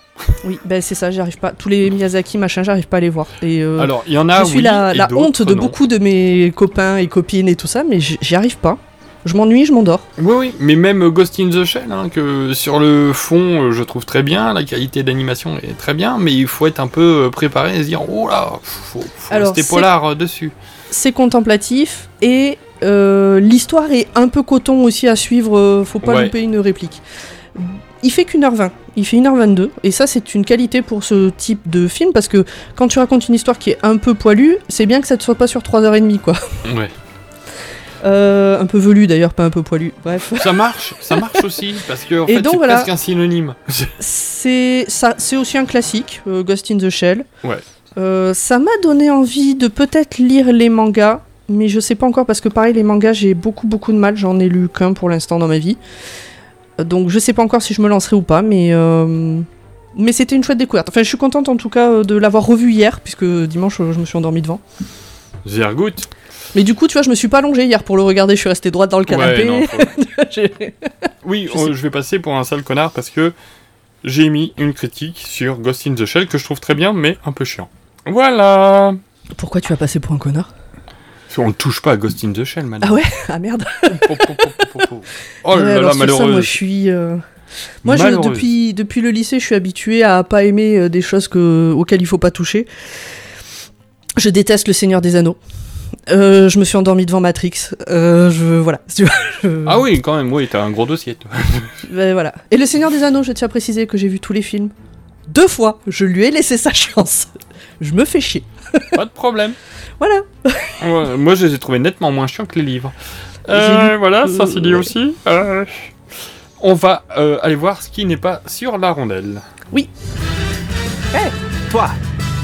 Oui, ben c'est ça, j'arrive pas. Tous les Miyazaki, machin, j'arrive pas à les voir. Et, euh, Alors, il y en a, Je suis oui, la, honte de non. beaucoup de mes copains et copines et tout ça, mais j'y arrive pas. Je m'ennuie, je m'endors. Oui, oui, mais même Ghost in the Shell, hein, que sur le fond, euh, je trouve très bien, la qualité d'animation est très bien, mais il faut être un peu euh, préparé et se dire, oh là, faut, faut Alors, rester polar euh, dessus. C'est contemplatif et euh, l'histoire est un peu coton aussi à suivre, euh, faut pas Ouais. louper une réplique. Il fait qu'une heure 20, il fait 1h22, et ça c'est une qualité pour ce type de film parce que quand tu racontes une histoire qui est un peu poilue, c'est bien que ça ne soit pas sur 3h30 quoi. Ouais. Euh, un peu velu d'ailleurs, pas un peu poilu, bref. Ça marche, ça marche aussi, parce que en Et fait, donc, c'est voilà. presque un synonyme. C'est ça, c'est aussi un classique, euh, Ghost in the Shell. ouais. Euh, ça m'a donné envie de peut-être lire les mangas, mais je sais pas encore parce que pareil les mangas j'ai beaucoup beaucoup de mal, j'en ai lu qu'un pour l'instant dans ma vie. Donc je sais pas encore si je me lancerai ou pas, mais euh, mais c'était une chouette découverte. Enfin je suis contente en tout cas euh, de l'avoir revu hier puisque dimanche euh, je me suis endormi devant. Sehr gut. Mais du coup tu vois je me suis pas allongée hier pour le regarder, je suis restée droite dans le canapé. Ouais, non, faut- Oui, je vais passer pour un sale connard parce que j'ai mis une critique sur Ghost in the Shell que je trouve très bien, mais un peu chiant. Voilà. Pourquoi tu as passé pour un connard? On ne touche pas à Ghost in the Shell, madame. Ah ouais Ah merde. Oh là là, sur ça, malheureuse. moi, je suis. euh, Moi, je- Malheureuse. depuis, depuis le lycée, je suis habituée à pas aimer euh, des choses que, auxquelles il faut pas toucher. Je déteste le Seigneur des Anneaux. Euh, je me suis endormie devant Matrix. Euh, je voilà. Je- Ah oui, quand même, oui, t'as un gros dossier, toi. Ben, voilà. Et le Seigneur des Anneaux, je tiens à préciser que j'ai vu tous les films deux fois. Je lui ai laissé sa chance. Je me fais chier. Pas de problème. Voilà. Ouais, moi, je les ai trouvés nettement moins chiants que les livres. Euh, voilà, ça c'est dit euh, aussi. Euh, on va euh, aller voir ce qui n'est pas sur la rondelle. Oui. Hé, toi,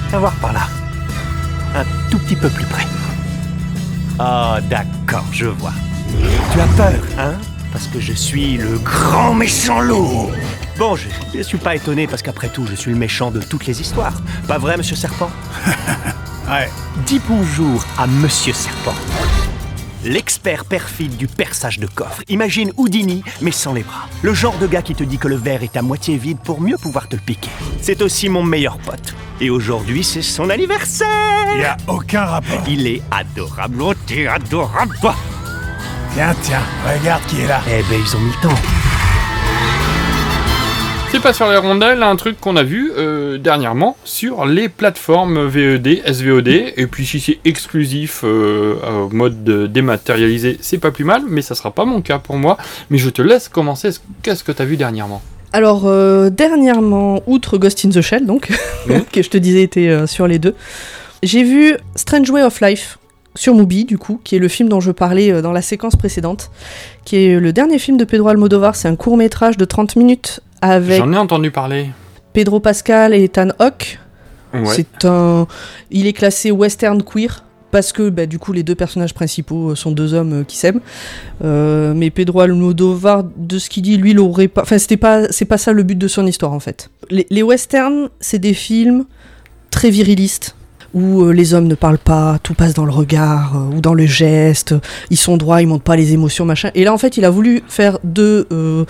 viens voir par là. Un tout petit peu plus près. Ah, d'accord, je vois. Tu as peur, hein? Parce que je suis le grand méchant loup. Bon, je ne suis pas étonné parce qu'après tout, je suis le méchant de toutes les histoires. Pas vrai, monsieur Serpent? Ouais. Dis bonjour à monsieur Serpent. L'expert perfide du perçage de coffre. Imagine Houdini, mais sans les bras. Le genre de gars qui te dit que le verre est à moitié vide pour mieux pouvoir te le piquer. C'est aussi mon meilleur pote. Et aujourd'hui, c'est son anniversaire Il n'y a aucun rapport. Il est adorable. Oh, t'es adorable, Tiens, tiens, regarde qui est là. Eh ben, ils ont mis le temps. C'est pas sur la rondelle, un truc qu'on a vu euh, dernièrement sur les plateformes VED, SVOD, et puis si c'est exclusif euh, au mode de- dématérialisé, c'est pas plus mal, mais ça sera pas mon cas pour moi. Mais je te laisse commencer. Qu'est-ce que t'as vu dernièrement? Alors, euh, dernièrement, outre Ghost in the Shell, donc, Mhm. que je te disais était euh, sur les deux, j'ai vu Strange Way of Life, sur Mubi, du coup, qui est le film dont je parlais euh, dans la séquence précédente, qui est le dernier film de Pedro Almodovar. C'est un court métrage de 30 minutes avec J'en ai entendu parler. Pedro Pascal et Ethan Hawke. Ouais. C'est un, il est classé western queer parce que bah, du coup les deux personnages principaux euh, sont deux hommes euh, qui s'aiment. Euh, mais Pedro Almodovar, de ce qu'il dit, lui, l'aurait pas. Enfin, c'était pas, c'est pas ça le but de son histoire en fait. Les, les westerns, c'est des films très virilistes où euh, les hommes ne parlent pas, tout passe dans le regard euh, ou dans le geste, ils sont droits, ils montrent pas les émotions, machin. Et là, en fait, il a voulu faire de euh,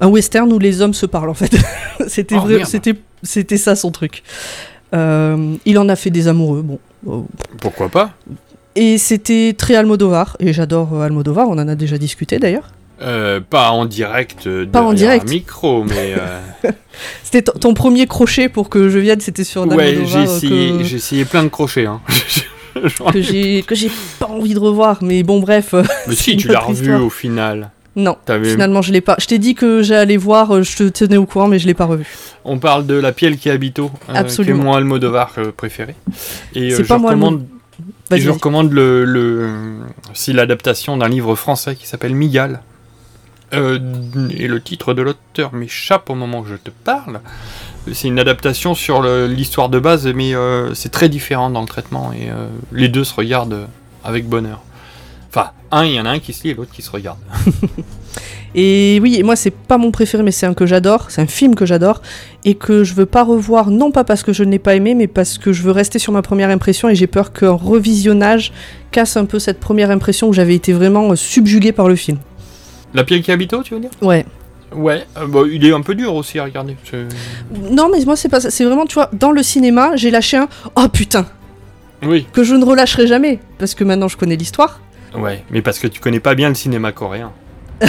un western où les hommes se parlent, en fait. c'était Oh, c'était, c'était ça son truc. Euh, il en a fait des amoureux, bon. Pourquoi pas? et c'était très Almodovar, et j'adore Almodovar, on en a déjà discuté d'ailleurs. Euh, Pas en direct, euh, Pas en direct. un micro, mais... euh, C'était ton- premier crochet pour que je vienne, c'était sur ouais, j'ai essayé, que- j'ai essayé plein de crochets. Hein. Que ai- j'ai pas envie de revoir mais bon bref Mais si, tu l'as revu au final. non finalement je l'ai pas je t'ai dit que j'allais voir je te tenais au courant mais je l'ai pas revu On parle de La Pielle qui habite au, euh, qui est Absolument. mon Almodovar préféré. Et C'est je pas moi, recommande, et Vas-y, je recommande le, le, aussi l'adaptation d'un livre français qui s'appelle Migale. Euh, et le titre de l'auteur m'échappe au moment où je te parle. C'est une adaptation sur l'histoire de base, mais euh, c'est très différent dans le traitement et euh, les deux se regardent avec bonheur. Enfin, un, il y en a un qui se lit et l'autre qui se regarde. et oui moi c'est pas mon préféré mais c'est un que j'adore c'est un film que j'adore et que je veux pas revoir non pas parce que je ne l'ai pas aimé mais parce que je veux rester sur ma première impression et j'ai peur qu'un revisionnage casse un peu cette première impression où j'avais été vraiment subjugué par le film La Pielle qui habite tu veux dire ouais Ouais, euh, bah, il est un peu dur aussi à regarder. non mais moi c'est pas ça c'est vraiment tu vois dans le cinéma j'ai lâché un oh putain Oui. que je ne relâcherai jamais parce que maintenant je connais l'histoire Ouais, mais parce que tu connais pas bien le cinéma coréen.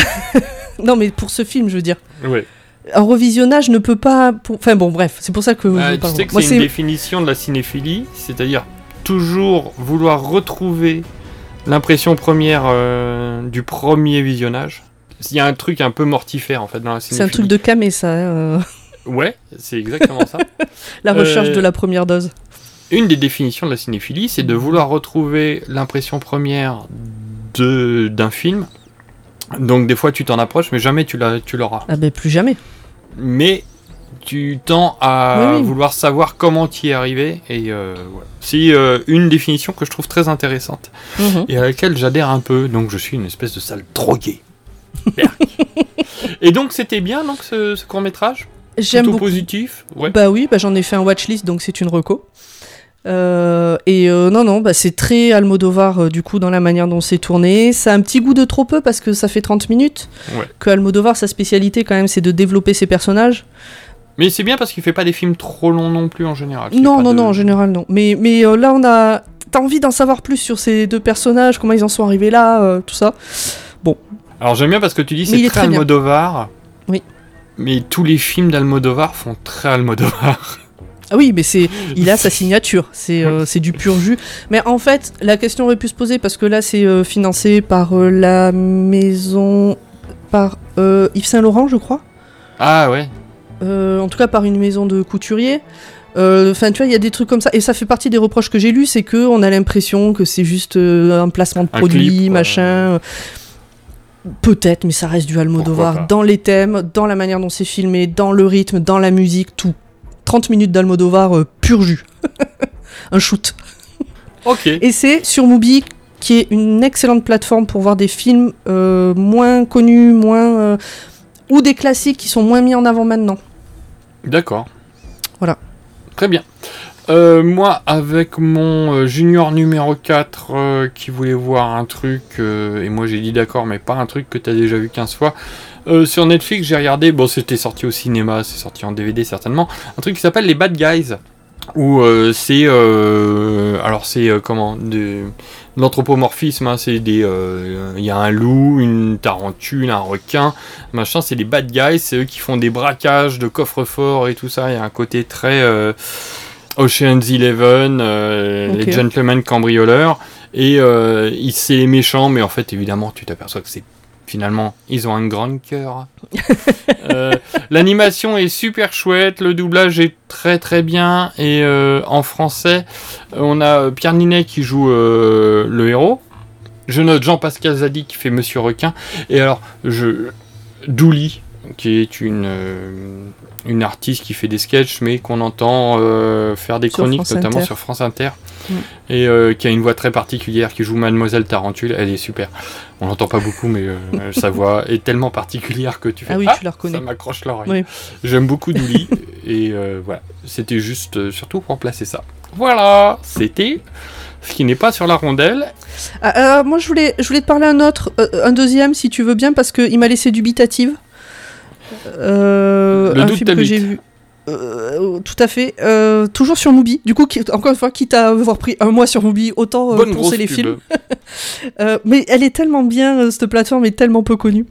Non, mais pour ce film, je veux dire. Ouais. Un revisionnage ne peut pas. pour- Enfin bon, bref, c'est pour ça que. je veux tu sais que c'est une définition de la cinéphilie, c'est-à-dire toujours vouloir retrouver l'impression première euh, du premier visionnage. Il y a un truc un peu mortifère en fait dans la c'est un truc de camé, ça. euh, Ouais, c'est exactement ça. La recherche Euh, de la première dose. Une des définitions de la cinéphilie, c'est de vouloir retrouver l'impression première de d'un film. Donc des fois tu t'en approches, mais jamais tu l'as- tu l'auras. Ah ben plus jamais. mais tu tends à Oui, oui. vouloir savoir comment tu y es arrivé et euh, voilà. c'est euh, une définition que je trouve très intéressante Mhm. et à laquelle j'adhère un peu donc je suis une espèce de sale drogué. Et donc c'était bien donc ce, court métrage J'aime beaucoup. positif ouais Bah oui, bah j'en ai fait un watchlist, donc c'est une reco. Euh, et euh, non, non, bah c'est très Almodovar euh, du coup dans la manière dont c'est tourné. Ça a un petit goût de trop peu parce que ça fait 30 minutes. Ouais. Que Almodovar, sa spécialité quand même, c'est de développer ses personnages. mais c'est bien parce qu'il fait pas des films trop longs non plus en général Non, non, de- non, en général, non. Mais, mais là, on a. T'as envie d'en savoir plus sur ces deux personnages, comment ils en sont arrivés là, tout ça. Bon. Alors j'aime bien parce que tu dis c'est est très. Almodovar Oui. mais tous les films d'Almodovar font très Almodovar Ah oui, mais c'est, il a sa signature, c'est, euh, c'est du pur jus. Mais en fait, la question aurait pu se poser parce que là, c'est euh, financé par euh, la maison, par Yves Saint Laurent, je crois. ah ouais en tout cas, par une maison de couturier. Enfin, tu vois, il y a des trucs comme ça, et ça fait partie des reproches que j'ai lus, c'est que on a l'impression que c'est juste un placement de produit, clip, machin. Peut-être, mais ça reste du Almodovar dans les thèmes, dans la manière dont c'est filmé, dans le rythme, dans la musique, tout. 30 minutes d'Almodovar euh, pur jus. un shoot. ok Et c'est sur Mubi, qui est une excellente plateforme pour voir des films euh, moins connus, moins. euh, ou des classiques qui sont moins mis en avant maintenant. D'accord. Voilà. Très bien. Euh, moi, avec mon euh, junior numéro 4 euh, qui voulait voir un truc, et moi j'ai dit d'accord, mais pas un truc que t'as déjà vu 15 fois. sur Netflix, j'ai regardé, bon, c'était sorti au cinéma, c'est sorti en DVD certainement, un truc qui s'appelle Les Bad Guys. Où c'est. alors, c'est comment de, L'anthropomorphisme, hein, c'est des. Il y a un loup, une tarentule, un requin, machin, c'est les bad guys, c'est eux qui font des braquages de coffres-forts et tout ça. Il y a un côté très. Euh, Ocean's Eleven, euh, les gentlemen cambrioleurs. Et euh, c'est les méchants, mais en fait, évidemment, tu t'aperçois que c'est Finalement, ils ont un grand cœur. Euh, L'animation est super chouette, le doublage est très très bien. Et euh, en français, on a Pierre Ninet qui joue euh, le héros. Je note Jean-Pascal Zadi qui fait Monsieur Requin. Et alors, je Douli, qui est une, euh, une artiste qui fait des sketchs, mais qu'on entend euh, faire des Sur chroniques, France notamment Inter. sur France Inter. Mm. Et euh, qui a une voix très particulière, qui joue Mademoiselle Tarentule. Elle est super. On l'entend pas beaucoup, mais sa voix est tellement particulière que tu fais Ah oui, tu la reconnais. Ça m'accroche l'oreille. Oui. J'aime beaucoup Douli. et voilà, c'était juste surtout pour placer ça. Voilà, c'était ce qui n'est pas sur la rondelle. Ah, moi, je voulais, je voulais te parler un autre, un deuxième, si tu veux bien, parce qu'il m'a laissé dubitative. Euh, Le un doute film que j'ai vu. Euh, tout à fait. Euh, toujours sur Mubi. Du coup, qui- encore une fois, quitte à avoir pris un mois sur Mubi, autant euh, poncer les pub. films. Mais elle est tellement bien, cette plateforme est tellement peu connue.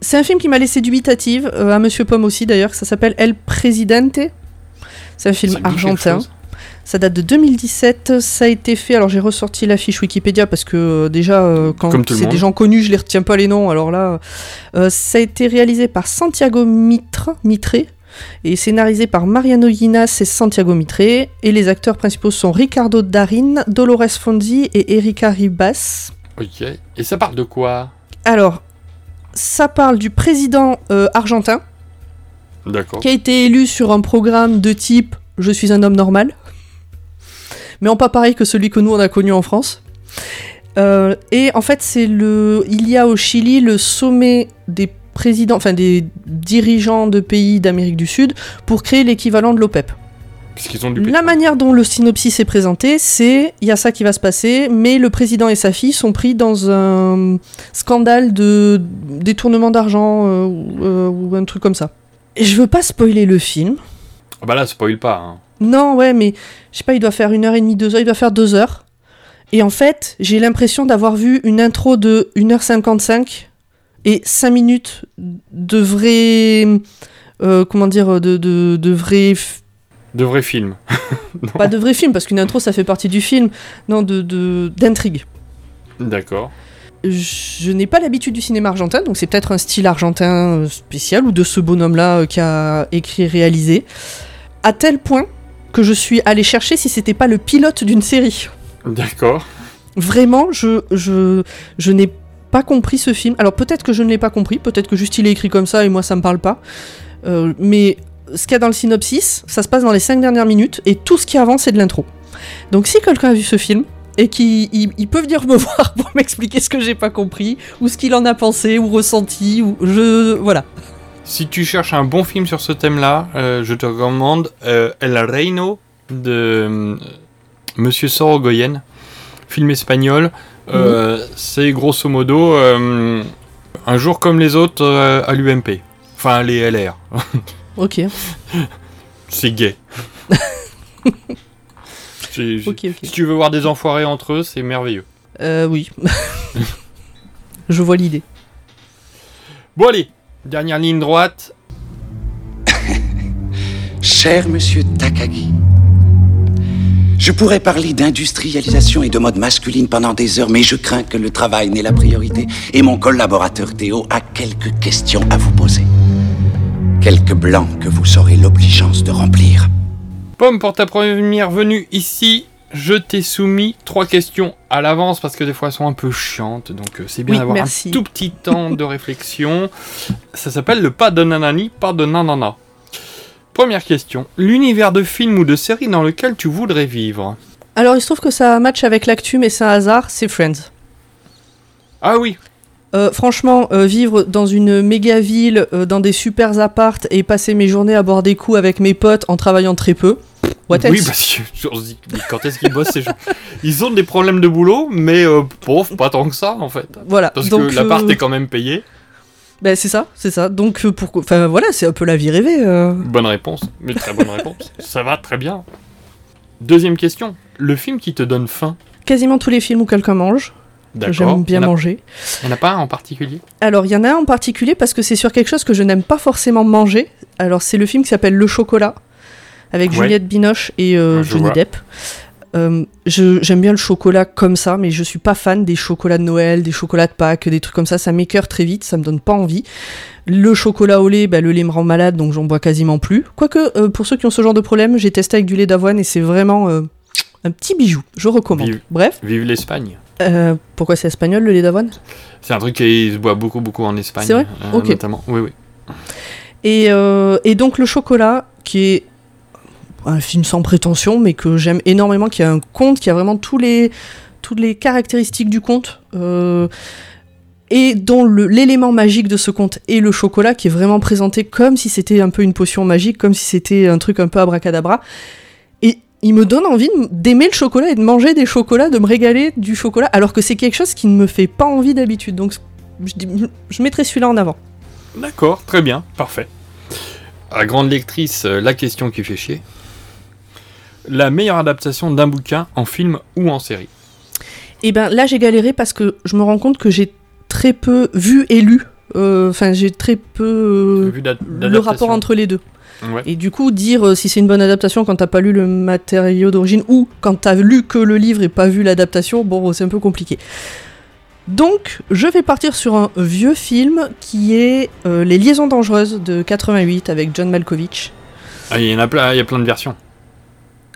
C'est un film qui m'a laissé dubitative, à Monsieur Pomme aussi d'ailleurs, ça s'appelle El Presidente. C'est un film argentin. chose. Ça date de 2017, ça a été fait, alors j'ai ressorti la fiche Wikipédia parce que euh, déjà euh, quand c'est des gens connus, je les retiens pas les noms, alors là, euh, ça a été réalisé par Santiago Mitre, Mitre et scénarisé par Mariano Guinas et Santiago Mitre, et les acteurs principaux sont Ricardo Darin, Dolores Fonzi et Erika Ribas. Ok. Et ça parle de quoi? Alors, ça parle du président euh, argentin D'accord. qui a été élu sur un programme de type Je suis un homme normal, mais en pas pareil que celui que nous on a connu en France. Euh, et en fait, c'est le, il y a au Chili le sommet des présidents, enfin des dirigeants de pays d'Amérique du Sud pour créer l'équivalent de l'OPEP. Qu'ils ont du La pétrole. manière dont le synopsis est présenté, c'est il y a ça qui va se passer, mais le président et sa fille sont pris dans un scandale de détournement d'argent euh, ou, euh, ou un truc comme ça. Et je veux pas spoiler le film. Ah bah là, spoil pas. hein. Non, ouais, mais je sais pas, il doit faire une heure et demie, deux heures, il doit faire deux heures. Et en fait, j'ai l'impression d'avoir vu une intro de 1h55 et 5 minutes de vrai. euh, comment dire De, de, de vrai. De vrais films. Pas de vrai film, parce qu'une intro ça fait partie du film. Non, de de- d'intrigue. D'accord. je n'ai pas l'habitude du cinéma argentin, donc c'est peut-être un style argentin euh, spécial ou de ce bonhomme-là euh, qui a écrit et réalisé. À tel point que je suis allé chercher si c'était pas le pilote d'une série. D'accord. Vraiment, je, je, je n'ai pas compris ce film. Alors peut-être que je ne l'ai pas compris, peut-être que juste il est écrit comme ça et moi ça me parle pas. Euh, mais ce qu'il y a dans le synopsis, ça se passe dans les 5 dernières minutes et tout ce qui avance c'est de l'intro. Donc si quelqu'un a vu ce film et qui il, il peut venir me voir pour m'expliquer ce que j'ai pas compris ou ce qu'il en a pensé ou ressenti ou je voilà. Si tu cherches un bon film sur ce thème-là, euh, je te recommande euh, El Reino de euh, Monsieur Sorogoyen, film espagnol. Euh, C'est grosso modo un jour comme les autres à l'UMP. Enfin, les LR. OK. C'est gay. Si tu veux voir des enfoirés entre eux, c'est merveilleux. Euh oui. je vois l'idée. Bon allez, dernière ligne droite. Cher monsieur Takagi, je pourrais parler d'industrialisation et de mode masculine pendant des heures, mais je crains que le travail n'ait la priorité et mon collaborateur Théo a quelques questions à vous poser. Quelques blancs que vous aurez l'obligeance de remplir. Pomme, pour ta première venue ici, je t'ai soumis trois questions à l'avance parce que des fois elles sont un peu chiantes, donc euh, c'est bien Oui, d'avoir un tout petit temps de réflexion. Ça s'appelle le pas de nanani, pas de nanana. Première question, l'univers de film ou de série dans lequel tu voudrais vivre? Alors il se trouve que ça match avec l'actu mais c'est un hasard, c'est Friends. Ah oui, Euh, franchement, euh, vivre dans une méga ville, euh, dans des super appartes et passer mes journées à boire des coups avec mes potes en travaillant très peu. What oui, else? parce que on se dit, mais quand est-ce qu'ils bossent ces gens? Ils ont des problèmes de boulot, mais euh, pauvre, pas tant que ça en fait. Voilà, Parce donc, que l'appart euh, est quand même payé. Ben, c'est ça, c'est ça. Donc euh, pourquoi Enfin voilà, c'est un peu la vie rêvée. euh. Bonne réponse, mais très bonne réponse. Ça va très bien. Deuxième question. Le film qui te donne faim? Quasiment tous les films où quelqu'un mange. D'accord. J'aime bien Il a- manger. Il n'y en a pas un en particulier? Alors il y en a un en particulier parce que c'est sur quelque chose que je n'aime pas forcément manger. Alors c'est le film qui s'appelle Le Chocolat avec Ouais. Juliette Binoche et euh, Ah, Johnny vois. Depp. Euh, J'aime bien le chocolat comme ça, mais je suis pas fan des chocolats de Noël, des chocolats de Pâques, des trucs comme ça. Ça m'écœure très vite, ça me donne pas envie. Le chocolat au lait, bah, le lait me rend malade, donc j'en bois quasiment plus. Quoique, euh, pour ceux qui ont ce genre de problème, j'ai testé avec du lait d'avoine et c'est vraiment euh, un petit bijou. Je recommande. Vive. Bref, Vive l'Espagne. euh, pourquoi c'est espagnol le lait d'avoine? C'est un truc qui se boit beaucoup, beaucoup en Espagne. C'est vrai? euh, Ok. Notamment. Oui, oui. Et, et donc le chocolat, qui est un film sans prétention, mais que j'aime énormément, qui a un conte, qui a vraiment tous les, toutes les caractéristiques du conte, euh, et dont l'élément magique de ce conte est le chocolat, qui est vraiment présenté comme si c'était un peu une potion magique, comme si c'était un truc un peu abracadabra. Et il me donne envie d'aimer le chocolat et de manger des chocolats, de me régaler du chocolat, alors que c'est quelque chose qui ne me fait pas envie d'habitude. Donc je, je mettrai celui-là en avant. D'accord, très bien, parfait. À grande lectrice, euh, la question qui fait chier. La meilleure adaptation d'un bouquin en film ou en série Et ben là j'ai galéré parce que je me rends compte que j'ai très peu vu et lu. Euh, Enfin j'ai très peu euh, le rapport entre les deux. Ouais. Et du coup dire euh, si c'est une bonne adaptation quand t'as pas lu le matériau d'origine ou quand t'as lu que le livre et pas vu l'adaptation, bon c'est un peu compliqué. Donc je vais partir sur un vieux film qui est euh, Les Liaisons dangereuses de 88 avec John Malkovich. Ah, il y en a plein, il y a plein de versions.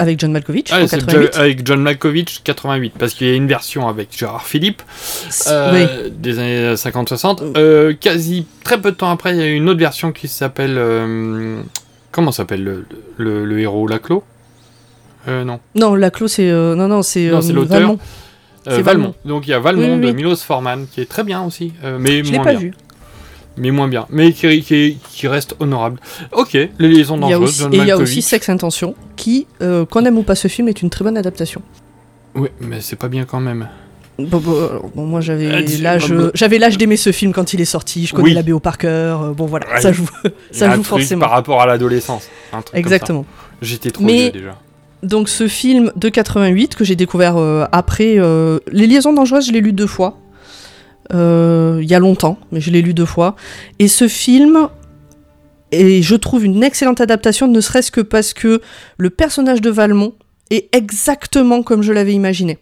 Avec John Malkovich Ah, en c'est 88. Jo- avec John Malkovich 88, parce qu'il y a une version avec Gérard Philippe euh, des années 50-60. Euh, quasi très peu de temps après, il y a une autre version qui s'appelle. euh, comment s'appelle le, le, le héros Laclos? Non. Non, Laclos c'est non non c'est l'auteur. Valmont. C'est Valmont. Valmont. Donc il y a Valmont Oui, oui, de. Milos Forman qui est très bien aussi, mais Je l'ai moins pas bien. vu. Mais moins bien. Mais qui, qui, qui reste honorable. Ok, les liaisons dangereuses. aussi, John et il y a aussi Sex Intention, qui, euh, qu'on aime ou pas ce film, est une très bonne adaptation. Oui, mais c'est pas bien quand même. Bon, bon, alors, bon, moi j'avais tu- l'âge, euh, j'avais l'âge d'aimer ce film quand il est sorti. Je connais Oui. la BO par cœur. euh, bon voilà, Ouais. ça joue, ça un joue truc forcément. Par rapport à l'adolescence. un truc comme ça. Exactement. J'étais trop Mais- vieux déjà. Donc ce film de 88 que j'ai découvert euh, après euh, Les Liaisons dangereuses, je l'ai lu deux fois. Euh, Il y a longtemps, mais je l'ai lu deux fois. Et ce film est, je trouve, une excellente adaptation, ne serait-ce que parce que le personnage de Valmont est exactement comme je l'avais imaginé.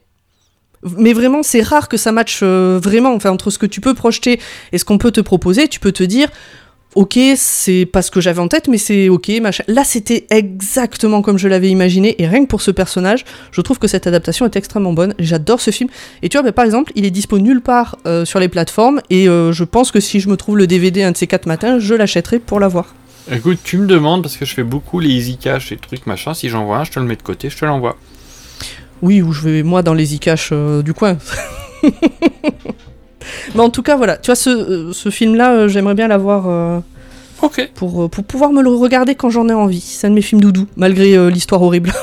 Mais vraiment, c'est rare que ça matche euh, vraiment. Entre ce que tu peux projeter et ce qu'on peut te proposer, tu peux te dire, ok, c'est pas ce que j'avais en tête, mais c'est ok, machin. Là, c'était exactement comme je l'avais imaginé, et rien que pour ce personnage, je trouve que cette adaptation est extrêmement bonne. J'adore ce film. Et tu vois, bah, par exemple, il est dispo nulle part euh, sur les plateformes, et euh, je pense que si je me trouve le DVD un de ces quatre matins, je l'achèterai pour l'avoir. Écoute, tu me demandes parce que je fais beaucoup les easy cash et trucs machin. Si j'en vois un, je te le mets de côté, je te l'envoie. Oui, ou je vais moi dans les e-cash euh, du coin. Mais en tout cas, voilà. Tu vois, ce, euh, ce film-là, euh, j'aimerais bien l'avoir. euh, Pour, euh, pour pouvoir me le regarder quand j'en ai envie. C'est un de mes films doudou, malgré l'histoire horrible.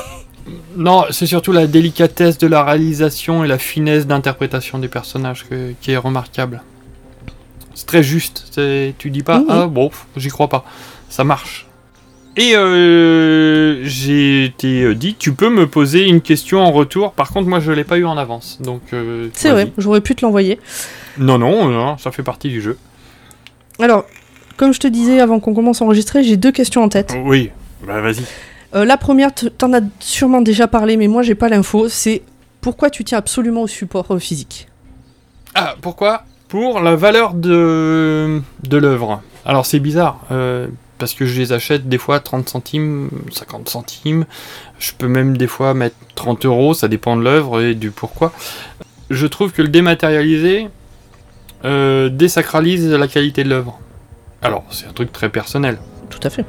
Non, c'est surtout la délicatesse de la réalisation et la finesse d'interprétation des personnages que- qui est remarquable. C'est très juste. Tu dis pas, ah bon, j'y crois pas. Ça marche. Et euh, j'ai été dit, tu peux me poser une question en retour. Par contre, moi, je l'ai pas eu en avance. Donc, euh, C'est vrai, j'aurais pu te l'envoyer. Non, non, non, ça fait partie du jeu. Alors, comme je te disais avant qu'on commence à enregistrer, j'ai deux questions en tête. Oui, bah vas-y. Euh, la première, t'en as sûrement déjà parlé, mais moi j'ai pas l'info. C'est pourquoi tu tiens absolument au support euh, physique? Ah, pourquoi? Pour la valeur de, de l'œuvre. Alors c'est bizarre, euh, parce que je les achète des fois 30 centimes, 50 centimes, je peux même des fois mettre 30 euros, ça dépend de l'œuvre et du pourquoi. Je trouve que le dématérialisé euh, désacralise la qualité de l'œuvre. Alors, c'est un truc très personnel. Tout à fait.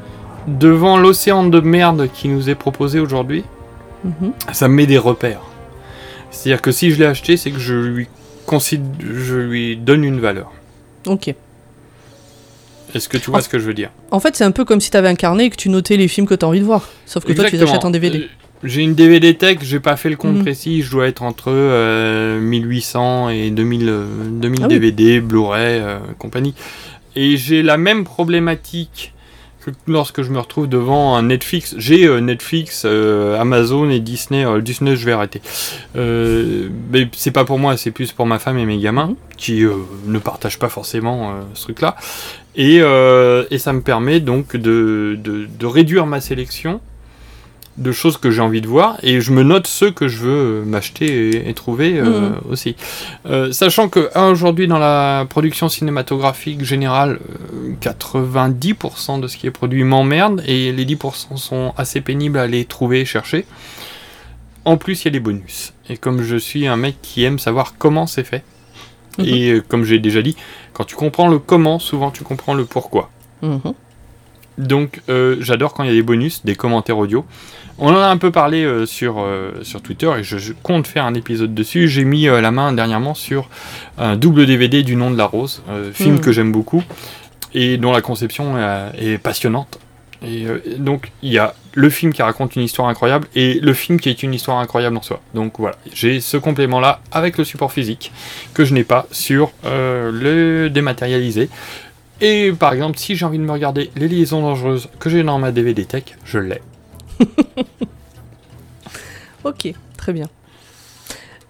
Devant l'océan de merde qui nous est proposé aujourd'hui, Mhm. ça me met des repères. C'est-à-dire que si je l'ai acheté, c'est que je lui, je lui donne une valeur. Ok. Est-ce que tu vois ce que je veux dire? En fait, c'est un peu comme si t'avais un carnet et que tu notais les films que t'as envie de voir. Sauf que toi, tu les achètes en DVD. Euh, J'ai une DVD tech, j'ai pas fait le compte Mhm. précis, je dois être entre euh, 1800 et 2000, euh, 2000 Ah oui. DVD, Blu-ray, euh, compagnie. Et j'ai la même problématique que lorsque je me retrouve devant un Netflix. J'ai euh, Netflix, euh, Amazon et Disney. Euh, Disney, je vais arrêter. Euh, mais c'est pas pour moi, c'est plus pour ma femme et mes gamins qui euh, ne partagent pas forcément euh, ce truc-là. Et, euh, et ça me permet donc de, de, de réduire ma sélection de choses que j'ai envie de voir et je me note ceux que je veux euh, m'acheter et, et trouver euh, Mhm. aussi. Euh, sachant que aujourd'hui dans la production cinématographique générale, euh, 90% de ce qui est produit m'emmerde et les 10% sont assez pénibles à les trouver et chercher. En plus, il y a des bonus. Et comme je suis un mec qui aime savoir comment c'est fait, Mhm. et euh, comme j'ai déjà dit, quand tu comprends le comment, souvent tu comprends le pourquoi. Mhm. Donc euh, j'adore quand il y a des bonus, des commentaires audio. On en a un peu parlé euh, sur, euh, sur Twitter et je, je compte faire un épisode dessus. J'ai mis euh, la main dernièrement sur un double DVD du nom de la rose, film Mm. que j'aime beaucoup et dont la conception est passionnante. Et donc il y a le film qui raconte une histoire incroyable et le film qui est une histoire incroyable en soi. Donc voilà, j'ai ce complément là avec le support physique que je n'ai pas sur le dématérialisé. Et par exemple, si j'ai envie de me regarder Les Liaisons Dangereuses que j'ai dans ma DVD Tech, je l'ai. Ok, très bien.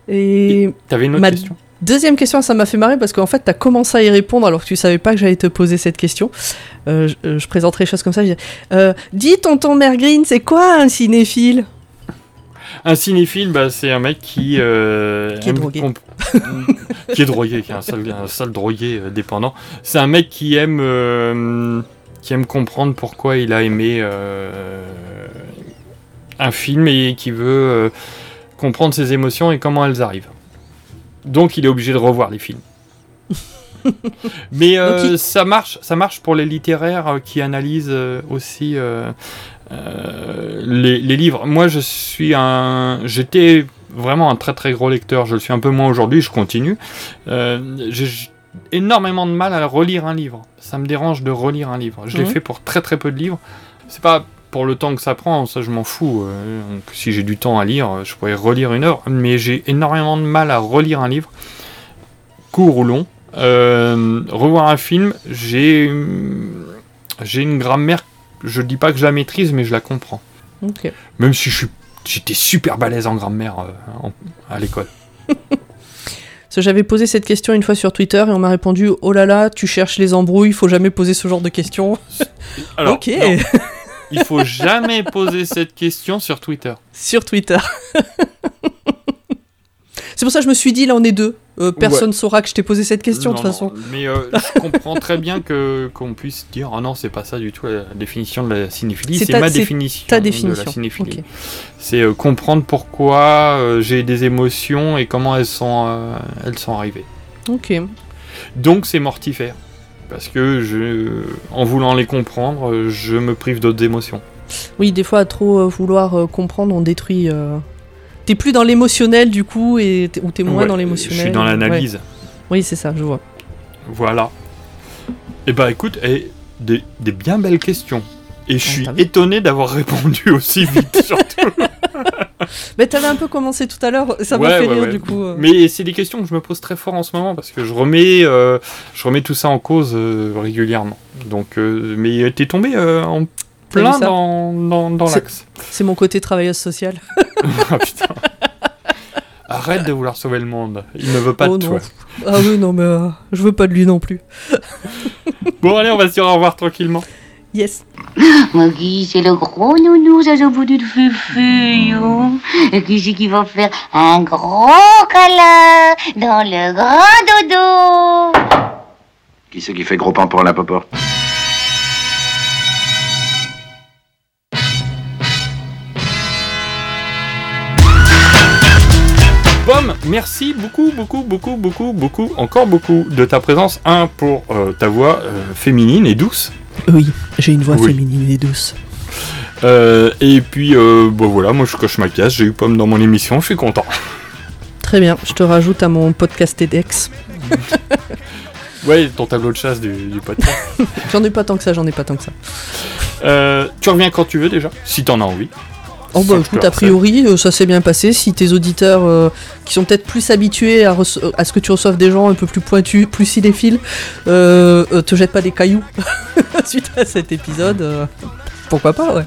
Et T'avais une autre ma question? deuxième question, ça m'a fait marrer parce qu'en fait, tu as commencé à y répondre alors que tu savais pas que j'allais te poser cette question. Euh, je, euh, je présenterai les choses comme ça. Je dis, euh, dis, tonton Mergreen, c'est quoi un cinéphile? Un cinéphile, bah, c'est un mec qui. euh, Qui est drogué. qui est drogué, qui est un sale, un sale drogué euh, dépendant. C'est un mec qui aime. euh, qui aime comprendre pourquoi il a aimé un film et qui veut euh, comprendre ses émotions et comment elles arrivent. Donc il est obligé de revoir les films. Mais euh, il- ça marche, ça marche pour les littéraires euh, qui analysent aussi euh, euh, les, les livres. Moi, je suis un, j'étais vraiment un très très gros lecteur. Je le suis un peu moins aujourd'hui. Je continue. J'ai énormément de mal à relire un livre. Ça me dérange de relire un livre. Je l'ai Mhm. fait pour très très peu de livres. C'est pas pour le temps que ça prend, ça je m'en fous. Euh, donc, si j'ai du temps à lire, je pourrais relire une œuvre, mais j'ai énormément de mal à relire un livre, court ou long. Euh, revoir un film, j'ai j'ai une grammaire, je dis pas que je la maîtrise, mais je la comprends. Même si j'étais super balèze en grammaire euh, en- à l'école. J'avais posé cette question une fois sur Twitter et on m'a répondu Oh là là, tu cherches les embrouilles, faut jamais poser ce genre de questions. Alors, ok. Il faut jamais poser cette question sur Twitter. sur Twitter. C'est pour ça que je me suis dit, là on est deux. Euh, personne Ouais. saura que je t'ai posé cette question de toute façon. Mais euh, je comprends très bien que qu'on puisse dire oh non c'est pas ça du tout la définition de la cinéphilie C'est ma définition ta de définition, la cinéphilie c'est euh, comprendre pourquoi j'ai des émotions et comment elles sont elles sont arrivées Ok. donc c'est mortifère parce que je en voulant les comprendre je me prive d'autres émotions Oui, des fois, à trop euh, vouloir euh, comprendre, on détruit. euh, T'es plus dans l'émotionnel du coup, et ou t'es moins Ouais, dans je l'émotionnel. suis dans l'analyse Ouais. Oui, c'est ça, je vois. Voilà. Et bah écoute, eh, des, des bien belles questions. Et je suis t'as vu étonné d'avoir répondu aussi vite, surtout. Mais t'avais un peu commencé tout à l'heure, ça m'a Ouais, fait ouais, rire ouais. du coup. euh. Mais c'est des questions que je me pose très fort en ce moment parce que je remets, euh, je remets tout ça en cause euh, régulièrement. Donc, euh, mais t'es tombé en plein dans, dans, dans l'axe. C'est mon côté travailleuse sociale. Ah, putain. Arrête de vouloir sauver le monde. Il ne veut pas Oh de non. toi. Ah oui, non, mais je veux pas de lui non plus. Bon, allez, on va se dire au revoir tranquillement. Yes. Maggie, c'est le gros nounou, ça au bout de fufu, hein. Et qui c'est qui va faire un gros câlin dans le grand dodo? Qui c'est qui fait gros pain pour la popo Pomme, merci beaucoup, beaucoup, beaucoup, beaucoup, beaucoup, encore beaucoup de ta présence. Un, pour euh, ta voix euh, féminine et douce. Oui, j'ai une voix Oui. féminine et douce. Euh, et puis, euh, bon voilà, moi je coche ma case, j'ai eu Pomme dans mon émission, je suis content. Très bien, je te rajoute à mon podcast TEDx. Ouais, ton tableau de chasse du, du podcast. J'en ai pas tant que ça, j'en ai pas tant que ça. Euh, tu reviens quand tu veux déjà, si t'en as envie. Oh bah écoute, a priori, euh, ça s'est bien passé. Si tes auditeurs, euh, qui sont peut-être plus habitués à, ce que tu reçoives des gens un peu plus pointus, plus cinéphiles, euh, te jettent pas des cailloux suite à cet épisode, pourquoi pas, ouais.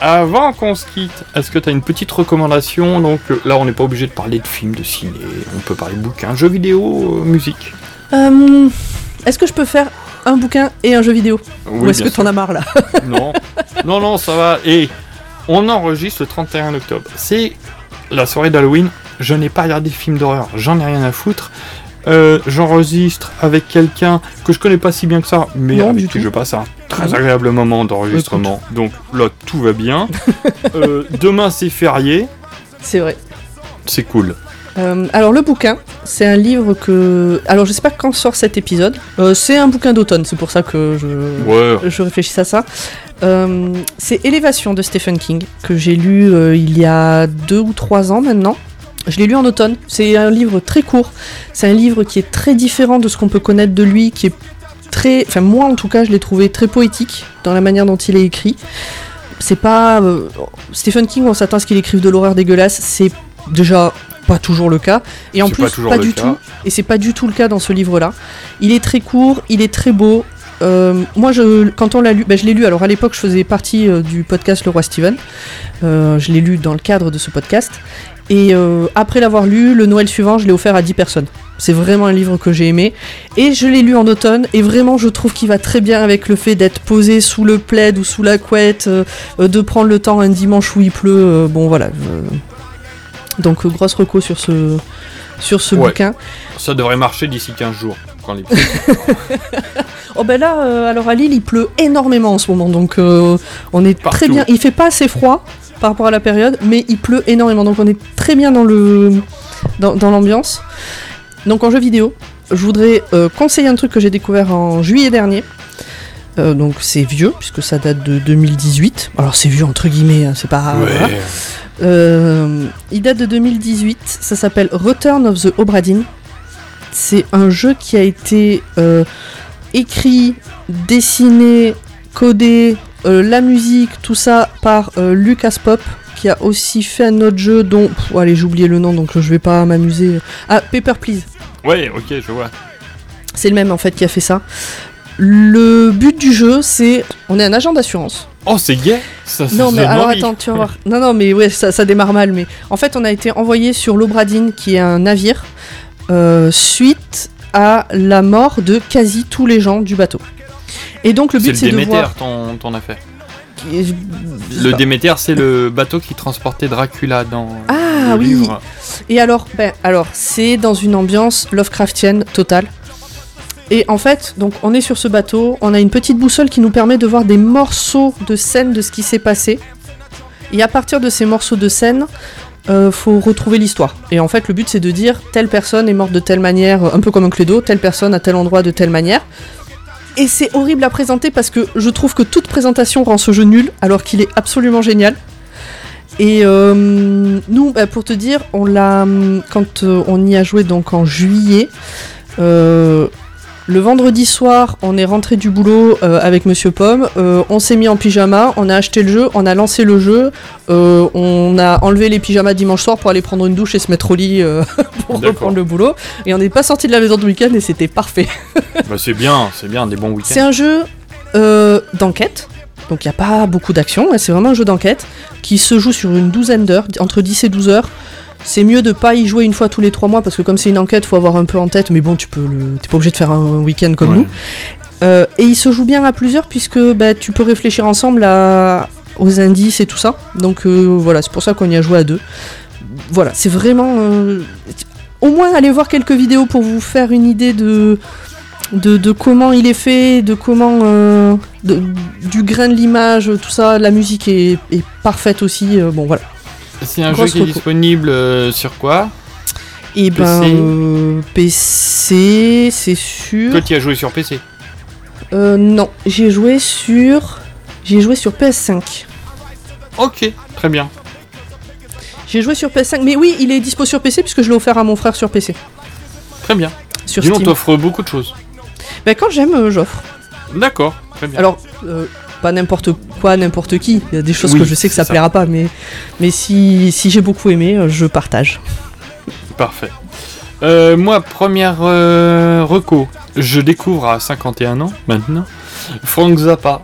Avant qu'on se quitte, est-ce que tu as une petite recommandation? Donc là, on n'est pas obligé de parler de films, de ciné, on peut parler de bouquins, jeux vidéo, musique. Est-ce que je peux faire un bouquin et un jeu vidéo? Oui, Ou est-ce que t'en as marre là? Non, non, non, ça va. Et On enregistre le 31 octobre. C'est la soirée d'Halloween. Je n'ai pas regardé de film d'horreur, j'en ai rien à foutre. Euh, J'enregistre avec quelqu'un que je connais pas si bien que ça, mais Non, avec du qui tout. je passe un très agréable moment d'enregistrement. Donc là, tout va bien. Euh, demain, c'est férié. C'est vrai. C'est cool. Euh, alors le bouquin, c'est un livre que... Alors je sais pas quand sort cet épisode. Euh, c'est un bouquin d'automne, c'est pour ça que je, Ouais. je réfléchis à ça. Euh, c'est Élévation de Stephen King, que j'ai lu il y a deux ou trois ans maintenant. Je l'ai lu en automne. C'est un livre très court. C'est un livre qui est très différent de ce qu'on peut connaître de lui, qui est très... Enfin moi en tout cas, je l'ai trouvé très poétique dans la manière dont il est écrit. C'est pas... euh, Stephen King, on s'attend à ce qu'il écrive de l'horreur dégueulasse. C'est déjà pas toujours le cas. Et en plus, pas du cas. tout. Et c'est pas du tout le cas dans ce livre-là. Il est très court, il est très beau. Euh, moi, je, quand on l'a lu, ben, je l'ai lu. Alors à l'époque, je faisais partie euh, du podcast Le Roi Steven. Euh, je l'ai lu dans le cadre de ce podcast. Et après l'avoir lu, le Noël suivant, je l'ai offert à 10 personnes. C'est vraiment un livre que j'ai aimé. Et je l'ai lu en automne. Et vraiment, je trouve qu'il va très bien avec le fait d'être posé sous le plaid ou sous la couette, de prendre le temps un dimanche où il pleut. bon, voilà. je- Donc, euh, grosse reco sur ce, sur ce Ouais. bouquin. Ça devrait marcher d'ici 15 jours. Quand les... Oh ben là, euh, alors à Lille, il pleut énormément en ce moment, donc euh, on est très bien. Il fait pas assez froid par rapport à la période, mais il pleut énormément, donc on est très bien dans le dans, dans l'ambiance. Donc en jeu vidéo, je voudrais euh, conseiller un truc que j'ai découvert en juillet dernier. Euh, donc c'est vieux puisque ça date de 2018. Alors c'est vieux entre guillemets, hein, c'est pas. Ouais. voilà. Euh, il date de 2018. Ça s'appelle Return of the Obra Dinn. C'est un jeu qui a été euh, écrit, dessiné, codé, la musique, tout ça par Lucas Pop, qui a aussi fait un autre jeu dont, pff, allez, j'ai oublié le nom, donc je vais pas m'amuser. Ah, Paper Please. Ouais, ok, je vois. C'est le même en fait qui a fait ça. Le but du jeu, c'est, on est un agent d'assurance. Oh, c'est gay ça, ça Non mais alors envie. attends, tu vas voir. Non non mais ouais, ça, ça démarre mal. Mais en fait, on a été envoyé sur l'Obradine, qui est un navire, euh, suite à la mort de quasi tous les gens du bateau. Et donc le but c'est de Déméter, voir. ton, ton affaire. Je Le. Déméter, c'est le bateau qui transportait Dracula dans Ah le oui. livre. Et alors, ben alors c'est dans une ambiance Lovecraftienne totale. Et en fait, donc on est sur ce bateau, on a une petite boussole qui nous permet de voir des morceaux de scène de ce qui s'est passé. Et à partir de ces morceaux de scène, euh, faut retrouver l'histoire. Et en fait, le but c'est de dire telle personne est morte de telle manière, un peu comme un clédo, telle personne à tel endroit de telle manière. Et c'est horrible à présenter parce que je trouve que toute présentation rend ce jeu nul, alors qu'il est absolument génial. Et euh, nous, bah, pour te dire, on l'a quand euh, on y a joué donc en juillet. euh, le vendredi soir, on est rentré du boulot euh, avec Monsieur Pomme. euh, on s'est mis en pyjama, on a acheté le jeu, on a lancé le jeu. euh, on a enlevé les pyjamas dimanche soir pour aller prendre une douche et se mettre au lit pour reprendre le boulot. Et on n'est pas sorti de la maison de week-end et c'était parfait. Bah, c'est bien, c'est bien, des bons week-ends. C'est un jeu d'enquête, donc il n'y a pas beaucoup d'action, c'est vraiment un jeu d'enquête qui se joue sur une douzaine d'heures, entre 10 et 12 heures. C'est mieux de pas y jouer une fois tous les trois mois parce que comme c'est une enquête, faut avoir un peu en tête, mais bon, tu peux le... t'es pas obligé de faire un week-end comme Ouais. nous. Euh, et il se joue bien à plusieurs puisque bah, tu peux réfléchir ensemble à... aux indices et tout ça. Donc euh, voilà, c'est pour ça qu'on y a joué à deux. Voilà, c'est vraiment... euh, Au moins, allez voir quelques vidéos pour vous faire une idée de de, de comment il est fait, de comment euh, de- du grain de l'image, tout ça, la musique est, est parfaite aussi. euh, bon voilà. C'est un Grosse jeu qui est disponible euh, sur quoi? Et ben PC. euh, PC, c'est sûr. Toi, tu as joué sur PC. Euh, non, j'ai joué sur j'ai joué sur PS5. Ok, très bien. J'ai joué sur PS5, mais oui, il est dispo sur PC puisque je l'ai offert à mon frère sur PC. Très bien. Sur Dis donc, Steam. t'offres beaucoup de choses. Ben, quand j'aime, euh, j'offre. D'accord, très bien. Alors, euh, pas n'importe quoi, n'importe qui. Il y a des choses Oui, que je sais que ça. plaira pas, mais, mais si, si j'ai beaucoup aimé, euh, je partage. Parfait. Euh, moi, première euh, reco, je découvre à 51 ans maintenant Frank Zappa.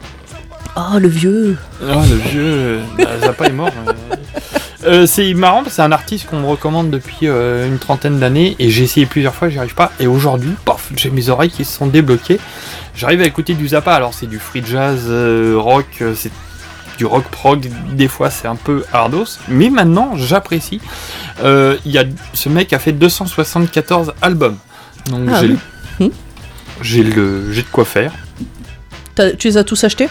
Oh, le vieux Oh, le vieux. bah, Zappa est mort. euh. Euh, c'est marrant, parce que c'est un artiste qu'on me recommande depuis euh, une trentaine d'années et j'ai essayé plusieurs fois, j'y arrive pas. Et aujourd'hui, paf, j'ai mes oreilles qui se sont débloquées. J'arrive à écouter du Zappa, alors c'est du free jazz, euh, rock, c'est du rock prog, des fois c'est un peu hardos, mais maintenant j'apprécie. Il a, ce mec a fait 274 albums, donc Ah j'ai oui. Hmm. j'ai le j'ai de quoi faire. T'as- Tu les as tous achetés?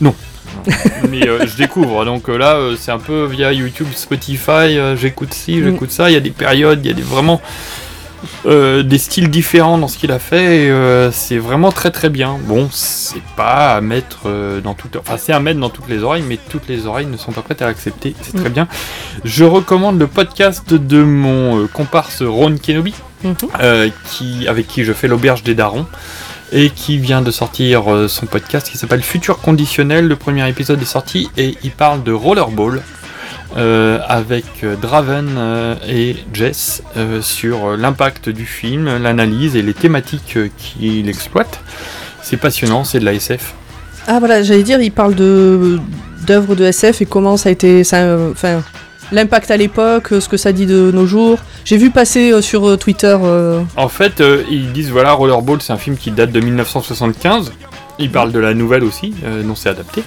Non. mais euh, je découvre, donc euh, là euh, c'est un peu via YouTube, Spotify, j'écoute ci, Mm. j'écoute ça, il y a des périodes, il y a des, vraiment des styles différents dans ce qu'il a fait, et c'est vraiment très très bien. Bon, c'est pas à mettre dans toutes, enfin c'est à mettre dans toutes les oreilles, mais toutes les oreilles ne sont pas prêtes à l'accepter, c'est très Mm. bien. Je recommande le podcast de mon comparse Ron Kenobi, Mhm. euh, qui, avec qui je fais l'auberge des darons et qui vient de sortir euh, son podcast qui s'appelle Futur Conditionnel. Le premier épisode est sorti et il parle de rollerball euh, avec euh, Draven euh, et Jess sur l'impact du film, l'analyse et les thématiques qu'il exploite. C'est passionnant, c'est de la SF. Ah voilà, j'allais dire, il parle d'œuvres de SF et comment ça a été, enfin, l'impact à l'époque, euh, ce que ça dit de nos jours. J'ai vu passer euh, sur euh, Twitter. En fait, ils disent voilà, Rollerball, c'est un film qui date de 1975. Ils parlent de la nouvelle aussi, euh, dont c'est adapté,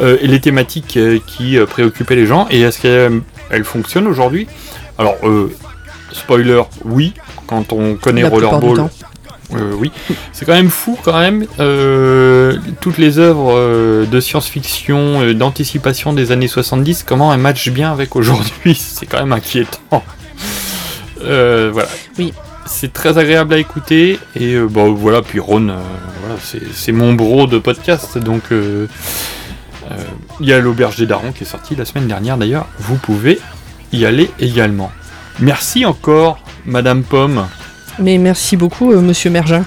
Euh, et les thématiques euh, qui préoccupaient les gens. Et est-ce qu'elles elles fonctionnent aujourd'hui? Alors, spoiler, oui. Quand on connaît La Rollerball. Euh, oui. C'est quand même fou, quand même. euh, toutes les œuvres euh, de science-fiction, d'anticipation des années 70, comment elles matchent bien avec aujourd'hui C'est quand même inquiétant. Voilà. Oui. C'est très agréable à écouter et bon voilà puis Ron voilà, c'est- mon bro de podcast donc il y a l'auberge des darons qui est sorti la semaine dernière d'ailleurs vous pouvez y aller également merci encore Madame Pomme Mais merci beaucoup, euh, Monsieur Mergin.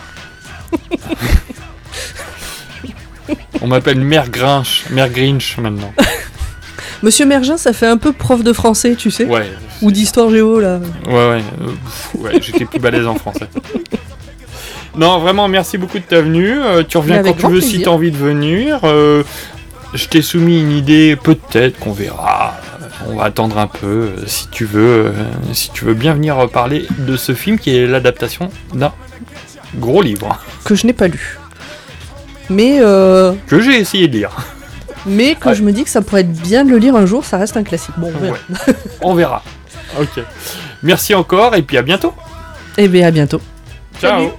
on m'appelle Mère Grinch Mère Grinch maintenant Monsieur Mergin, ça fait un peu prof de français, tu sais ouais Ou d'histoire géo, là. Ouais, ouais, euh, pff, ouais j'étais plus balèze en français. Non, vraiment, merci beaucoup de ta venue. Euh, tu reviens Mais avec quand tu grand veux si plaisir. tu as envie de venir. Euh, je t'ai soumis une idée, peut-être qu'on verra. On va attendre un peu, euh, si tu veux, euh, si tu veux bien venir parler de ce film qui est l'adaptation d'un gros livre Que je n'ai pas lu. Mais, euh, que j'ai essayé de lire. mais que je me dis que ça pourrait être bien de le lire un jour, ça reste un classique. Bon, on verra. Ouais. On verra. Ok. Merci encore et puis à bientôt. Et bien, à bientôt. Ciao.